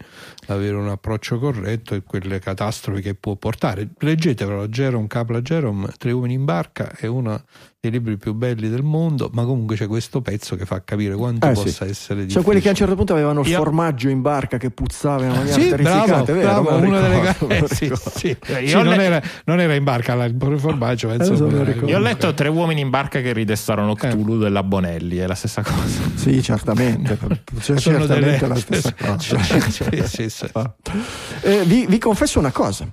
avere un approccio corretto e quelle catastrofi che può portare. Leggetevelo, Jerome Capla Jerome, Tre uomini in barca, è uno dei libri più belli del mondo, ma comunque c'è questo pezzo che fa capire quanto Eh, sì. possa essere difficile. Cioè quelli che a un certo punto avevano il Io- formaggio in barca che puzzava in una maniera Sì, bravo, terrificante, vero? bravo, lo una delle me <laughs> eh, sì, sì. Io Sì, ho non, le- era, non era in barca la- il formaggio, ma Eh, so, ricordo. Io ho letto Tre uomini in barca che ridestarono Eh. Cthulhu della Bonelli, è la stessa cosa. Sì, certamente. Cioè, <laughs> Sono certamente delle- la stessa <laughs> cosa. Sì, sì, sì. Eh, vi, vi confesso una cosa.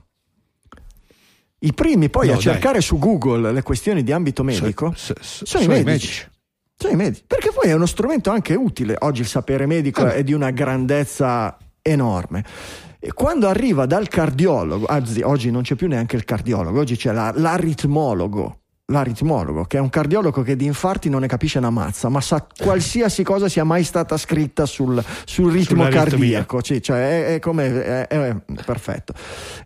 I primi poi No, a dai. cercare su Google le questioni di ambito medico So- so- sono i sono i medici. sono i medici. Perché poi è uno strumento anche utile. Oggi il sapere medico Eh. è di una grandezza enorme. E quando arriva dal cardiologo, anzi oggi non c'è più neanche il cardiologo, oggi c'è la, l'aritmologo, l'aritmologo, che è un cardiologo che di infarti non ne capisce una mazza, ma sa qualsiasi cosa sia mai stata scritta sul, sul ritmo cardiaco, sì, cioè è, è come è, è perfetto.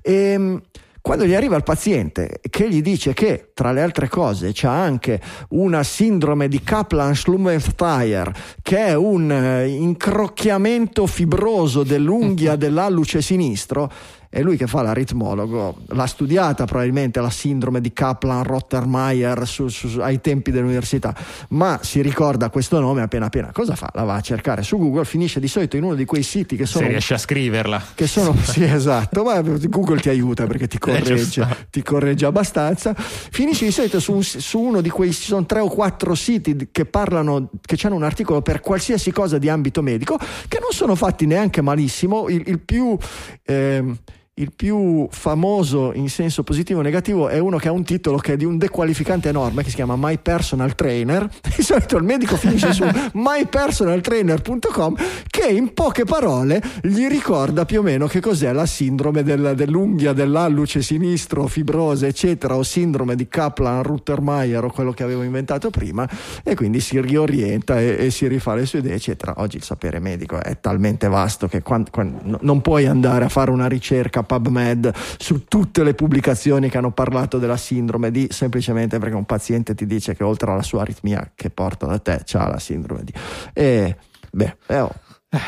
E, ehm, quando gli arriva il paziente che gli dice che, tra le altre cose, c'ha anche una sindrome di Kaplan-Schlumberger, che è un eh, incrocchiamento fibroso dell'unghia dell'alluce sinistro, è lui che fa l'aritmologo, l'ha studiata probabilmente la sindrome di Kaplan-Rottermeier su, su, ai tempi dell'università, ma si ricorda questo nome appena appena. Cosa fa? La va a cercare su Google, finisce di solito in uno di quei siti che sono... Se riesce a scriverla. Che sono, <laughs> sì esatto, ma Google ti aiuta perché ti <laughs> corregge, ti corregge abbastanza. Finisce di solito su, un, su, uno di quei, ci sono tre o quattro siti che parlano, che hanno un articolo per qualsiasi cosa di ambito medico, che non sono fatti neanche malissimo, il, il più... Eh, il più famoso in senso positivo o negativo è uno che ha un titolo che è di un dequalificante enorme che si chiama My Personal Trainer. <laughs> Di solito il medico finisce su <laughs> mypersonaltrainer.com che in poche parole gli ricorda più o meno che cos'è la sindrome del, dell'unghia dell'alluce sinistro fibrosa eccetera o sindrome di Kaplan-Ruttermeier o quello che avevo inventato prima e quindi si riorienta e, e si rifà le sue idee eccetera. Oggi il sapere medico è talmente vasto che quando, quando, non puoi andare a fare una ricerca PubMed su tutte le pubblicazioni che hanno parlato della sindrome di semplicemente perché un paziente ti dice che oltre alla sua aritmia che porta da te c'ha la sindrome di e beh eh, oh,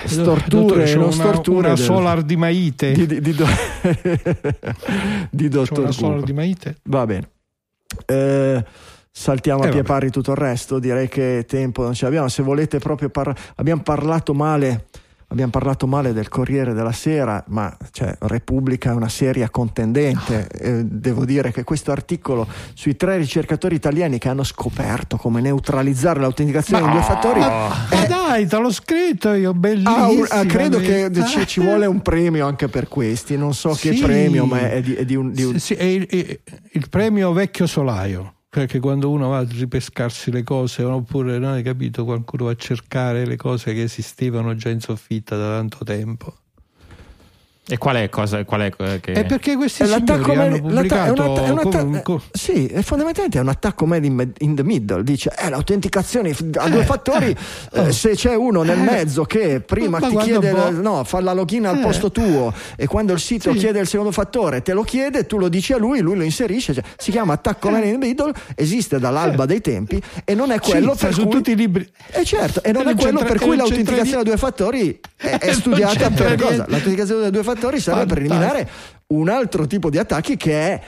storture Dottore, non storture una, una del, solar di maite di, di, di, do, <laughs> di dottor una solar di maite va bene. Eh, saltiamo eh, a pie pari tutto il resto direi che tempo non ce l'abbiamo se volete proprio parlare abbiamo parlato male Abbiamo parlato male del Corriere della Sera, ma cioè, Repubblica è una seria contendente. Eh, devo dire che questo articolo sui tre ricercatori italiani che hanno scoperto come neutralizzare l'autenticazione ma, in due fattori. Ma, ma dai, te l'ho scritto io, bellissimo. Ah, ah, credo che ci, ci, vuole un premio anche per questi. Non so sì. che premio, ma è di, è di un. Di un... Sì, è il, è il premio vecchio solaio perché quando uno va a ripescarsi le cose oppure non hai capito qualcuno va a cercare le cose che esistevano già in soffitta da tanto tempo e qual è cosa? Qual è che... È perché questi è signori hanno pubblicato... È un atta- è un atta- sì, è fondamentalmente è un attacco made in, in the middle. Dice, eh, l'autenticazione a due eh, fattori, eh, eh, se c'è uno nel eh. mezzo che prima ti chiede, la, no, fa la login al posto tuo e quando il sito sì. chiede il secondo fattore te lo chiede, tu lo dici a lui, lui lo inserisce. Cioè, si chiama attacco made in the middle, esiste dall'alba dei tempi e non è quello sì, per cui... tutti i libri. Eh certo, e non è quello per cui l'autenticazione a due fattori è, è <laughs> studiata per cosa? L'autenticazione a due fattori fattori serve per eliminare un altro tipo di attacchi che è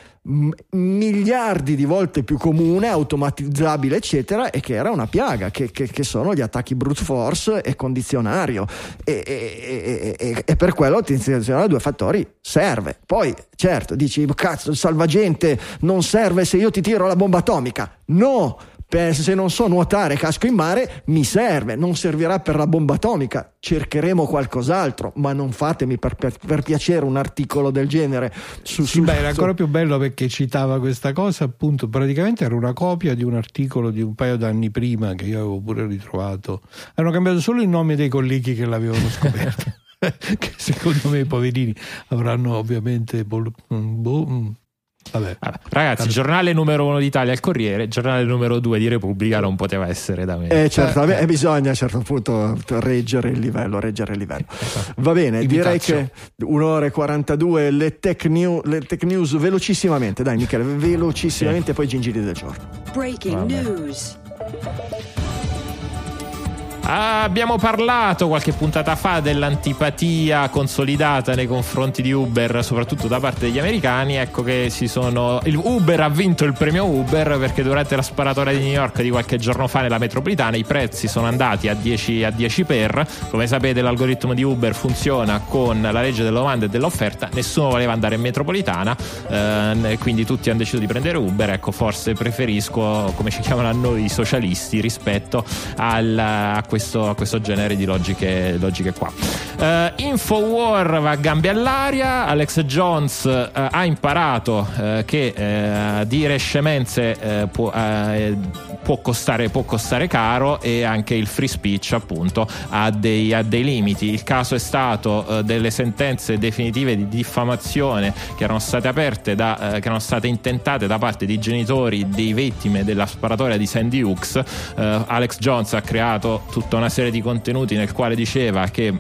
miliardi di volte più comune, automatizzabile, eccetera, e che era una piaga, che, che, che sono gli attacchi brute force e condizionario. E, e, e, e per quello l'ottimizzazione a due fattori serve. Poi, certo, dici, cazzo, il salvagente non serve se io ti tiro la bomba atomica. No! Se non so nuotare casco in mare mi serve, non servirà per la bomba atomica, cercheremo qualcos'altro, ma non fatemi per, per, per piacere un articolo del genere. Su, sì, su, beh, era ancora più bello perché citava questa cosa, appunto, praticamente era una copia di un articolo di un paio d'anni prima che io avevo pure ritrovato. Hanno cambiato solo il nome dei colleghi che l'avevano <laughs> scoperto. <laughs> che secondo me i poverini avranno ovviamente boh, Vabbè, Ragazzi, tanto... giornale numero uno d'Italia il Corriere, giornale numero due di Repubblica non poteva essere da me. Eh, certo, eh, eh. bisogna a un certo punto reggere il livello, reggere il livello. Va bene, direi che un'ora e 42 le tech, new, le tech news velocissimamente, dai Michele, velocissimamente, sì. poi gingili del giorno. Breaking Vabbè. news. Abbiamo parlato qualche puntata fa dell'antipatia consolidata nei confronti di Uber, soprattutto da parte degli americani. Ecco che si sono. Il Uber ha vinto il premio Uber perché durante la sparatoria di New York di qualche giorno fa nella metropolitana i prezzi sono andati a 10, a 10 per. Come sapete, l'algoritmo di Uber funziona con la legge della domanda e dell'offerta. Nessuno voleva andare in metropolitana, eh, quindi tutti hanno deciso di prendere Uber. Ecco, forse preferisco, come ci chiamano a noi i socialisti, rispetto al, a questo questo, a questo genere di logiche, logiche qua. Uh, Infowar va a gambe all'aria, Alex Jones uh, ha imparato uh, che dire scemenze può, può, costare, può, costare, caro e anche il free speech appunto ha dei, ha dei limiti. Il caso è stato delle sentenze definitive di diffamazione che erano state aperte da, che erano state intentate da parte di genitori di vittime della sparatoria di Sandy Hooks. Alex Jones ha creato tutta una serie di contenuti nel quale diceva che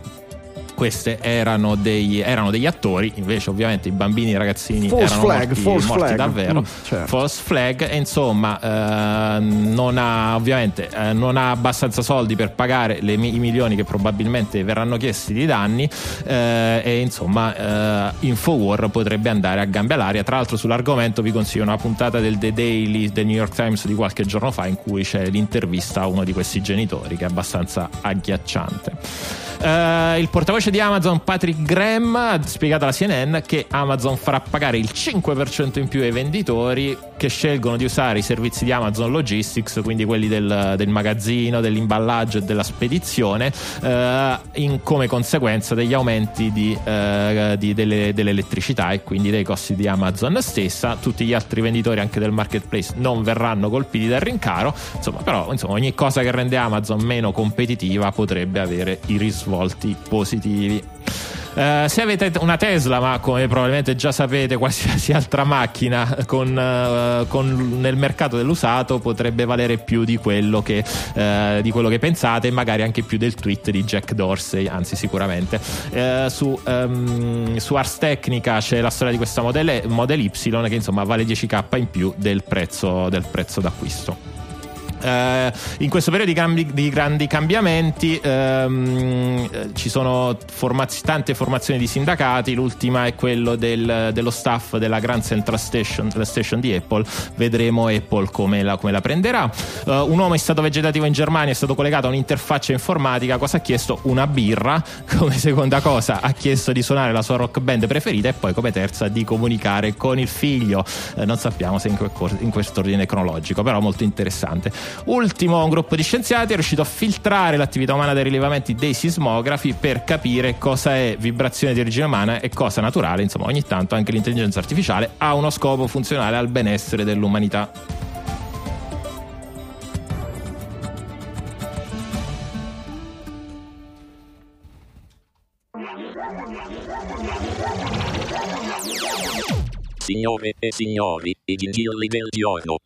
questi erano, erano, degli attori, invece ovviamente i bambini e i ragazzini false erano flag, morti, false morti flag. davvero. Mm, certo. False flag, e insomma, eh, non ha ovviamente eh, non ha abbastanza soldi per pagare le, i milioni che probabilmente verranno chiesti di danni. Eh, e insomma, eh, Infowar potrebbe andare a gambe all'aria. Tra l'altro, sull'argomento vi consiglio una puntata del The Daily del New York Times di qualche giorno fa in cui c'è l'intervista a uno di questi genitori che è abbastanza agghiacciante. Uh, il portavoce di Amazon Patrick Graham ha spiegato alla CNN che Amazon farà pagare il 5% in più ai venditori che scelgono di usare i servizi di Amazon Logistics, quindi quelli del, del magazzino, dell'imballaggio e della spedizione, uh, come conseguenza degli aumenti di, uh, di, delle, dell'elettricità e quindi dei costi di Amazon stessa. Tutti gli altri venditori anche del marketplace non verranno colpiti dal rincaro, insomma, però insomma, ogni cosa che rende Amazon meno competitiva potrebbe avere i risvolti risvolti positivi. Uh, se avete una Tesla, ma come probabilmente già sapete, qualsiasi <laughs> altra macchina con, uh, con nel mercato dell'usato potrebbe valere più di quello, che, uh, di quello, che, pensate e magari anche più del tweet di Jack Dorsey, anzi sicuramente. su, um, su, Ars Technica c'è la storia di questa Model, Model Y che insomma vale 10k in più del prezzo, del prezzo d'acquisto. Uh, in questo periodo di, cambi, di grandi cambiamenti um, ci sono formaz- tante formazioni di sindacati, l'ultima è quello del, dello staff della Grand Central Station, la station di Apple, vedremo Apple come la, come la prenderà. Uh, un uomo in stato vegetativo in Germania è stato collegato a un'interfaccia informatica, cosa ha chiesto? Una birra, <laughs> come seconda cosa ha chiesto di suonare la sua rock band preferita e poi come terza di comunicare con il figlio, uh, non sappiamo se in, que- in questo ordine cronologico, però molto interessante. Ultimo, un gruppo di scienziati è riuscito a filtrare l'attività umana dei rilevamenti dei sismografi per capire cosa è vibrazione di origine umana e cosa naturale. Insomma, ogni tanto anche l'intelligenza artificiale ha uno scopo funzionale al benessere dell'umanità. Signore e signori, i gingilli del giorno.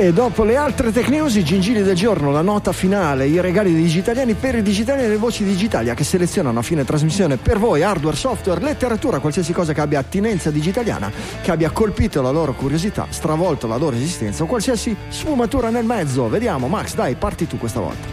E dopo le altre tech news, i gingilli del giorno, la nota finale, i regali dei digitaliani per i digitali e le voci digitali che selezionano a fine trasmissione per voi hardware, software, letteratura, qualsiasi cosa che abbia attinenza digitaliana, che abbia colpito la loro curiosità, stravolto la loro esistenza o qualsiasi sfumatura nel mezzo. Vediamo, Max, dai, parti tu questa volta.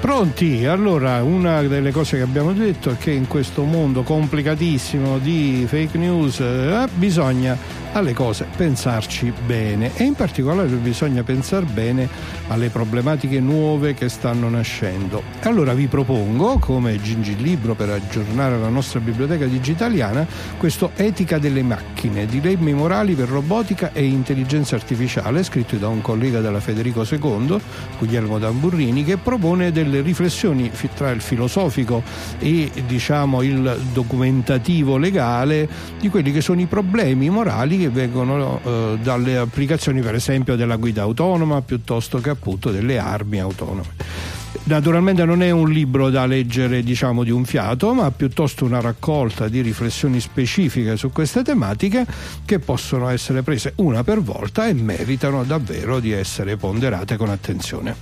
Pronti? Allora, una delle cose che abbiamo detto è che in questo mondo complicatissimo di fake news eh, bisogna alle cose pensarci bene e in particolare bisogna pensare bene alle problematiche nuove che stanno nascendo. Allora vi propongo, come Gingillibro per aggiornare la nostra biblioteca digitaliana, questo Etica delle macchine, dilemmi morali per robotica e intelligenza artificiale, scritto da un collega della Federico II, Guglielmo Tamburrini, che propone delle riflessioni tra il filosofico e diciamo il documentativo legale di quelli che sono i problemi morali che vengono eh, dalle applicazioni per esempio della guida autonoma piuttosto che appunto delle armi autonome. Naturalmente non è un libro da leggere diciamo di un fiato, ma piuttosto una raccolta di riflessioni specifiche su queste tematiche che possono essere prese una per volta e meritano davvero di essere ponderate con attenzione.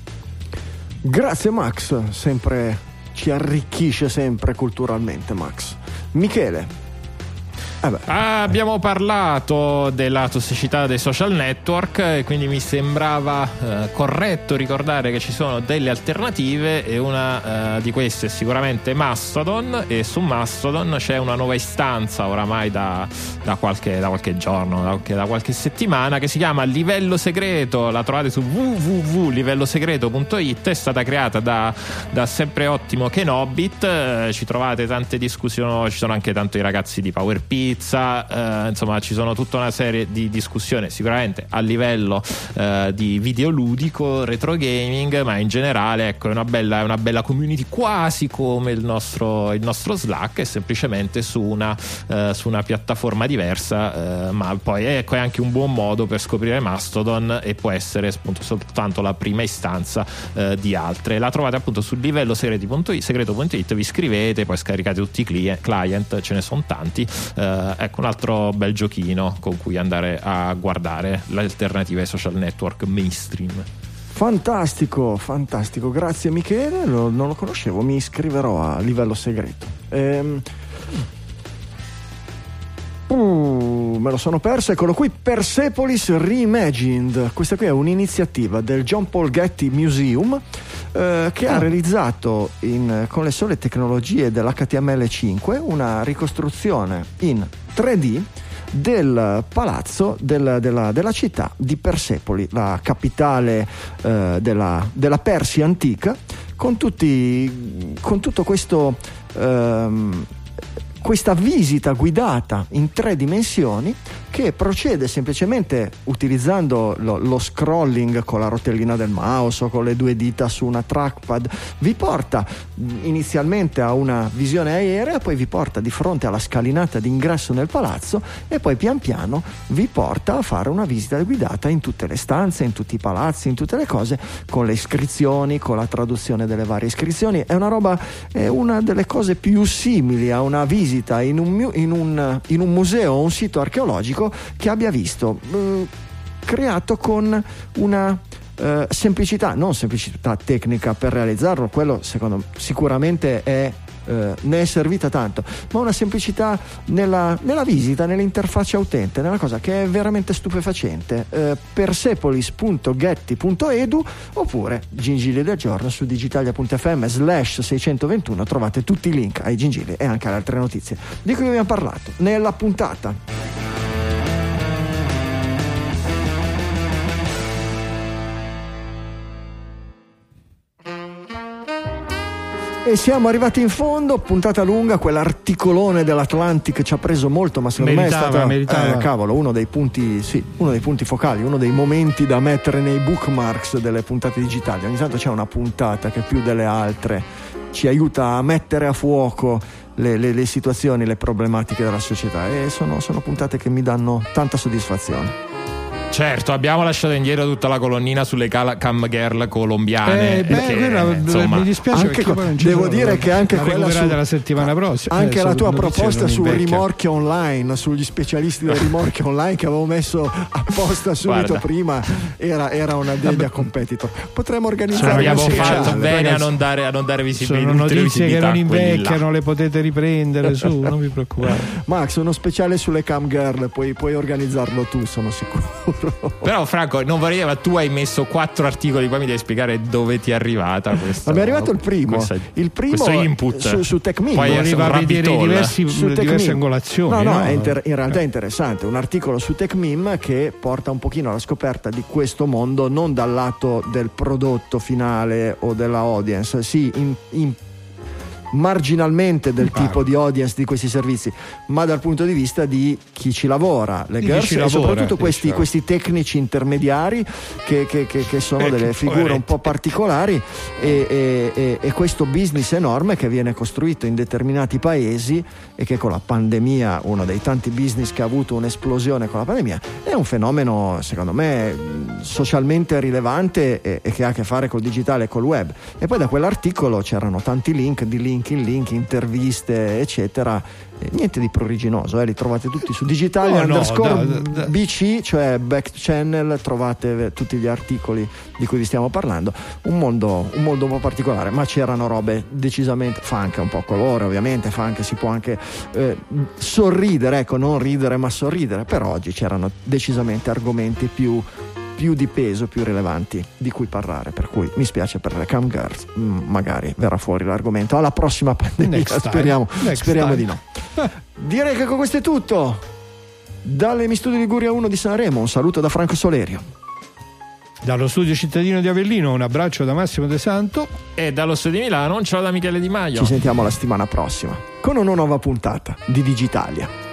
Grazie Max, sempre ci arricchisce sempre culturalmente Max. Michele, eh Abbiamo parlato della tossicità dei social network e quindi mi sembrava eh, corretto ricordare che ci sono delle alternative e una eh, di queste è sicuramente Mastodon e su Mastodon c'è una nuova istanza oramai da, da, qualche, da qualche, giorno, da qualche, da qualche, settimana che si chiama Livello Segreto, la trovate su www.livellosegreto.it, è stata creata da, da sempre ottimo Kenobit, eh, ci trovate tante discussioni, ci sono anche tanto i ragazzi di PowerPit sicurezza, eh, insomma ci sono tutta una serie di discussioni sicuramente a livello eh, di videoludico, retro gaming, ma in generale ecco, è, una bella, una bella community quasi come il nostro, il nostro Slack, è semplicemente su una, eh, su una piattaforma diversa, eh, ma poi ecco, è anche un buon modo per scoprire Mastodon e può essere appunto soltanto la prima istanza eh, di altre. La trovate appunto sul livello segreto.it, vi iscrivete, poi scaricate tutti i client, ce ne sono tanti. Eh, ecco un altro bel giochino con cui andare a guardare l'alternativa ai social network mainstream. Fantastico, fantastico, grazie Michele, non lo conoscevo, mi iscriverò a livello segreto. Ehm, Uh, me lo sono perso, eccolo qui, Persepolis Reimagined. Questa qui è un'iniziativa del John Paul Getty Museum eh, che ha ah. realizzato in, con le sole tecnologie dell'HTML5 una ricostruzione in 3D del palazzo del, della, della, città di Persepoli, la capitale eh, della, della, Persia antica, con, tutti, con tutto questo... Ehm, questa visita guidata in tre dimensioni che procede semplicemente utilizzando lo, lo, scrolling con la rotellina del mouse o con le due dita su una trackpad, vi porta inizialmente a una visione aerea, poi vi porta di fronte alla scalinata d'ingresso nel palazzo e poi pian piano vi porta a fare una visita guidata in tutte le stanze, in tutti i palazzi, in tutte le cose, con le iscrizioni, con la traduzione delle varie iscrizioni. È una roba, è una delle cose più simili a una visita in un, in un, in un museo o un sito archeologico che abbia visto eh, creato con una eh, semplicità, non semplicità tecnica per realizzarlo, quello secondo me sicuramente è eh, ne è servita tanto, ma una semplicità nella, nella, visita, nell'interfaccia utente, nella cosa che è veramente stupefacente. Eh, persepolis.getty.edu oppure Gingilli del giorno su digitalia.fm slash 621 trovate tutti i link ai gingilli e anche alle altre notizie di cui abbiamo parlato nella puntata. E siamo arrivati in fondo, puntata lunga, quell'articolone dell'Atlantic ci ha preso molto, ma secondo meritava, me è stato meritava. Eh, cavolo, uno dei punti, sì, uno dei punti focali, uno dei momenti da mettere nei bookmarks delle puntate digitali. Ogni tanto c'è una puntata che più delle altre ci aiuta a mettere a fuoco le, le, le situazioni, le problematiche della società e sono, sono puntate che mi danno tanta soddisfazione. Certo, abbiamo lasciato indietro tutta la colonnina sulle cam girl colombiane. Eh, beh, perché, quella, insomma, mi dispiace anche co- devo dire che anche quella su, la settimana prossima. Anche eh, la tua proposta sul rimorchio online, sugli specialisti del rimorchio online che avevo messo apposta subito Guarda. prima, era, era, una degna competitor. Potremmo organizzare cioè, abbiamo fatto bene a non, dare, a non dare visibilità. Sono notizie che non invecchiano, le potete riprendere su, non vi preoccupate. Max, uno speciale sulle cam girl, puoi, puoi organizzarlo tu, sono sicuro. <laughs> Però, Franco, non vorrei, ma tu hai messo quattro articoli, poi mi devi spiegare dove ti è arrivata questa. Ma mi è arrivato il primo. Questa, il primo input. su, su TechMin. Poi voleva vedere diversi, su diverse angolazioni. No, no, no? Inter- in realtà è interessante. Un articolo su TechMim che porta un pochino alla scoperta di questo mondo, non dal lato del prodotto finale o della audience, sì, in, in marginalmente del tipo di audience di questi servizi, ma dal punto di vista di chi ci lavora, le di girls e lavora, soprattutto questi, questi, tecnici intermediari che, che, che, che sono delle figure un po' particolari e, e, e, e, questo business enorme che viene costruito in determinati paesi e che con la pandemia, uno dei tanti business che ha avuto un'esplosione con la pandemia, è un fenomeno secondo me socialmente rilevante e, che ha a che fare col digitale e col web. E poi da quell'articolo c'erano tanti link di link in link, interviste, eccetera. E niente di pruriginoso, eh, li trovate tutti su digitali no, underscore no, da, da. BC, cioè back channel, trovate tutti gli articoli di cui vi stiamo parlando. Un mondo, un mondo un po' particolare, ma c'erano robe decisamente, fa anche un po' colore ovviamente, fa anche, si può anche eh, sorridere, ecco, non ridere ma sorridere, però oggi c'erano decisamente argomenti più più di peso, più rilevanti di cui parlare. Per cui mi spiace per le cam girls, mm, magari verrà fuori l'argomento. Alla prossima <laughs> pandemia, speriamo, speriamo di no. <laughs> Direi che con questo è tutto. Dalle Mi Studi Liguria 1 di Sanremo, un saluto da Franco Solerio. Dallo studio cittadino di Avellino un abbraccio da Massimo De Santo e dallo studio di Milano un ciao da Michele Di Maio. Ci sentiamo la settimana prossima con una nuova puntata di Digitalia.